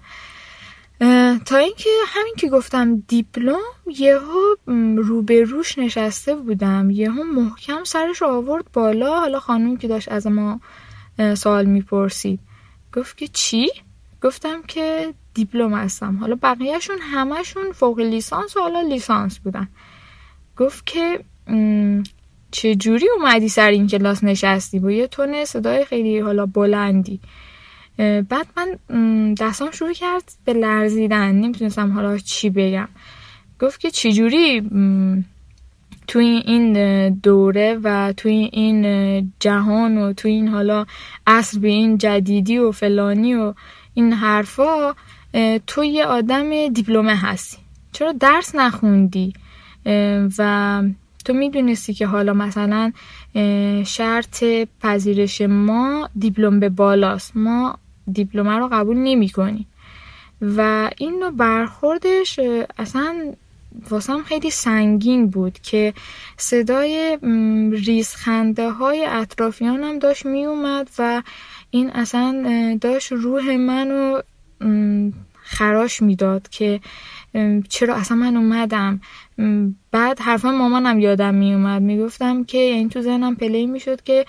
تا اینکه همین که گفتم دیپلم یهو روبروش نشسته بودم. یهو محکم سرش آورد بالا. حالا خانم که داشت از ما سوال می‌پرسید. گفت که چی؟ گفتم که دیپلم هستم. حالا بقیهشون همشون فوق لیسانس و حالا لیسانس بودن. گفت که چه جوری اومدی سر این کلاس نشستی؟ با یه تون صدای خیلی حالا بلندی. بعد من دستام شروع کرد به لرزیدن. نمی‌تونستم حالا چی بگم. گفت که چجوری توی این دوره و توی این جهان و توی این حالا عصر به این جدیدی و فلانی و این حرفا تو یه آدم دیپلمه هستی. چرا درس نخوندی؟ و تو می‌دونستی که حالا مثلا شرط پذیرش ما دیپلم به بالاست. ما دیپلمه رو قبول نمی کنیم و این نوع برخوردش اصلا واسم خیلی سنگین بود که صدای ریزخنده های اطرافیانم داشت می اومد و این اصلا داشت روح منو خراش می‌داد که چرا اصلا من اومدم؟ بعد حرفا مامانم یادم می اومد می‌گفتم که یعنی تو ذهنم پلی می‌شد که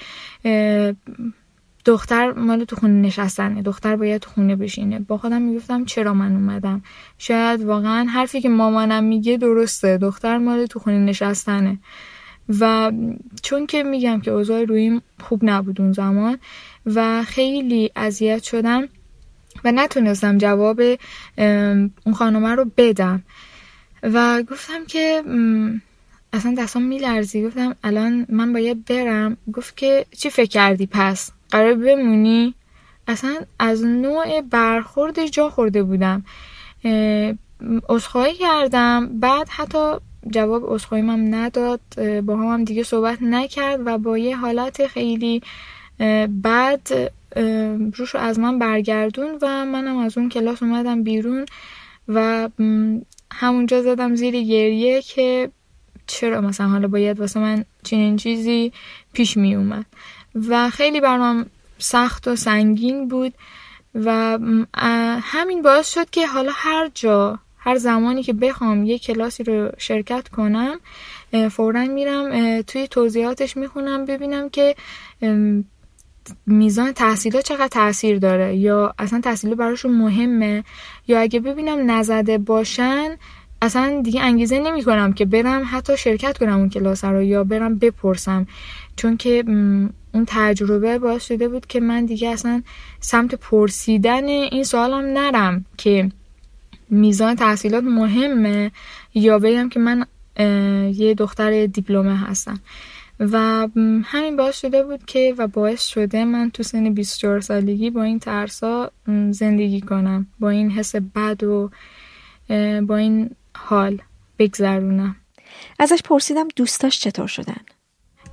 دختر مال تو خونه نشستنه. دختر باید تو خونه بشینه. با خودم می‌گفتم چرا من اومدم؟ شاید واقعا حرفی که مامانم میگه درسته. دختر مال تو خونه نشستنه. و چون که میگم که اوضاع رویم خوب نبود اون زمان و خیلی اذیت شدم و نتونستم جواب اون خانومه رو بدم. و گفتم که اصلا دستم میلرزی. گفتم الان من باید برم. گفت که چی فکر کردی؟ پس قرار بمونی؟ اصلا از نوع برخورد جا خورده بودم. اصخایی کردم. بعد حتی جواب اصخاییم هم نداد. با هم, هم دیگه صحبت نکرد و با یه حالت خیلی بعد روش رو از من برگردون و منم از اون کلاس اومدم بیرون و همونجا زدم زیر گریه که چرا مثلا حالا باید واسه من چنین چیزی پیش می اومد. و خیلی برام سخت و سنگین بود و همین باعث شد که حالا هر جا هر زمانی که بخوام یه کلاسی رو شرکت کنم فورا میرم توی توضیحاتش می‌خونم ببینم که میزان تحصیلات چقدر تاثیر داره یا اصلا تحصیل براشون مهمه. یا اگه ببینم نزده باشن اصلا دیگه انگیزه نمی کنم که برم حتی شرکت کنم اون کلاس رو یا برم بپرسم. چون که اون تجربه باعث شده بود که من دیگه اصلا سمت پرسیدن این سوالم نرم که میزان تحصیلات مهمه یا بگم که من یه دختر دیپلمه هستم. و همین باعث شده بود که و باعث شده من تو سن 24 سالگی با این ترسا زندگی کنم با این حس بد و با این حال بگذرونم. ازش پرسیدم دوستاش چطور شدن؟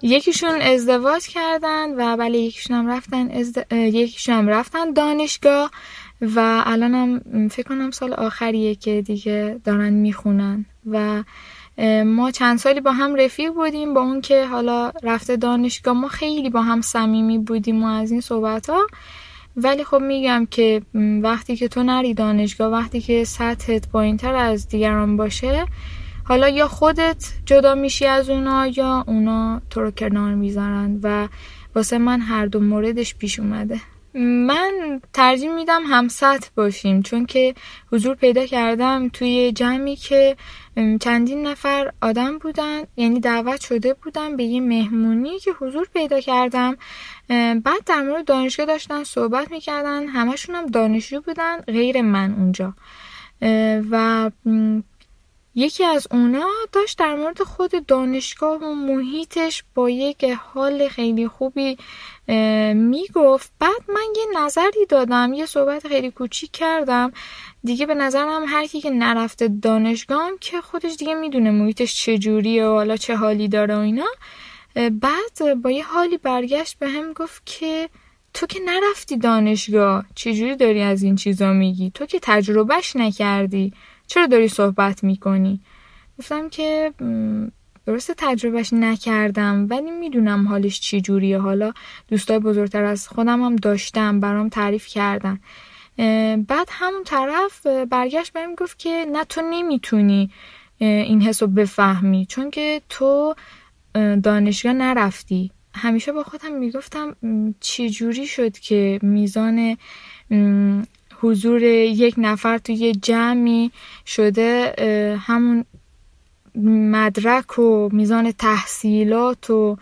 یکیشون ازدواج کردن و بله یکیشون هم رفتن ازد... یکیشون هم رفتن دانشگاه و الانم فکر کنم سال آخریه که دیگه دارن می‌خونن و ما چند سالی با هم رفیق بودیم با اون که حالا رفته دانشگاه ما خیلی با هم صمیمی بودیم و از این صحبت ها ولی خب میگم که وقتی که تو نری دانشگاه وقتی که سطحت تر از دیگران باشه حالا یا خودت جدا میشی از اونا یا اونا تو رو کنار می‌ذارن و واسه من هر دو موردش پیش اومده. من ترجیح میدم هم سطح باشیم چون که حضور پیدا کردم توی جمعی که چندین نفر آدم بودن یعنی دعوت شده بودن به یه مهمونی که حضور پیدا کردم. بعد در مورد دانشگاه داشتن صحبت می‌کردن همشون هم دانشجو بودن غیر من اونجا. و یکی از اونا داشت در مورد خود دانشگاه و محیطش با یک حال خیلی خوبی می‌گفت. بعد من یه نظری دادم یه صحبت خیلی کوچیک کردم. دیگه به نظرم هر کی که نرفته دانشگاه که خودش دیگه می‌دونه محیطش چجوریه و حالا چه حالی داره و اینا. بعد با یه حالی برگشت به هم گفت که تو که نرفتی دانشگاه چجوری داری از این چیزا میگی؟ تو که تجربهش نکردی. چرا داری صحبت می‌کنی؟ گفتم که درسته تجربهش نکردم ولی می‌دونم حالش چی جوریه حالا دوستای بزرگتر از خودم هم داشتم برام تعریف کردن. بعد همون طرف برگشت بهم گفت که نه تو نمی‌تونی این حس رو بفهمی چون که تو دانشگاه نرفتی. همیشه با خودم می‌گفتم چی جوری شد که میزان حضور یک نفر توی جمعی شده همون مدرک و میزان تحصیلات و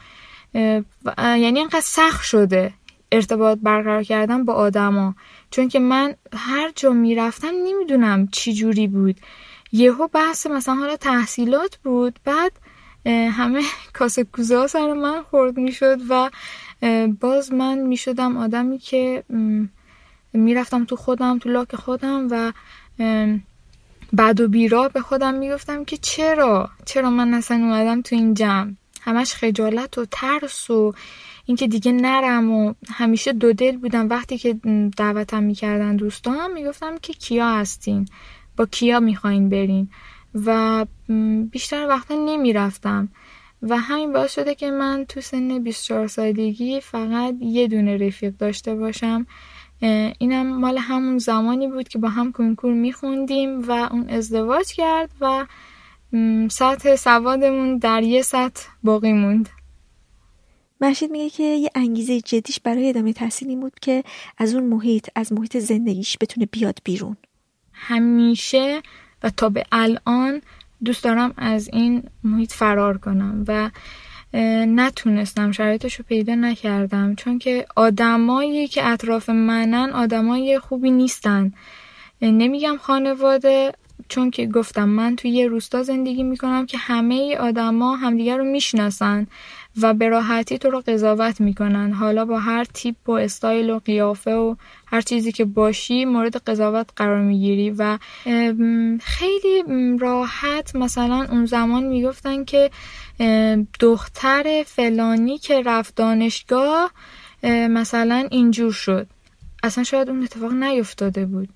یعنی اینقدر سخت شده ارتباط برقرار کردم با آدما. چون که من هر جا می‌رفتم نمی‌دونم چی جوری بود. یهو بحث مثلا حالا تحصیلات بود بعد همه کاسه کوزه سر من خورد می‌شد و باز من می‌شدم آدمی که می‌رفتم تو خودم تو لاک خودم و بعد و بیرا به خودم می‌گفتم که چرا؟ چرا من اصلا اومدم تو این جمع؟ همش خجالت و ترس و اینکه دیگه نرم و همیشه دو دل بودم. وقتی که دعوتم می‌کردن دوستان می‌گفتم که کیا هستین؟ با کیا می‌خواین برین؟ و بیشتر وقتا نمی‌رفتم. و همین باعث شده که من تو سن 24 سالگی فقط یه دونه رفیق داشته باشم. اینم مال همون زمانی بود که با هم کنکور میخوندیم و اون ازدواج کرد و سطح سوادمون در یه سطح باقی موند. محشید میگه که یه انگیزه جدیش برای ادامه تحصیل این بود که از اون محیط از محیط زندگیش بتونه بیاد بیرون. همیشه و تا به الان دوست دارم از این محیط فرار کنم و نتونستم شرایطش رو پیدا نکردم. چون که آدمایی که اطراف منن آدمای خوبی نیستن. نمیگم خانواده چون که گفتم من توی یه روستا زندگی می‌کنم که همه آدما همدیگر رو می‌شناسن و به راحتی تو رو قضاوت می‌کنن. حالا با هر تیپ و استایل و قیافه و هر چیزی که باشی مورد قضاوت قرار می‌گیری و خیلی راحت مثلا اون زمان می‌گفتن که دختر فلانی که رفت دانشگاه مثلا اینجور شد. اصلا شاید اون اتفاق نیفتاده بود.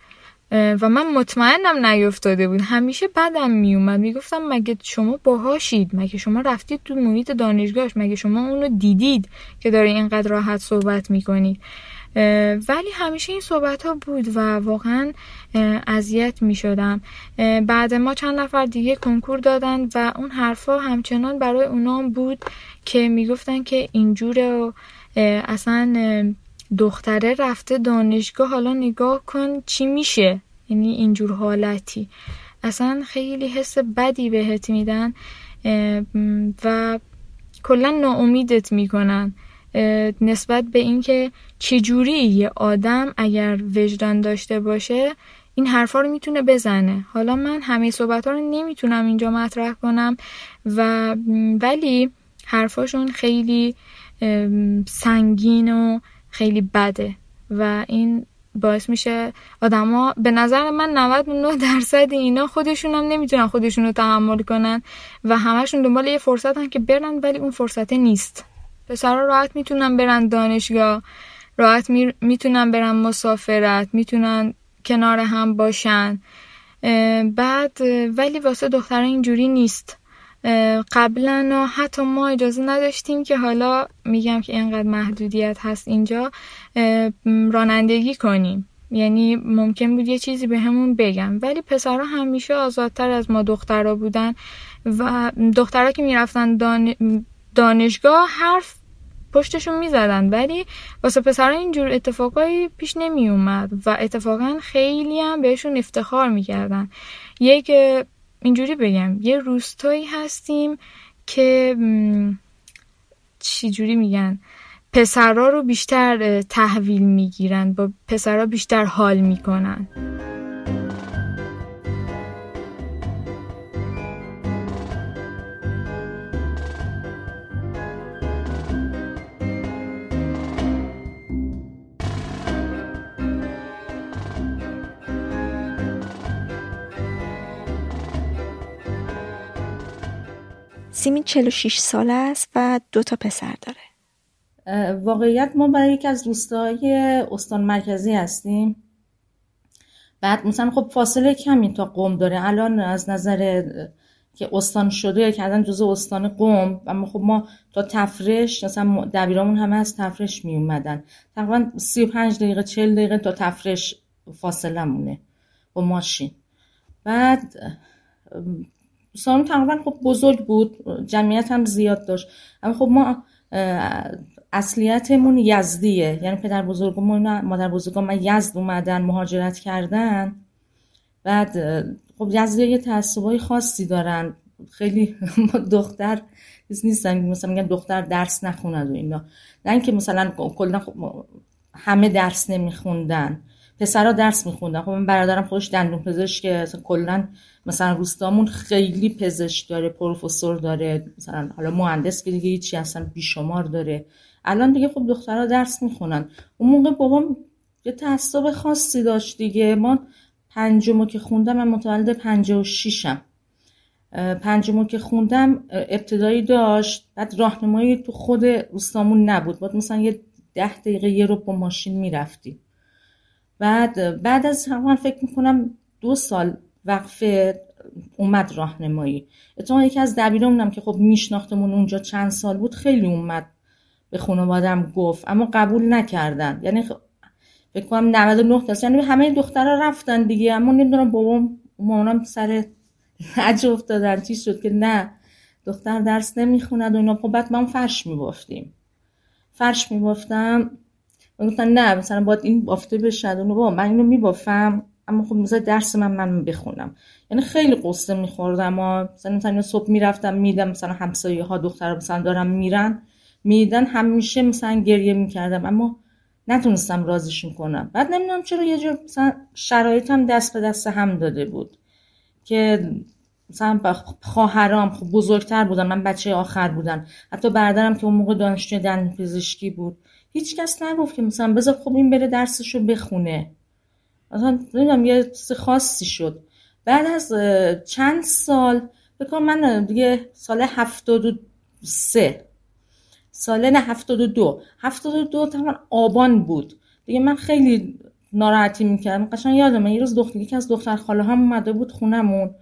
و من مطمئنم نیفتاده بود. همیشه بدم میومد. می‌گفتم مگه شما باهاشید؟ مگه شما رفتید تو محیط دانشگاهش؟ مگه شما اونو دیدید که داره اینقدر راحت صحبت می‌کنید ولی همیشه این صحبت ها بود و واقعا اذیت می شدم بعد ما چند نفر دیگه کنکور دادن و اون حرفا همچنان برای اونام بود که می‌گفتن که اینجوره و اصلا دختره رفته دانشگاه حالا نگاه کن چی میشه. یعنی اینجور حالتی. اصلا خیلی حس بدی بهت میدن و کلا ناامیدت می‌کنن. نسبت به اینکه چجوری یه آدم اگر وجدان داشته باشه این حرفا رو می‌تونه بزنه. حالا من همه صحبت ها رو نمی‌تونم اینجا مطرح کنم و ولی حرفاشون خیلی سنگین و خیلی بده و این باعث میشه آدما به نظر من 99 درصد اینا خودشون هم نمی‌تونن خودشون رو تحمل کنن و همشون دنبال یه فرصت که برن ولی اون فرصت نیست. پسرها راحت می‌تونن برن دانشگاه راحت می‌تونن برن مسافرت می‌تونن کنار هم باشن. بعد ولی واسه دختر اینجوری نیست. قبلا حتی ما اجازه نداشتیم که حالا میگم که اینقدر محدودیت هست اینجا رانندگی کنیم. یعنی ممکن بود یه چیزی به همون بگم. ولی پسرها همیشه آزادتر از ما دخترها بودن و دخترها که می‌رفتن دانشگاه حرف پشتشون می‌زدن ولی واسه پسرها اینجور اتفاقایی پیش نمی اومد و اتفاقا خیلی هم بهشون افتخار می‌کردن. یک اینجوری بگم یه روستایی هستیم که چی جوری میگن پسرها رو بیشتر تحویل می‌گیرن با پسرها بیشتر حال می‌کنن. سیمین 46 ساله است و دو تا پسر داره. واقعیت ما برای یکی از روستاهای استان مرکزی هستیم. بعد مثلا خب فاصله کمی تا قوم داره. الان از نظر که استان شده کردن جزء استان قوم و خب ما تا تفرش مثلا دبیرامون همه از تفرش می اومدن. تقریبا 35 دقیقه 40 دقیقه تا تفرش فاصله مونه با ماشین. بعد سالن تقریبا خب بزرگ بود جمعیت هم زیاد داشت. اما خب ما اصلیتمون یزدیه. یعنی پدر بزرگمون مادر بزرگم من یزد اومدن مهاجرت کردن. بعد خب یزدی یه تعصبای خاصی دارن. خیلی دختر نیستن. مثلا میگن دختر درس نخوند و اینا. نه اینکه مثلا کلا همه درس نمیخوندن. پسرها درس میخوندن. خب من برادرم خودش دندون پزشک کلا مثلا روستامون خیلی پزشک داره پروفسور داره مثلا حالا مهندس که دیگه هیچی اصلا بیشمار داره. الان دیگه خب دخترها درس می‌خونن. اون موقع بابام یه تعصب خاصی داشت دیگه. ما پنجمو که خوندم من متولد پنجه و شیشم پنجمو که خوندم ابتدایی داشت. بعد راهنمایی تو خود روستامون نبود. بعد مثلا یه ده دقیقه یه رو با ماشین می‌رفتیم. بعد بعد از همون فکر می‌کنم دو سال وقفه اومد راهنمایی. اتفاقا یکی از دبیرمونم که خب میشناختمون اونجا چند سال بود خیلی اومد به خانوادم گفت اما قبول نکردن. یعنی فکر کنم 99 درصد یعنی همه دخترها رفتن دیگه اما نمی‌دونم بابام مامانم سر لج افتادن چی شد که نه. دختر درس نمی‌خوند و اینا. خب بعد ما فرش میبافتیم. فرش میبافتم. گفتن نه مثلا باید این بافته بشه اونو با من اینو میبافم. اما خب مثلا درس من من بخونم. یعنی خیلی قصه میخوردم. مثلا مثلا صبح می‌رفتم میدم مثلا همسایه ها دختر مثلا دارم میرن. میدن همیشه مثلا گریه می‌کردم. اما نتونستم رازشون کنم بعد نمی‌دونم چرا یه جور مثلا شرایطم دست به دست هم داده بود. که مثلا خواهرام خب بزرگتر بودن من بچه آخر بودن حتی برادرم که اون موقع دانشجوی دندون پزشکی بود. هیچ کس نگفت که مثلا بذار خب این بره درسشو بخونه. مثلا نمی‌دونم یه چیز خاصی شد. بعد از چند سال بکنم من دیگه سال هفتاد و سه. سال نه هفتاد و دو. هفتاد و دو تقریبا آبان بود. دیگه من خیلی ناراحتی می‌کردم. قشنگ یادم یه روز دختر یکی از دختر خاله هم اومده بود خونمون.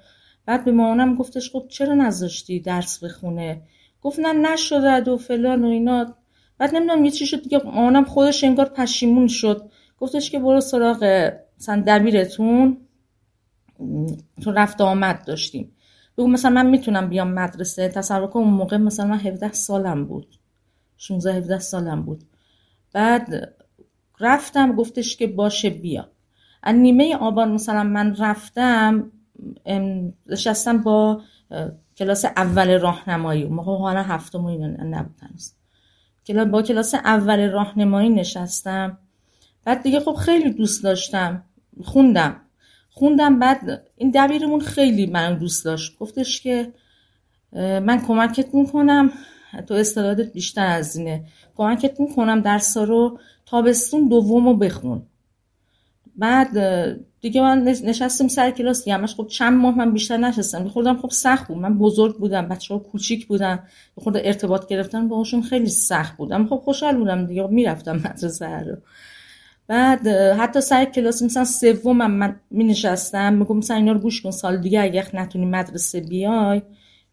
بعد به مامانم گفتش خب چرا نذاشتی درس بخونه؟ گفت نه نشده و فلان و اینا. بعد نمی‌دونم یه چی شد دیگه مامانم خودش انگار پشیمون شد. گفتش که برو سراغ مثلا دبیرتون تو رفت آمد داشتیم. بگو مثلا من می‌تونم بیام مدرسه؟ تصور کن اون موقع مثلا من 17 سالم بود. 16 17 سالم بود. بعد رفتم گفتش که باشه بیا. از نیمه آبان مثلا من رفتم نشستم با کلاس اول راهنمایی. موقع حالا هفتم اینا نبود کلاس با کلاس اول راهنمایی نشستم. بعد دیگه خب خیلی دوست داشتم. خوندم. خوندم بعد این دبیرمون خیلی من دوست داشت. گفتش که من کمکت می‌کنم تو استعدادت بیشتر از اینه. کمکت می‌کنم درسا رو تابستون دوم رو بخون. بعد دیگه من نشستم سر کلاس دیگه همش خب چند ماه من بیشتر نشستم. خوردم خب سخت بود. من بزرگ بودم بچه ها کوچیک بودن. خود ارتباط گرفتن باهاشون خیلی سخت بودم. خب خوشحال بودم دیگه می‌رفتم مدرسه رو. بعد حتی سر کلاس مثلا سوم من می نشستم میگم مثلا اینا رو گوش کن سال دیگه اگه نتونی مدرسه بیای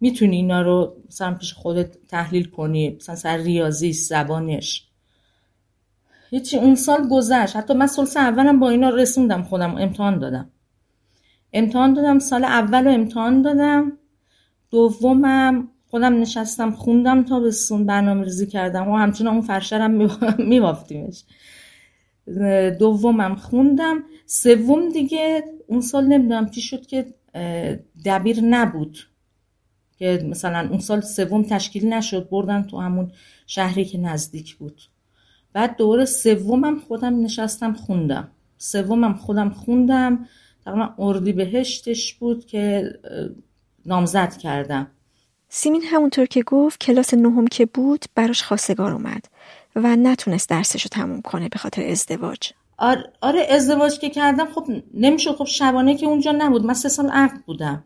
می‌تونی اینا رو مثلا پیش خودت تحلیل کنی. مثلا سر ریاضی زبانش. هیچی اون سال گذشت. حتی من سال اولم با اینا رسوندم خودم امتحان دادم. امتحان دادم سال اول رو امتحان دادم. دومم خودم نشستم خوندم تا به سون برنامه ریزی کردم. و همچنان اون فرشرم میبافتیمش. دومم خوندم. سوم دیگه اون سال نمی‌دونم چی شد که دبیر نبود. که مثلا اون سال سوم تشکیل نشد بردن تو همون شهری که نزدیک بود. بعد دوره سومم خودم نشستم خوندم. سومم خودم خوندم. تقریبا اردی بهشتش بود که نامزد کردم. سیمین همونطور که گفت کلاس نهم که بود براش خواستگار اومد و نتونست درسش رو تموم کنه به خاطر ازدواج. آره, آره ازدواج که کردم خب نمی‌شد. خب شبانه که اونجا نبود. من سه سال عقد بودم.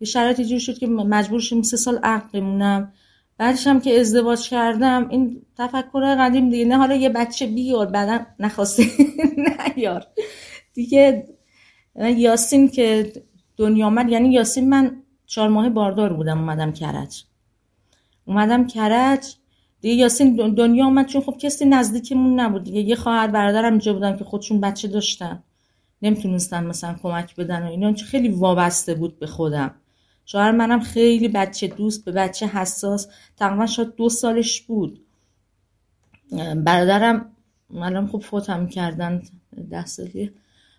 یه شرایطی جور شد که مجبور شدم سه سال عقد بمونم. بعدش هم که ازدواج کردم این تفکر قدیم دیگه نه حالا یه بچه بیار بعدا نخواسته نیار. دیگه یاسین که دنیا آمد یعنی یاسین من چهار ماه باردار بودم اومدم کرج. اومدم کرج دیگه یاسین دنیا آمد چون خب کسی نزدیکمون نبود دیگه. یه خواهر برادرم اینجا بودن که خودشون بچه داشتن. نمی‌تونستن مثلا کمک بدن و اینا خیلی وابسته بود به خودم. شوهر منم خیلی بچه دوست به بچه حساس. تقریبا شاید دو سالش بود. برادرم الان خب فوتم کردن ده سالی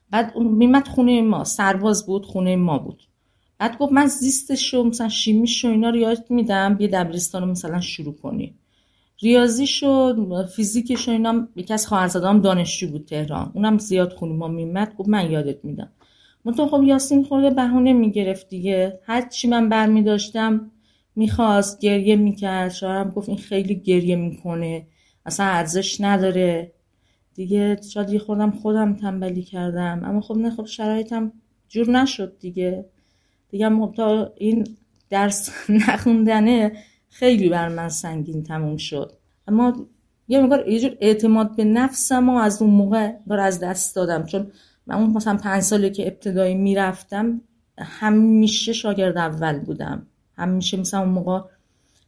بعد میمد خونه ما. سرباز بود خونه ما بود. بعد گفت من زیستش رو مثلا شیمیش و اینا رو یاد میدم بیا دبیرستان رو مثلا شروع کنی. ریاضیش و فیزیکش و اینا یکی از خواهرزادام دانشجو بود تهران. اونم زیاد خونی ما میمد گفت من یادت میدم. منتها خب یاسین خورده بهونه می‌گرفت دیگه. هر چی من برمی داشتم می‌خواست گریه می‌کرد. شوهرم گفت این خیلی گریه می‌کنه. اصلا ارزش نداره. دیگه شاید یه خودم خودم تنبلی کردم. اما خب نه خب شرایطم جور نشد دیگه. دیگه خب تا این درس نخوندنه خیلی بر من سنگین تموم شد. اما یه مقدار یه جور اعتماد به نفسم و از اون موقع بار از دست دادم. چون من اون مثلا پنج ساله که ابتدایی می‌رفتم همیشه شاگرد اول بودم. همیشه مثلا اون موقع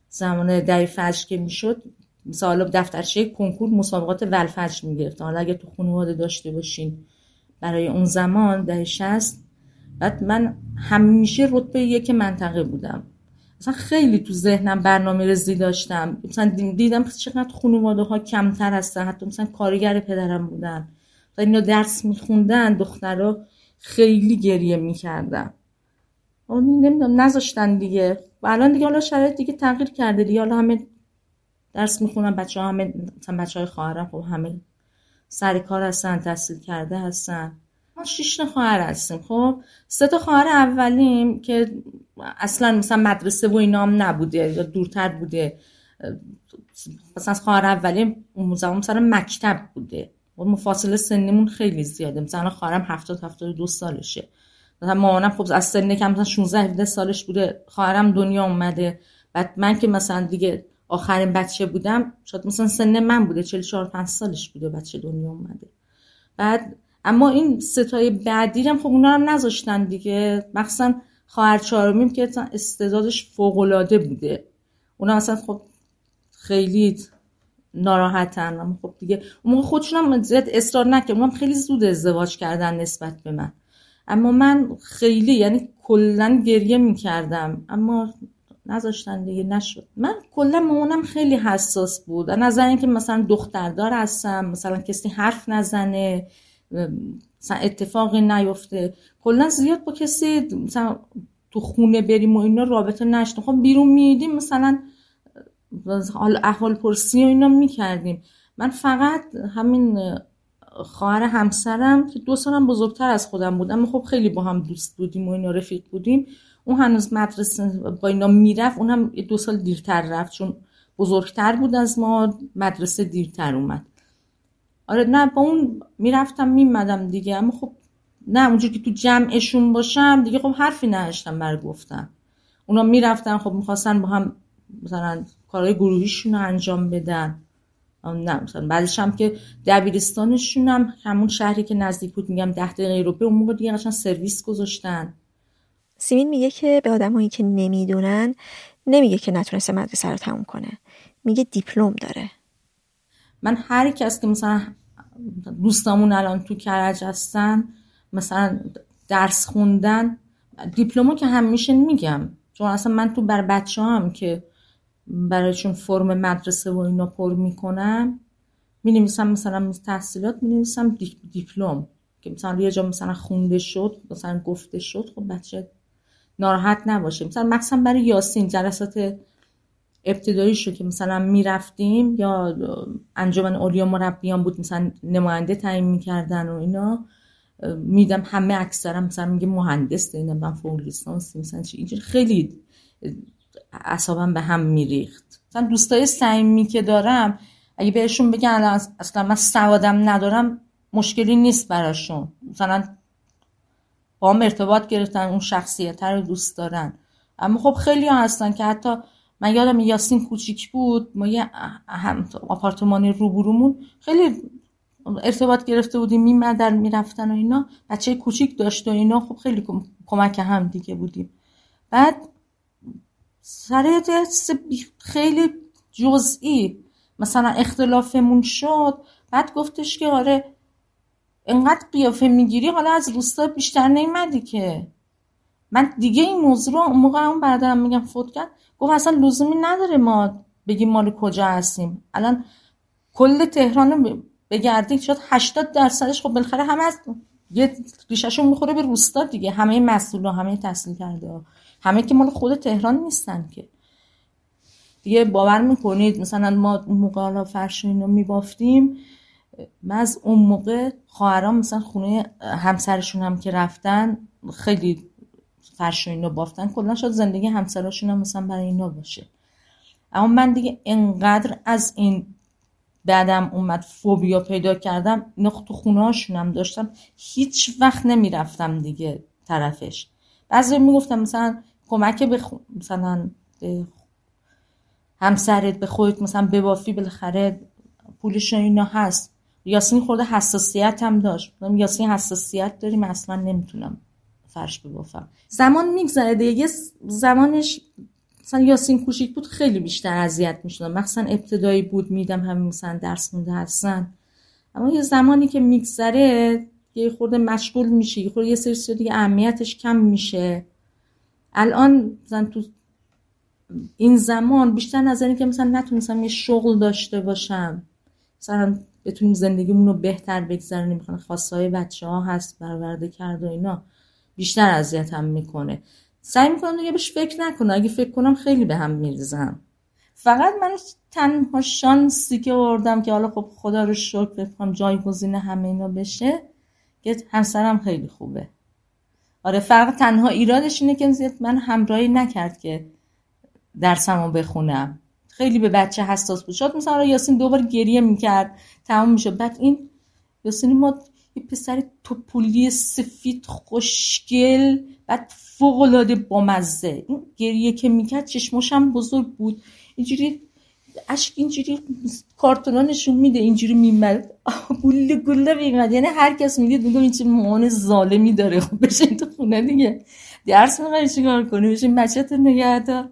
زمان دهی فجر که می‌شد مثلا دفترچه کنکور مسابقات ولفجر می‌گرفت حالا اگه تو خانواده داشته باشین برای اون زمان دهی شست بعد من همیشه رتبه یک منطقه بودم. مثلا خیلی تو ذهنم برنامه رزی داشتم. مثلا دیدم چقدر خانواده ها کمتر هستن حتی مثلا کارگر پدرم بودن. و اینا درس میخوندن دخترها خیلی گریه می‌کردن. نمی‌دونم نذاشتن دیگه. و الان دیگه حالا شرایط دیگه تغییر کرده دیگه. حالا همه درس می‌خونن بچه ها همه مثلا بچه های خواهرم خب همه سر کار هستن تحصیل کرده هستن. ما شش خواهر هستیم خب؟ سه تا خواهر اولیم که اصلا مثلا مدرسه و اینا هم نبوده یا دورتر بوده. مثلا خواهر اولیم اون زمان مثلا مکتب بوده. و مفاصله سنیمون خیلی زیاده. مثلا خواهرم هفتاد هفتاد دو سالشه. مثلا مامانم خب از سن کم مثلا 16 17 سالش بوده. خواهرم دنیا اومده. بعد من که مثلا دیگه آخرین بچه بودم شاید مثلا سن من بوده. 44 5 سالش بوده بچه دنیا اومده. بعد اما این ستای بعدی هم خب اونا هم نذاشتن دیگه. مخصوصا خواهر چهارمیم که استعدادش فوق العاده بوده. اونا اصلا خب خیلی ناراحتن. خب دیگه اون موقع خودشون هم اصرار نکرد. هم خیلی زود ازدواج کردن نسبت به من. اما من خیلی یعنی کلا گریه می‌کردم. اما نذاشتن دیگه نشد. من کلا مامانم خیلی حساس بود. نظر اینکه مثلا دختردار هستم مثلا کسی حرف نزنه مثلا اتفاقی نیفته. کلا زیاد با کسی مثلا تو خونه بریم و اینا رابطه نشته خب بیرون میدیم مثلا حال احوال پرسی و اینا می‌کردیم. من فقط همین خواهر همسرم که دو سالم بزرگتر از خودم بود اما خب خیلی با هم دوست بودیم و اینا رفیق بودیم. اون هنوز مدرسه با اینا می‌رفت اون هم دو سال دیرتر رفت چون بزرگتر بود از ما مدرسه دیرتر اومد. آره نه با اون می‌رفتم میمدم دیگه اما خب نه اونجور که تو جمعشون باشم دیگه خب حرفی نداشتم برای گفتن اونا می‌رفتن خب می‌خواستن با هم مثلا کارهای گروهیشون رو انجام بدن. نه مثلا بعدش هم که دبیرستانشون هم همون شهری که نزدیک بود میگم ده دقیقه رو به اون موقع دیگه قشنگ سرویس گذاشتن. سیمین میگه که به آدمایی که نمی‌دونن نمیگه که نتونسته مدرسه رو تموم کنه. میگه دیپلم داره. من هر کس که مثلا دوستامون الان تو کرج هستن مثلا درس خوندن دیپلمو که همیشه میگم. چون اصلا من تو بر بچه هم که برایشون فرم مدرسه و اینا پر می‌کنم. می نویسم مثلا تحصیلات می نویسم دیپلم. که مثلا یه جا مثلا خونده شد مثلا گفته شد خب بچه ناراحت نباشه. مثلا مخصوصا برای یاسین جلسات ابتدایی شد که مثلا می‌رفتیم یا انجمن اولیا مربیان بود مثلا نماینده تعیین می‌کردن و اینا. میدم همه اکثرا مثلا میگه مهندس اینا من فوق لیسانس مثلا چی خیلی اصابم به هم میریخت. مثلا دوستای صمیمی که دارم اگه بهشون بگن اصلا من سوادم ندارم مشکلی نیست براشون. مثلا با هم ارتباط گرفتن اون شخصیت رو دوست دارن. اما خب خیلی هستن که حتی من یادم یاسین کوچیک بود ما یه آپارتمان روبرومون خیلی ارتباط گرفته بودیم میمدن می‌رفتن و اینا. بچه کوچیک داشت و اینا خب خیلی کمک هم دیگه بودیم. بعد سر خیلی جزئی. مثلا اختلافمون شد بعد گفتش که آره انقدر قیافه می‌گیری حالا از روستا بیشتر نیمدی که. من دیگه این موضوع رو اون موقع اون برادرم میگم فوت کرد. گفت اصلا لزومی نداره ما بگیم مال کجا هستیم. الان کل تهران رو بگردید شد 80 درصدش خب بالاخره همه از یه ریشهشون می‌خوره به روستا دیگه. همه مسئول همه تحصیل کرده همه که مال خود تهران نیستن که. دیگه باور می‌کنید مثلا ما موقع حالا فرش اینو میبافتیم من از اون موقع خواهرام مثلا خونه همسرشون هم که رفتن خیلی فرش اینو بافتن کلا شد زندگی همسرشون هم مثلا برای اینا باشه. اما من دیگه انقدر از این بعدم اومد فوبیا پیدا کردم اینا تو خونه هم داشتم هیچ وقت نمی‌رفتم دیگه طرفش. بعضی می‌گفتم مثلا کمک به مثلا به همسرت به خودت مثلا ببافی بالاخره پولش اینا هست. یاسین خورده حساسیت هم داشت. یاسین حساسیت داریم اصلا نمی‌تونم فرش ببافم زمان میگذره دیگه. زمانش مثلا یاسین کوچیک بود خیلی بیشتر اذیت می‌شدم. مخصوصا ابتدایی بود میدم همین مثلا درس مونده هستن. اما یه زمانی که میگذره یه خورده مشغول میشه یه خورده یه سری دیگه اهمیتش کم میشه. الان مثلا تو این زمان بیشتر نظری که مثلا نتونستم یه شغل داشته باشم مثلا بتونیم زندگیمون رو بهتر بگذرونیم می‌خوان خواستهای بچه ها هست برورده کرد و اینا بیشتر اذیتم می‌کنه. سعی می‌کنم دیگه بهش فکر نکنم. اگه فکر کنم خیلی به هم میریزم. فقط من تنها شانسی که آوردم که حالا خب خدا رو شکر بکنم جایگزین همه اینا بشه که همسرم خیلی خوبه. آره فرق تنها ایرادش اینه که من همراهی نکرد که درسمو بخونم. خیلی به بچه حساس بود. شاید مثلا یاسین دوبار گریه می‌کرد تمام میشه بعد این یاسین ما یه پسر توپولی سفید خوشگل بعد فوق العاده بامزه. این گریه که می‌کرد چشماش هم بزرگ بود. اینجوری اشک اینجوری کارتونا نشون میده اینجوری میمد. گله گله میمد. یعنی هر کس میگه دیگه این چه مان ظالمی داره. خب بشه تو خونه دیگه. درس می‌خوای چیکار کنی؟ بشه بچت نگه دار.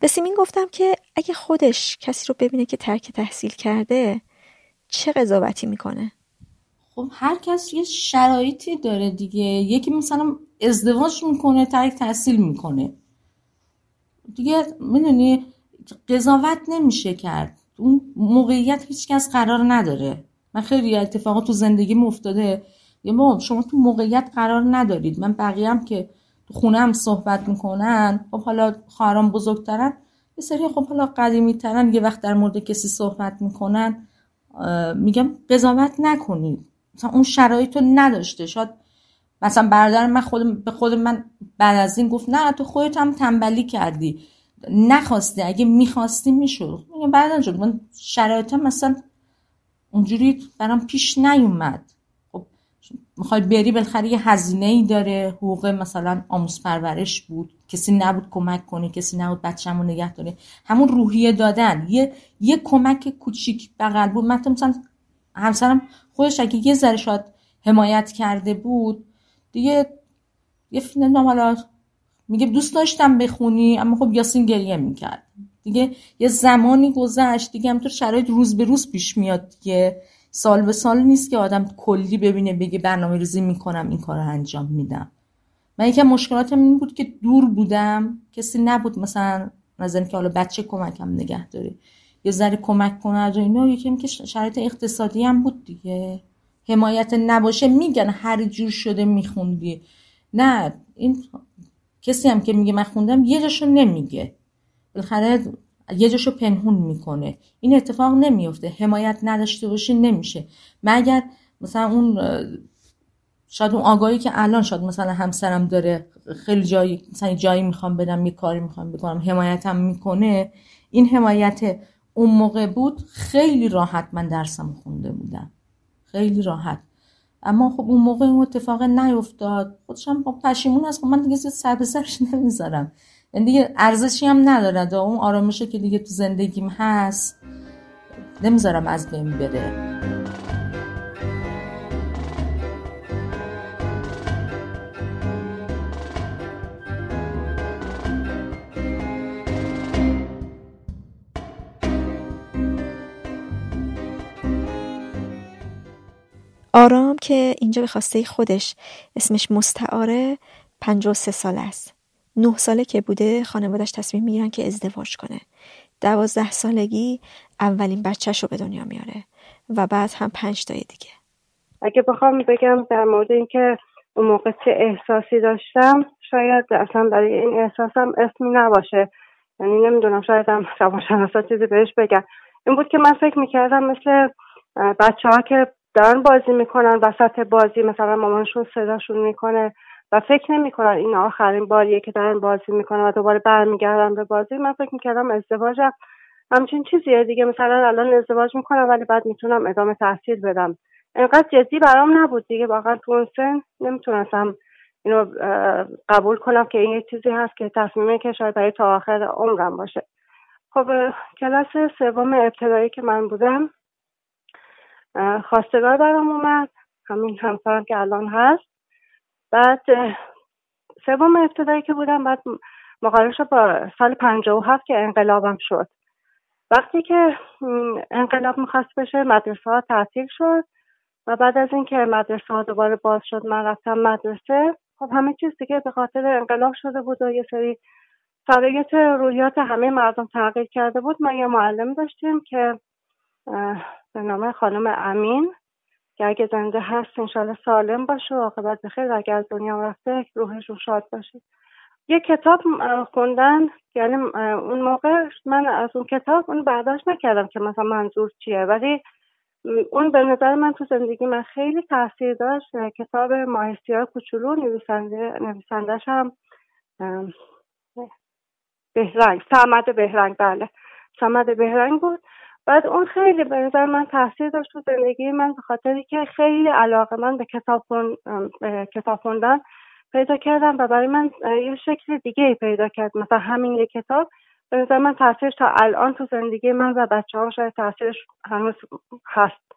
به سیمین گفتم که اگه خودش کسی رو ببینه که ترک تحصیل کرده چه قضاوتی می‌کنه؟ خب هر کس یه شرایطی داره دیگه. یکی مثلا ازدواج می‌کنه ترک تحصیل می‌کنه. دیگه می‌دونی قضاوت نمیشه کرد. اون موقعیت هیچکس قرار نداره. من خیلی اتفاقات تو زندگی افتاده. یه ما شما تو موقعیت قرار ندارید. من بقیه که تو خونه هم صحبت می‌کنن خب حالا خواهران بزرگترن یه سری خب حالا قدیمی ترن یه وقت در مورد کسی صحبت می‌کنن. میگم قضاوت نکنید. مثلا اون شرایط رو نداشته. شاید مثلا برادر من خود به خود من بعد از این گفت نه تو خودت هم تنبلی کردی. نخواستی اگه می‌خواستی می‌شد. میگم بعد من شرایطم مثلا اونجوری برام پیش نیومد. خب می‌خوای بری بالاخره یه هزینه ای داره. حقوق مثلا آموز پرورش بود. کسی نبود کمک کنه کسی نبود بچه‌مو نگه داره. همون روحیه دادن. یه یه کمک کوچیک بغل بود. مثلا همسرم خودش اگه یه ذره شاید حمایت کرده بود دیگه یه فیلم حالا میگه دوست داشتم بخونی اما خب یاسین گریه می‌کرد. دیگه یه زمانی گذشت دیگه همطور شرایط روز به روز پیش میاد دیگه. سال به سال نیست که آدم کلی ببینه بگه برنامه ریزی می‌کنم این کار رو انجام میدم. من یکم مشکلاتم این بود که دور بودم. کسی نبود مثلا نظرم که حالا بچه کمکم نگه داره. یه ذره کمک کنه و اینا یکم که شرایط اقتصادی هم بود دیگه. حمایت نباشه میگن هر جور شده میخوندی. نه این کسی هم که میگه من خوندم یه جاشو نمیگه. بالاخره یه جاشو پنهون می‌کنه. این اتفاق نمیفته. حمایت نداشته باشی نمیشه. مگر مثلا اون شاید اون آگاهی که الان شاید مثلا همسرم داره خیلی جایی مثلا جایی می‌خوام بدم یه کاری می‌خوام بکنم حمایتم می‌کنه این حمایت اون موقع بود. خیلی راحت من درسم خونده بودم. خیلی راحت. اما خب اون موقع اون اتفاق نیفتاد. خودشم با پشیمون هست خب من دیگه سر به سرش نمی‌ذارم. یعنی دیگه ارزشی هم نداره اون آرامشه که دیگه تو زندگیم هست نمی‌ذارم از بین بره. آرام که اینجا به خواسته خودش اسمش مستعاره سه سال است. نه ساله که بوده خانوادش تصمیم می‌گیرن که ازدواج کنه. دوازده سالگی اولین بچهش رو به دنیا میاره و بعد هم پنج تای دیگه. اگه بخوام بگم در مورد اینکه اون موقع چه احساسی داشتم شاید اصلا برای این احساسم اسمی نباشه یعنی نمی‌دونم شاید هم روانشناسا چیزی بهش بگن این بود که من فکر می‌کردم مثل بچه ها که دارن بازی می‌کنن وسط بازی مثلا مامانشون صداشون می‌کنه و فکر نمی‌کنن این آخرین باریه که دارن بازی می‌کنن و دوباره برمیگردن به بازی. من فکر می‌کردم ازدواجم همچین چیزیه دیگه. مثلا الان ازدواج می‌کنم ولی بعد می‌تونم ادامه تحصیل بدم. انقدر جدی برام نبود دیگه. واقعا تو اون سن نمی‌تونستم اینو قبول کنم که این یه چیزی هست که تصمیمه که شاید برای تا آخر عمرم باشه. خب کلاس سوم ابتدایی که من بودم خواستگار برام اومد. همین همسرم که الان هست. بعد سوم ابتدایی که بودم بعد مقایسه شد با سال پنجاه و هفت که انقلابم شد. وقتی که انقلاب می‌خواست بشه مدرسه ها تعطیل شد و بعد از اینکه مدرسه ها دوباره باز شد من رفتم مدرسه. خب همه چیز دیگه به خاطر انقلاب شده بود و یه سری شرایط رویات همه مردم تغییر کرده بود. ما یه معلم داشتیم که به نام خانم امین. که اگه زنده هست انشالله سالم باشه و عاقبت بخیر و اگر از دنیا رفته روحشون شاد باشه. یه کتاب خوندن. یعنی اون موقع من از اون کتاب اون برداشت نکردم که مثلا منظور چیه. ولی اون به نظر من تو زندگی من خیلی تاثیر داشت. کتاب ماهستیار کوچولو نویسنده نویسندش هم بهرنگ. سمد بهرنگ بله. سمد بهرنگ بود. بعد اون خیلی به نظر من تاثیر داشت تو زندگی من به خاطری که خیلی علاقه من به کتاب, کتاب خوندن پیدا کردم و برای من یه شکل دیگه پیدا کرد. مثلا همین یه کتاب به نظر من تاثیرش تا الان تو زندگی من و بچه ها شاید تاثیرش هنوز هست.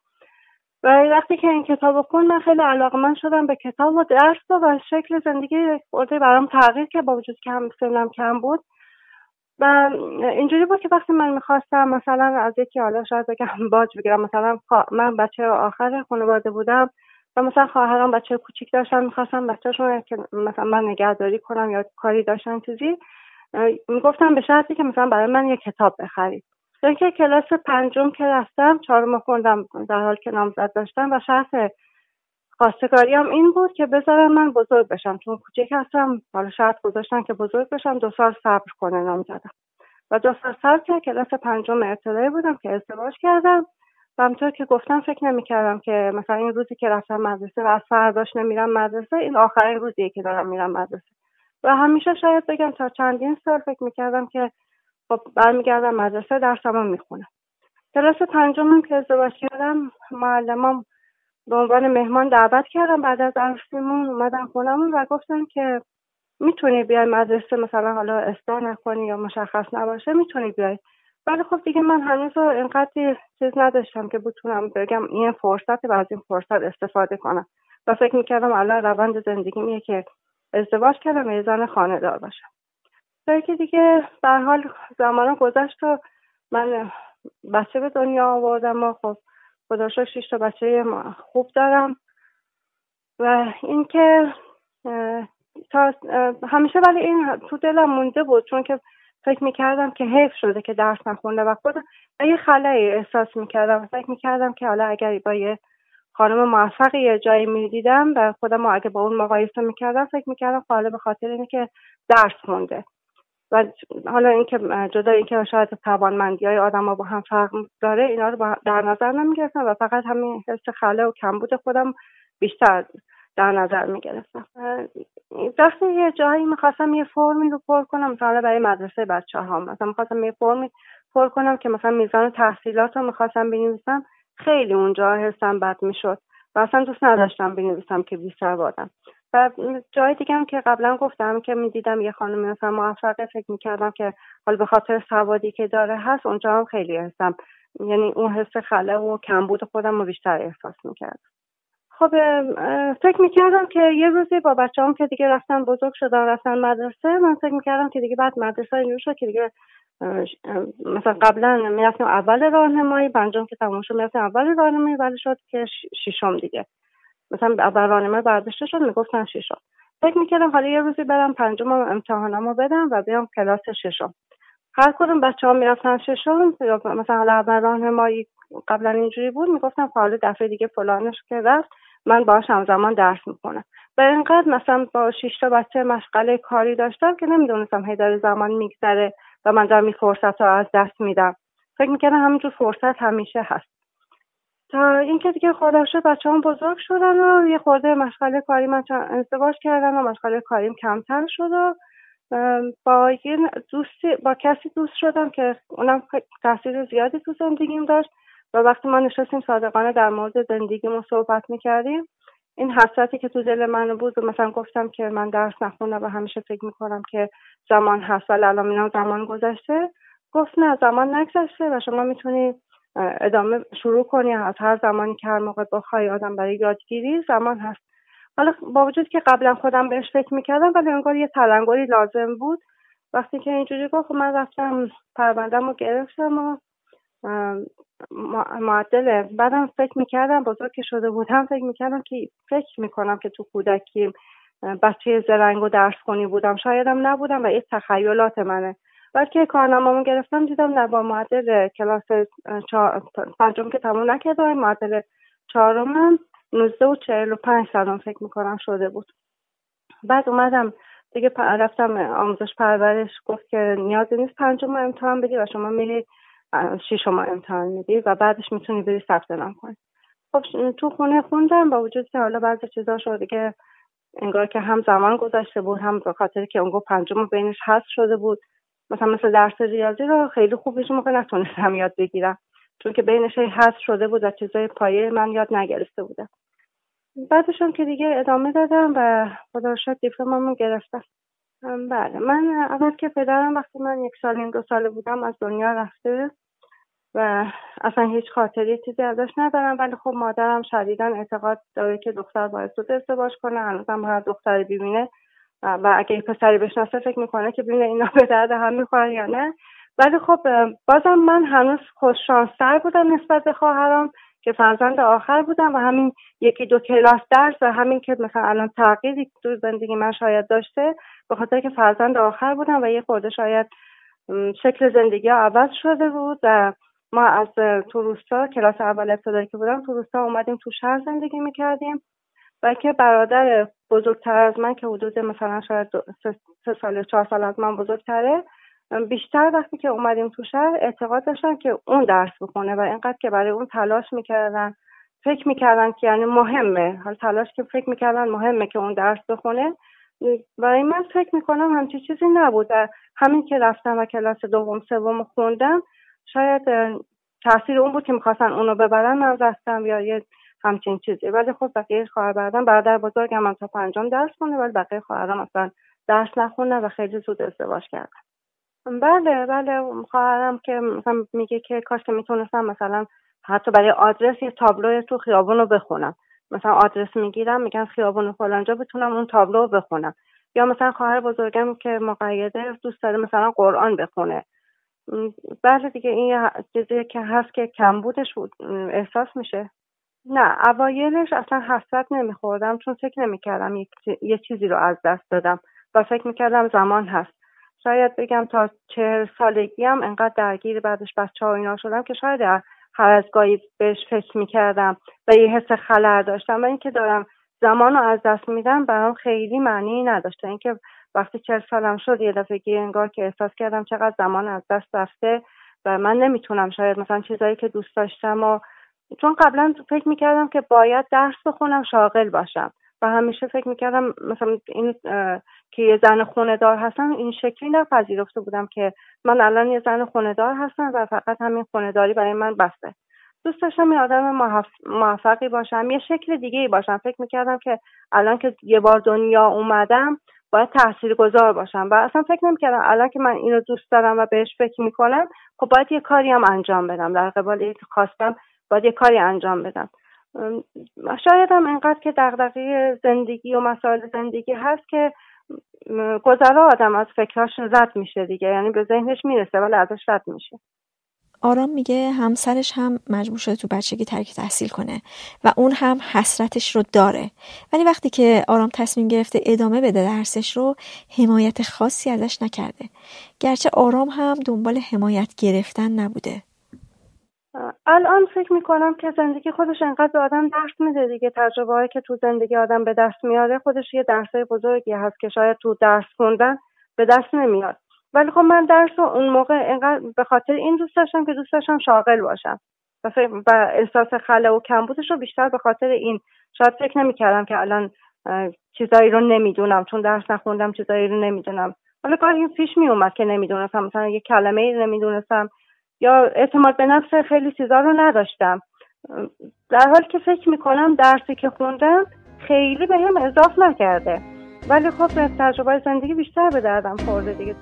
و وقتی که این کتاب خون من خیلی علاقه من شدم به کتاب و درس و شکل زندگی خورده برام تغییر که با وجود که هم سنم کم بود و اینجوری بود که وقتی من می‌خواستم مثلا از یکی حالا شاید بگم باج بگیرم مثلا من بچه آخر خانواده بودم و مثلا خواهرام بچه کوچیک داشتن می‌خواستم بچهشون که مثلا من نگهداری کنم یا کاری داشتن چیزی می‌گفتم به شرطی که مثلا برای من یه کتاب بخرید. چون که کلاس پنجم که رفتم چهارم خوندم در حال که نامزد داشتم و شرط خواستگاری هم این بود که بذارم من بزرگ بشم. چون کوچیک هستم حالا شرط گذاشتن که بزرگ بشم دو سال صبر کنه نامزدم و دو سال صبر که کلاس پنجم ابتدایی بودم که ازدواج کردم. و همطور که گفتم فکر نمی‌کردم که مثلا این روزی که رفتم مدرسه و از فرداش نمیرم مدرسه این آخرین روزیه که دارم میرم مدرسه. و همیشه شاید بگم تا چندین سال فکر می‌کردم که خب برمیگردم مدرسه درسمو می‌خونم. کلاس پنجمم که ازدواج کردم معلمام به عنوان مهمان دعوت کردم. بعد از عروسیمون اومدم خونمون و گفتن که می‌تونی بیای مدرسه مثلا حالا اصلاح نکنی یا مشخص نباشه می‌تونی بیای. ولی خب دیگه من هنوز اینقدر چیز نداشتم که بتونم بگم این فرصت و از این فرصت استفاده کنم. و فکر می‌کردم الان روند زندگی میه که ازدواج کردم یه زن خانه دار باشم که دیگه به حال زمان گذشت و من بچه به دنیا آوردم و خب خدا شش تا بچه خوب دارم. و اینکه تا همیشه ولی این تو دلم مونده بود چون که فکر می‌کردم که حیف شده که درس نخونده و خودم یه خلایی احساس می‌کردم. فکر می‌کردم که حالا اگر با یه خانم موفق یه جایی می‌دیدم و خودم اگه با اون مقایسه می‌کردم فکر می‌کردم حالا به خاطر اینه که درس خونده. و حالا اینکه جدا اینکه شاید توانمندی های آدم ها با هم فرق داره اینا رو در نظر نمی‌گرفتم و فقط همین حس خله و کمبود خودم بیشتر در نظر می‌گرفتم. وقتی یه جایی می‌خواستم یه فرمی رو پر کنم مثلا برای مدرسه بچه ها مثلا می‌خواستم یه فرمی پر کنم که مثلا میزان تحصیلات رو می‌خواستم بنویسم خیلی اونجا حسم بد می‌شد و اصلا دوست نداشتم بنویسم که بی سوادم و جای دیگه هم که قبلا گفتم که می‌دیدم یه خانمی مثلا موفقه فکر می‌کردم که حال به خاطر سوادی که داره هست اونجا هم خیلی هستم یعنی اون حس خله و کمبود خودم رو بیشتر احساس می‌کردم. خب فکر می‌کردم که یه روزی با بچه هم که دیگه رفتن بزرگ شدن رفتن مدرسه من فکر می‌کردم که دیگه بعد مدرسه اینجور شد که دیگه مثلا قبلا می‌رفتیم اول راهنمایی پنجم که تموم شد می‌رفتیم اول راهنمایی ولی شد که ششم دیگه. مثلا برداشته شد می‌گفتن ششم فکر می‌کردم حالا یه روزی برم پنجم امتحانمو بدم و بیام کلاس ششم هر کدوم بچه ها می‌رفتن ششم مثلا اول راهنمایی قبلا اینجوری بود می‌گفتم خب حالا دفعه دیگه فلانش که رفت من باهاش همزمان درس می‌کنم و اینقدر مثلا با شش تا بچه مشغله کاری داشتم که نمی‌دونستم هی داره زمان میگذره و من دارم این فرصت رو از دست میدم. فکر می‌کردم همینجور فرصت همیشه هست. تا اینکه دیگه خدا شد بچه هم بزرگ شدن و یه خورده مشغله کاری من ازدواج کردن و مشغله کاریم کمتر شد و با یه دوستی با کسی دوست شدم که اونم تاثیر زیادی تو زندگیم داشت. و وقتی ما نشستیم صادقانه در مورد زندگیمون صحبت می‌کردیم. این حسرتی که تو دل من بود و مثلا گفتم که من درس نخوندم و همیشه فکر می‌کنم که زمان هست ولی الان زمان گذشته. گفت نه زمان نگذشته و شما می‌تونی ادامه شروع کنی از هر زمانی که هر موقع بخوای آدم برای یادگیری زمان هست. حالا با وجود که قبلا خودم بهش فکر می‌کردم ولی انگار یه تلنگری لازم بود. وقتی که اینجوری گفت خب من رفتم پروندم رو گرفتم و معدله. بعدم فکر می‌کردم بزرگ که شده بودم فکر می‌کردم که فکر می‌کنم که تو کودکی بچه زرنگ و درس خونی بودم. شایدم نبودم و این تخیلات منه. که کارنامه‌مو گرفتم دیدم نه با معدل کلاس پنجم که تموم نکردم معدل چهارمم 19 و 45 سالم فکر می‌کنم شده بود. بعد اومدم دیگه رفتم آموزش پرورش گفت که نیازی نیست پنجم امتحان بدی و شما میری شیشم امتحان میدی و بعدش می‌تونی بری ثبت نام کنی. خب تو خونه خوندم با وجود که حالا بعضی چیزا شده که انگار که هم زمان گذشته بود هم به خاطر که اونگو پنجم بینش هست شده بود. مثلا مثل درس ریاضی رو خیلی خوب هیچ موقع نتونستم یاد بگیرم. چون که بینش هست شده بود و چیزای پایه من یاد نگرفته بودم. بعدشون که دیگه ادامه دادم و خدا شد دیپلممو گرفتم. بله. من اول که پدرم وقتی من یک سال این دو ساله بودم از دنیا رفته و اصلا هیچ خاطری چیزی ازش ندارم. ولی خب مادرم شدیدا اعتقاد داره که دختر باید زود ازدواج کنه. هنوزم باید دختر ببینه و اگه پسری بشناسه فکر می‌کنه که ببینه اینا به درد هم می‌خورن یا نه. ولی خب بازم من هنوز خوششانستر بودم نسبت به خواهرام که فرزند آخر بودم و همین یکی دو کلاس درس و همین که مثلا الان تغییری تو زندگی من شاید داشته به خاطر که فرزند آخر بودم و یه خورده شاید شکل زندگی ها عوض شده بود و ما از تو روستا کلاس اول ابتدایی که بودم تو روستا اومدیم تو شهر زندگی می‌کردیم. و که برادر بزرگتر از من که حدود مثلا شاید سه سال چهار سال از من بزرگتره بیشتر وقتی که اومدیم تو شهر اعتقاد داشتن که اون درس بخونه و اینقدر که برای اون تلاش می‌کردن فکر می‌کردن که یعنی مهمه. حال تلاش که فکر می‌کردن مهمه که اون درس بخونه. برای من فکر می‌کنم همچی چیزی نبود. همین که رفتم و کلاس دوم سوم خوندم شاید تاثیر اون بود که می‌خواستن اونو ببرن من رفتم یا یه همچین چیزی. ولی خب بقیه خواهر برادرم برادر بزرگم هم تا پنجم درس خونه ولی بقیه خواهرام اصلا درس نخونه و خیلی زود ازدواج کردن بله بله خواهرم که مثلا میگه که کاش که می‌تونستم مثلا حتی برای آدرس یه تابلو تو خیابون رو بخونم. مثلا آدرس می‌گیرم میگن خیابون فلانجا بتونم اون تابلو رو بخونم. یا مثلا خواهر بزرگم که مقیده دوست داره مثلا قرآن بخونه. بله دیگه این چیزی که هست که کمبودش احساس میشه. نه اوایلش اصلا حسرت نمیخوردم چون فکر نمی‌کردم یه چیزی رو از دست دادم و فکر می‌کردم زمان هست. شاید بگم تا چهل سالگی هم انقدر درگیر بعدش بچه ها اینا شدم که شاید هر از گاهی بهش فکر می‌کردم و یه حس خلر داشتم و اینکه دارم زمان رو از دست میدم برام خیلی معنی نداشته اینکه وقتی چهل سالم شد یه دفعه انگار که احساس کردم چقدر زمان از دست رفته و من نمی‌تونم شاید مثلا چیزایی که دوست داشتم و چون قبلا فکر می‌کردم که باید درس بخونم شاغل باشم. و همیشه فکر می‌کردم مثلا این که یه زن خونه دار هستم این شکلی نپذیرفته بودم که من الان یه زن خونه دار هستم و فقط همین خونه داری برای من بسته. دوست داشتم یه آدم موفقی باشم یه شکل دیگه ای باشم. فکر می‌کردم که الان که یه بار دنیا اومدم باید تحصیل گذار باشم. و اصلا فکر نمی‌کردم الان که من اینو دوست دارم و بهش فکر می‌کنم خب باید یه کاری هم انجام بدم. در قبال خواستم باید یه کاری انجام بدم. شاید هم انقدر که دغدغه زندگی و مسائل زندگی هست که گذرا آدم از فکراش رد میشه دیگه. یعنی به ذهنش می‌رسه ولی ازش رد میشه. آرام میگه همسرش هم مجبور شده تو بچگی ترک تحصیل کنه و اون هم حسرتش رو داره. ولی وقتی که آرام تصمیم گرفته ادامه بده درسش رو حمایت خاصی ازش نکرده. گرچه آرام هم دنبال حمایت گرفتن نبوده. الان فکر می‌کنم که زندگی خودش انقدر به آدم درس میده دیگه. تجربه هایی که تو زندگی آدم به دست میاره خودش یه درس بزرگی هست که شاید تو درس خوندن به دست نمیاد. ولی خب من درس رو اون موقع انقدر به خاطر این دوست داشتم که دوست داشتم شاغل باشم. و, احساس خله و کمبودش رو بیشتر به خاطر این. شاید فکر نمی‌کردم که الان چیزایی رو نمی‌دونم. چون درس نخوندم چیزایی رو نمی‌دونم. حالا گاهی پیش می اومد که نمی‌دونستم. مثلا یه کلمه ای نمی‌دونستم. یا اعتماد به نفس خیلی چیزا رو نداشتم. در حالی که فکر می‌کنم درسی که خوندم خیلی به هم اضاف نکرده. ولی خب تجربه زندگی بیشتر به دردم خورده دیگه.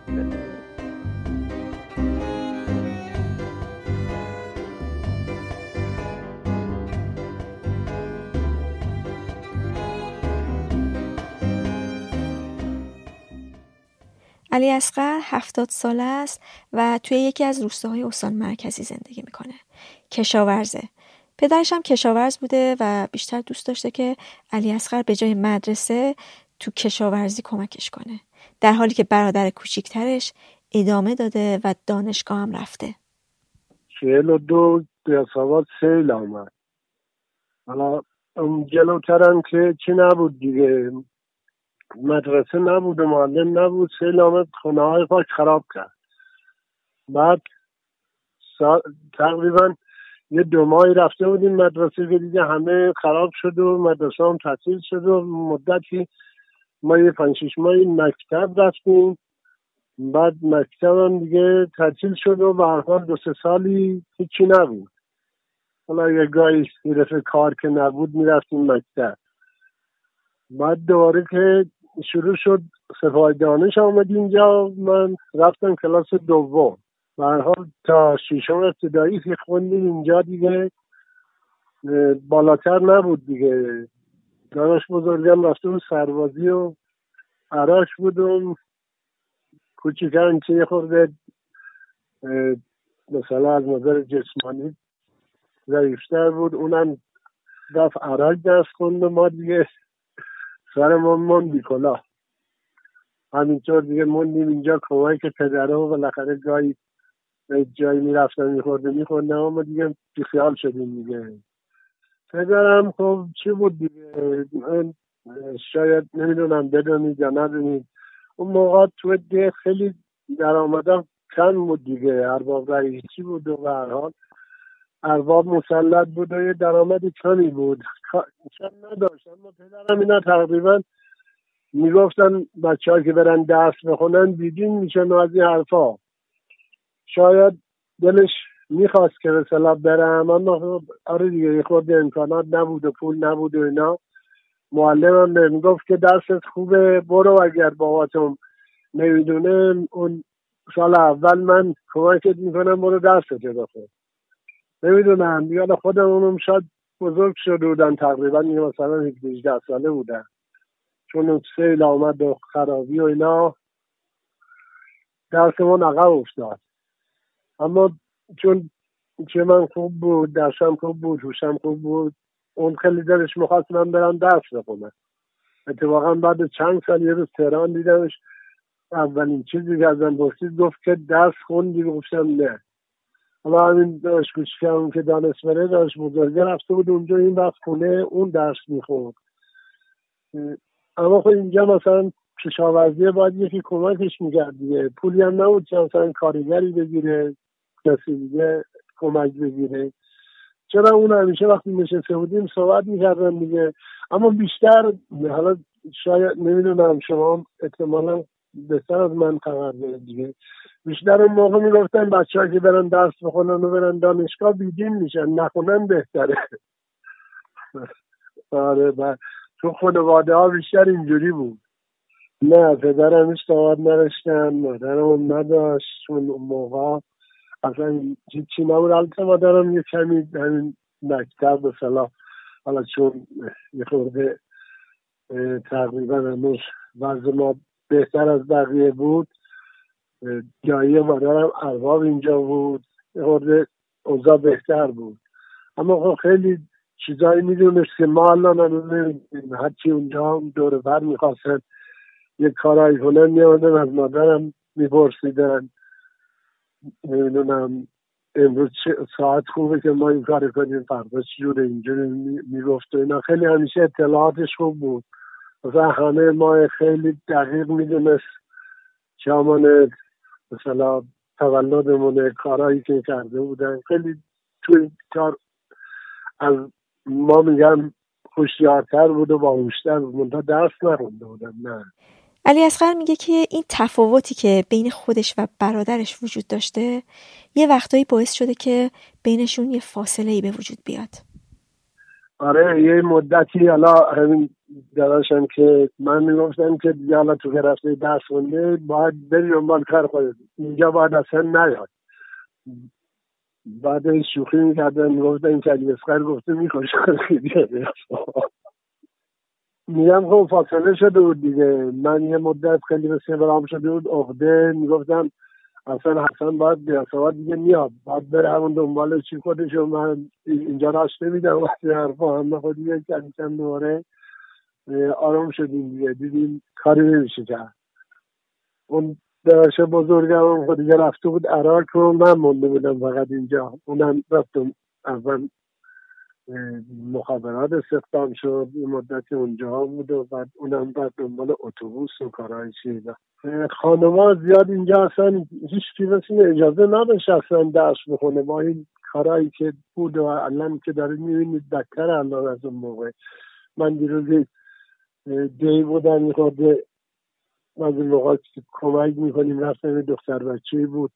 علی اصغر هفتاد ساله است و توی یکی از روستاهای استان مرکزی زندگی می‌کنه. کشاورزه. پدرش هم کشاورز بوده و بیشتر دوست داشته که علی اصغر به جای مدرسه تو کشاورزی کمکش کنه. در حالی که برادر کوچیکترش ادامه داده و دانشگاه هم رفته. چهل و دو سواد سیل آمد. حالا جلوترم که چی نبود دیگه مدرسه نبود و معلم نبود سیل آمد خونه های پاک خراب کرد. بعد تقریبا یه دو ماهی رفته بودیم مدرسه که دیگه همه خراب شد و مدرسه هم تعطیل شد و مدتی ما یه پنج ماهی مکتب رفتیم. بعد مکتب هم دیگه تعطیل شد و به دو سه سالی هیچی نبود. حالا یه گاهی کار که نبود می‌رفتیم مکتب. بعد دوباره که شروع شد سپاه دانش آمد اینجا. من رفتم کلاس دوم. و حال تا شیشم ابتدایی که خوندیم اینجا دیگه بالاتر نبود دیگه. دانش بزرگم رفته بود سربازی و عراش بودم. کوچیکن چه خورده مثلا از نظر جسمانی ضعیفتر بود. اونم رفت عراق درس خوند ما دیگه سرمون موندی کلا. همینطور دیگه موندیم اینجا کمک پدره و بالاخره گاهی جایی می‌رفتن میخورده میخوردم اما دیگه بیخیال شدیم دیگه. پدرم خب چی بود دیگه؟ شاید نمی‌دونم بدونید یا ندونید. اون موقع تو ده خیلی درآمدم کم بود دیگه. ارباب رئیسی بود و به حال ارباب مسلط بود و یه درآمد کمی بود. کم نداشت اما پدرم اینا تقریبا می‌گفتن بچه که برن درس بخونن دیدین میشن از این حرفا. شاید دلش می‌خواست که مثلا برم اما خب آره دیگه یه امکانات نبود و پول نبود و اینا. معلمم بهم گفت که درست خوبه برو اگر باباتم نمی‌دونه. اون سال اول من کمکت می‌کنم برو درست بخون نمی‌دونم دیگه خودمونم شاید بزرگ شده بودن تقریبا یه مثلا 18 ساله بودن. چون سیل آمد و خرابی و اینا درسمون عقب افتاد. اما چون چه من خوب بود درسم خوب بود هوشم خوب بود اون خیلی دلش می‌خواست من برم درس بخونم. اتفاقا بعد چند سال یه روز تهران دیدمش اولین چیزی که ازم پرسید گفت که درس خوندی؟ گفتم نه. حالا همین داشت کوچکم که دانشوره داشت بزرگه رفته بود اونجا این وقت خونه اون درس می‌خورد. اما خب اینجا مثلا کشاورزی باید یکی کمکش می‌کرد دیگه. پولی هم نبود که مثلا کارگری بگیره کسی دیگه کمک بگیره. چرا اون همیشه وقتی نشسته بودیم صحبت می‌کردن دیگه. اما بیشتر حالا شاید نمی‌دونم شما احتمالا بهتر از من خبر داره دیگه. بیشتر اون موقع می‌گفتن بچه که برن درس بخونن و برن دانشگاه بیدین میشن نخونن بهتره. آره تو خانواده ها بیشتر اینجوری بود. نه پدرم هیچ سواد نداشتن مادرم نداشت چون اون موقع اصلا هیچی نبود. البته مادرم یه کمی همین مکتب به صلاح حالا چون یه خورده تقریبا هنوز وضع ما بهتر از بقیه بود. جایی مادرم ارباب اینجا بود. خورده اوضاع بهتر بود. اما خب خیلی چیزایی می‌دونست که ما الان نمی‌دونیم. هرچی اونجا هم دور بر می‌خواستن یه کارایی کنن میادن از مادرم میپرسیدن. نمی‌دونم امروز ساعت خوبه که ما این کار کنیم فردا چجوره اینجوری می‌گفت و اینا. خیلی همیشه اطلاعاتش خوب بود. مثلا همه ما خیلی دقیق می‌دونست شامان مثلا تولدمونه کارهایی که کرده بودن. خیلی توی کار از ما میگم خوشیارتر بود و باهوشتر بود. تا درس نرونده بودن نه. علی اصغر میگه که این تفاوتی که بین خودش و برادرش وجود داشته یه وقتایی باعث شده که بینشون یه فاصله ای به وجود بیاد. آره یه مدتی حالا همین داداشم که من می‌گفتم که دیگه حالا تو که رفته درس خونده باید بری دنبال کار خودت. اینجا باید اصلا نیاد. بعد شوخی می‌کردن می‌گفتن که علی اسقر گفته میخوش میگم خب فاصله شده بود دیگه. من یه مدت خیلی مثل برام شده بود عقده می‌گفتم اصلا حسن باید بیاسواد دیگه میاد. باید بره همون دنبال چی خودش و من اینجا راش نمیدم وقتی حرفا همه خود دیگه چند دواره آرام شدیم دیگه. دیدیم کاری نمیشه کرد. اون درش بزرگم خود دیگه رفته بود عراق و من مونده بودم فقط اینجا. اونم رفتم اول مخابرات استخدام شد. یه مدتی اونجا بود و بعد اونم بعد دنبال اتوبوس و کارهای چیزا خانما زیاد اینجا اصلا هیچ چیزی اجازه نداشت اصلا درس بخونه. با این کارهایی که بود و الان که داره می‌بینید دکتر الان از اون موقع. من دیروز دی بودم میخورده از موقع کمک می‌کنیم. رفتن دختر بچه بود.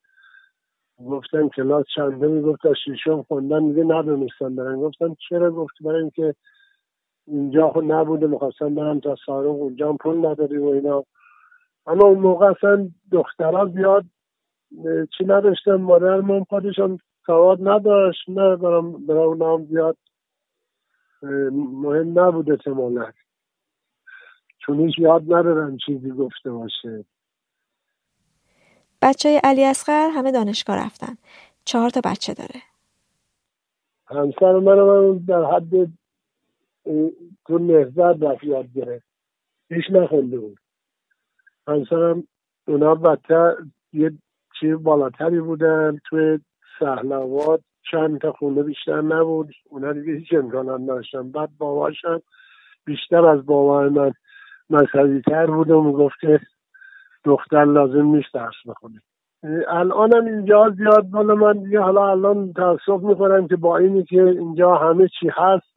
گفتن کلاس چنده می‌گفت تا شیشم خوندن میگه ندونستن برن. گفتم چرا گفت؟ برای اینکه اینجا خود نبوده می‌خواستم برم تا سارق اونجا پول نداری و اینا. اما اون موقع اصلا دخترها زیاد چی نداشتن. مادر من خودشان سواد نداشت. نه برام برای اونام زیاد مهم نبود احتمالا. چون هیچ یاد ندارن چیزی گفته باشه. بچه علی اصغر همه دانشگاه رفتن. چهار تا بچه داره. همسر من من در حد تو نهزت رفت یاد گرفت. هیچ نخونده بود. همسرم اونا بدتر یه چیز بالاتری بودن. توی سهلوات چند تا خونه بیشتر نبود. اونا دیگه هیچ امکانات نداشتن. بعد باباشم بیشتر از بابای من مذهبی تر بود و می‌گفت دختر لازم نیست درس بخونه. الانم اینجا زیاد بالا من دیگه حالا الان تاسف می‌کنم که با اینی که اینجا همه چی هست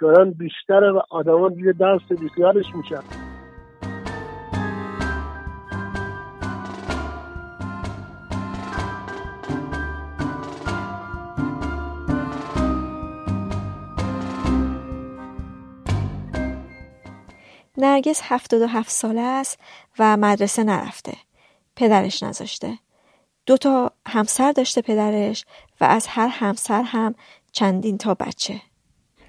دارن بیشتر آدمان دیگه درس بیخیالش میشن. نرگس هفتاد و هفت ساله است و مدرسه نرفته. پدرش نذاشته. دو تا همسر داشته پدرش و از هر همسر هم چندین تا بچه.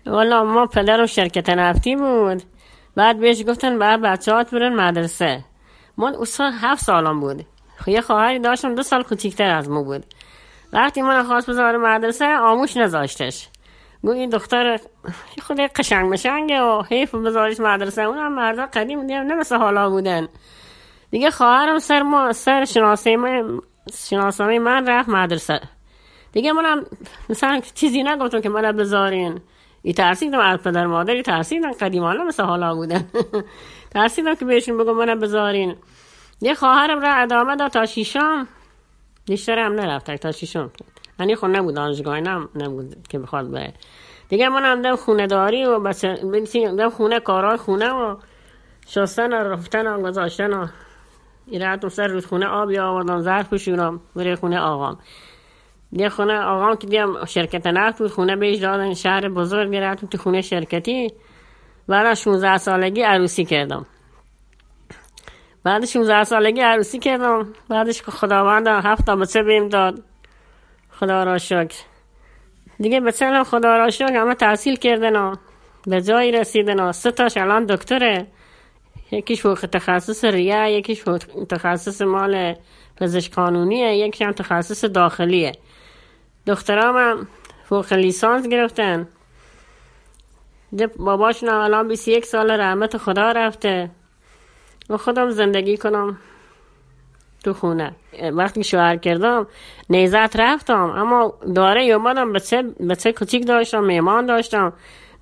والا ما پدرم شرکت نفتی بود. بعد بهش گفتن بعد بچه هات برن مدرسه. من اصلا هفت سالم بود. خب یه خواهری داشتم دو سال کوچیکتر از ما بود. وقتی من خواست بذاره مدرسه آموش نذاشتش. گو این دختر خود قشنگ مشنگه و حیف بذارش مدرسه. اونم مردا قدیم دیگه نه مثل حالا بودن. دیگه خواهرم سر ما سر شناسه من شناسانه من رفت مدرسه. دیگه منم مثلا چیزی نگفتم که منم بذارین. ای ترسیدم از پدر مادری ترسیدم قدیم حالا مثل حالا بودن. ترسیدم که بهشون بگم منم بذارین. یه خواهرم را ادامه داد تا شیشم بیشتر هم نرفت تا شیشم یعنی خود نبود دانشگاه نم نبود که بخواد بره دیگه من هم دم خونه داری و بس دم خونه کارای خونه و شستن و رفتن و گذاشتن و ایراد سر روز خونه آبی آوردم ظرف پشورم بره خونه آقام. دیگه خونه آقام که دیگه شرکت نفت بود خونه بهش دادن شهر بزرگ رفتم تو خونه شرکتی. بعد 16 سالگی عروسی کردم. بعد 16 سالگی عروسی کردم. بعدش که خداوند هفت تا بچه بیم داد. خدا را شکر. دیگه به خدا را شکر همه تحصیل کردن و به جایی رسیدن و سه الان دکتره. یکیش فوق تخصص ریه یکیش فوق تخصص مال پزشک قانونیه یکیش هم تخصص داخلیه. دخترام هم فوق لیسانس گرفتن. باباشون الان 21 سال رحمت خدا رفته. و خودم زندگی کنم. تو خونه. وقتی شوهر کردم نیزت رفتم اما داره اومدم بچه بچه کوچیک داشتم میمان داشتم.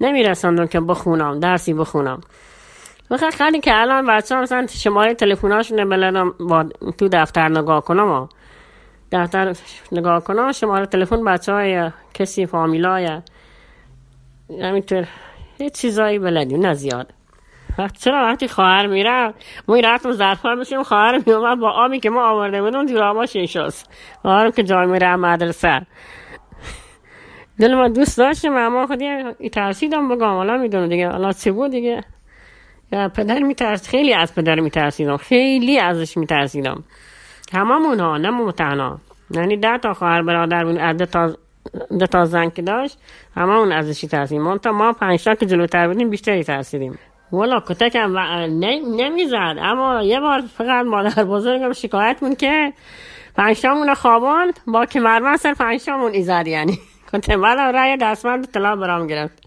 نمیرسندم که بخونم درسی بخونم. بخیر خیلی که الان بچه مثلا شماره تلفناشون بلدم با تو دفتر نگاه کنم دفتر نگاه کنم شماره تلفن بچه های کسی فامیلای همینطور. هیچ چیزایی بلدیم نه زیاد. چرا وقتی خواهر میره ما رفتم ظرفا بشیم خواهر میومد با آبی که ما آورده بودم جورابا شیشاست خواهرم که جای میره مدرسه. دل ما دوست داشتم اما خودی ترسیدم بگم حالا می‌دونم دیگه حالا چه بود دیگه. پدر میترس خیلی از پدر میترسیدم خیلی ازش میترسیدم. هممون ها نه تنها یعنی ده تا خواهر برادر بود ده تا ده تا زن که داشت همه اون ازشی ترسیدیم. تا ما پنج تا که جلوتر بودیم بیشتری ترسیدیم. والا کتکم نمی‌زد. اما یه بار فقط مادر بزرگم شکایت مون که پنجتامون خوابان با کمرمن سر پنجتامون ایزد یعنی. کنته من رای دستمند طلا برام گرفت.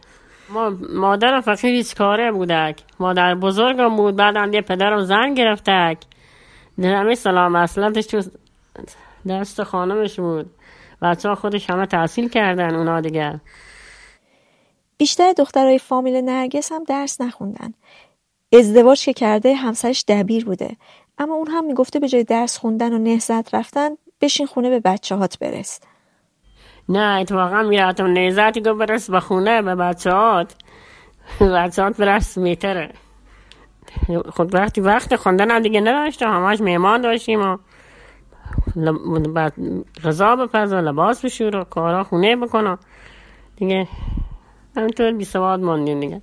ما مادرم فقط هیچ کاره بودک. مادر بزرگم بود. بعد یه پدرم زن گرفتک. همه سلام اصلتش تو دست خانمش بود. بچه خودش همه تحصیل کردن اونا دیگه بیشتر دخترای فامیل نرگس هم درس نخوندن. ازدواج که کرده همسرش دبیر بوده. اما اون هم می‌گفته به جای درس خوندن و نهزت رفتن بشین خونه به بچه هات برس. نه اتفاقا میراتم نهزتی گفت برس به خونه به بچه هات بچه هات برس میتره. خود وقتی وقت خوندن هم دیگه نداشته همش میمان داشتیم و غذا بپزا لباس بشور و کارا خونه بکنم دیگه همینطور بی سواد ماندیم دیگه.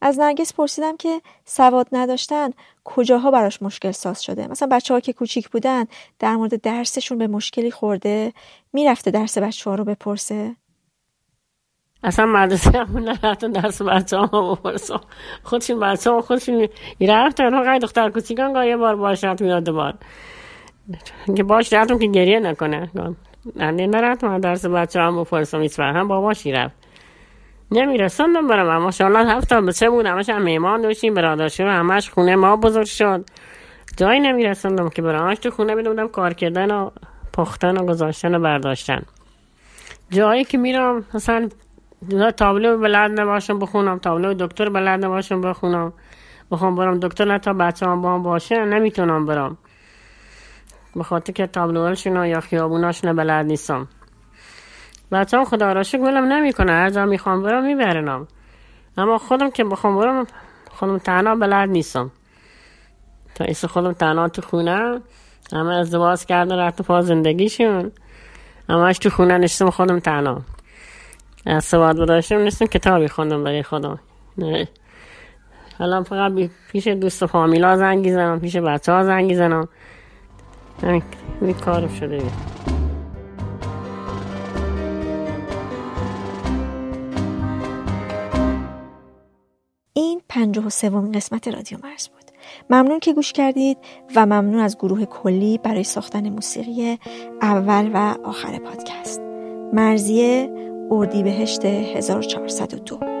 از نرگس پرسیدم که سواد نداشتن کجاها براش مشکل ساز شده؟ مثلا بچه ها که کوچیک بودن در مورد درسشون به مشکلی خورده می‌رفته درس بچه ها رو بپرسه؟ اصلا مدرسه همون نرفتن درس بچه ها بپرسم خودشون بچه ها خودشون رفتن. ها دختر کوچیکان یه بار باش رفت میاد بار که باش رفتم که گریه نکنه. نه نرفتم درس بچه هم بپرسم هم باباشی رفت. نمیرسندم برم اما شالله هفته بچه بود همش هم میمان داشتیم برادرشون همش خونه ما بزرگ شد. جایی نمیرسندم که برامش تو خونه بدونم کار کردن و پختن و گذاشتن و برداشتن. جایی که میرم مثلا تابلو بلد نباشم بخونم تابلو دکتر بلد نباشم بخونم بخوام برم دکتر نه تا بچه هم با هم باشه نمی‌تونم برم. به خاطر که تابلوهاشون یا خیابوناشون بلد نیستم. بچه خدا را ولم نمی‌کنه. هر جا می‌خوام برم میبرنم. اما خودم که بخوام برم خودم تنها بلد نیستم. تا ایسا خودم تنها تو خونه همه ازدواج کردن رفت پا زندگیشون. همش تو خونه نشتم خودم تنها. از سواد داشتم نیستم کتابی خوندم برای خودم. حالا فقط پیش دوست و فامیلا زنگی زنم پیش بچه ها زنگی زنم همین کارم شده. این پنجاه و قسمت رادیو مرز بود. ممنون که گوش کردید و ممنون از گروه کلی برای ساختن موسیقی اول و آخر پادکست. مرزیه اردیبهشت 1402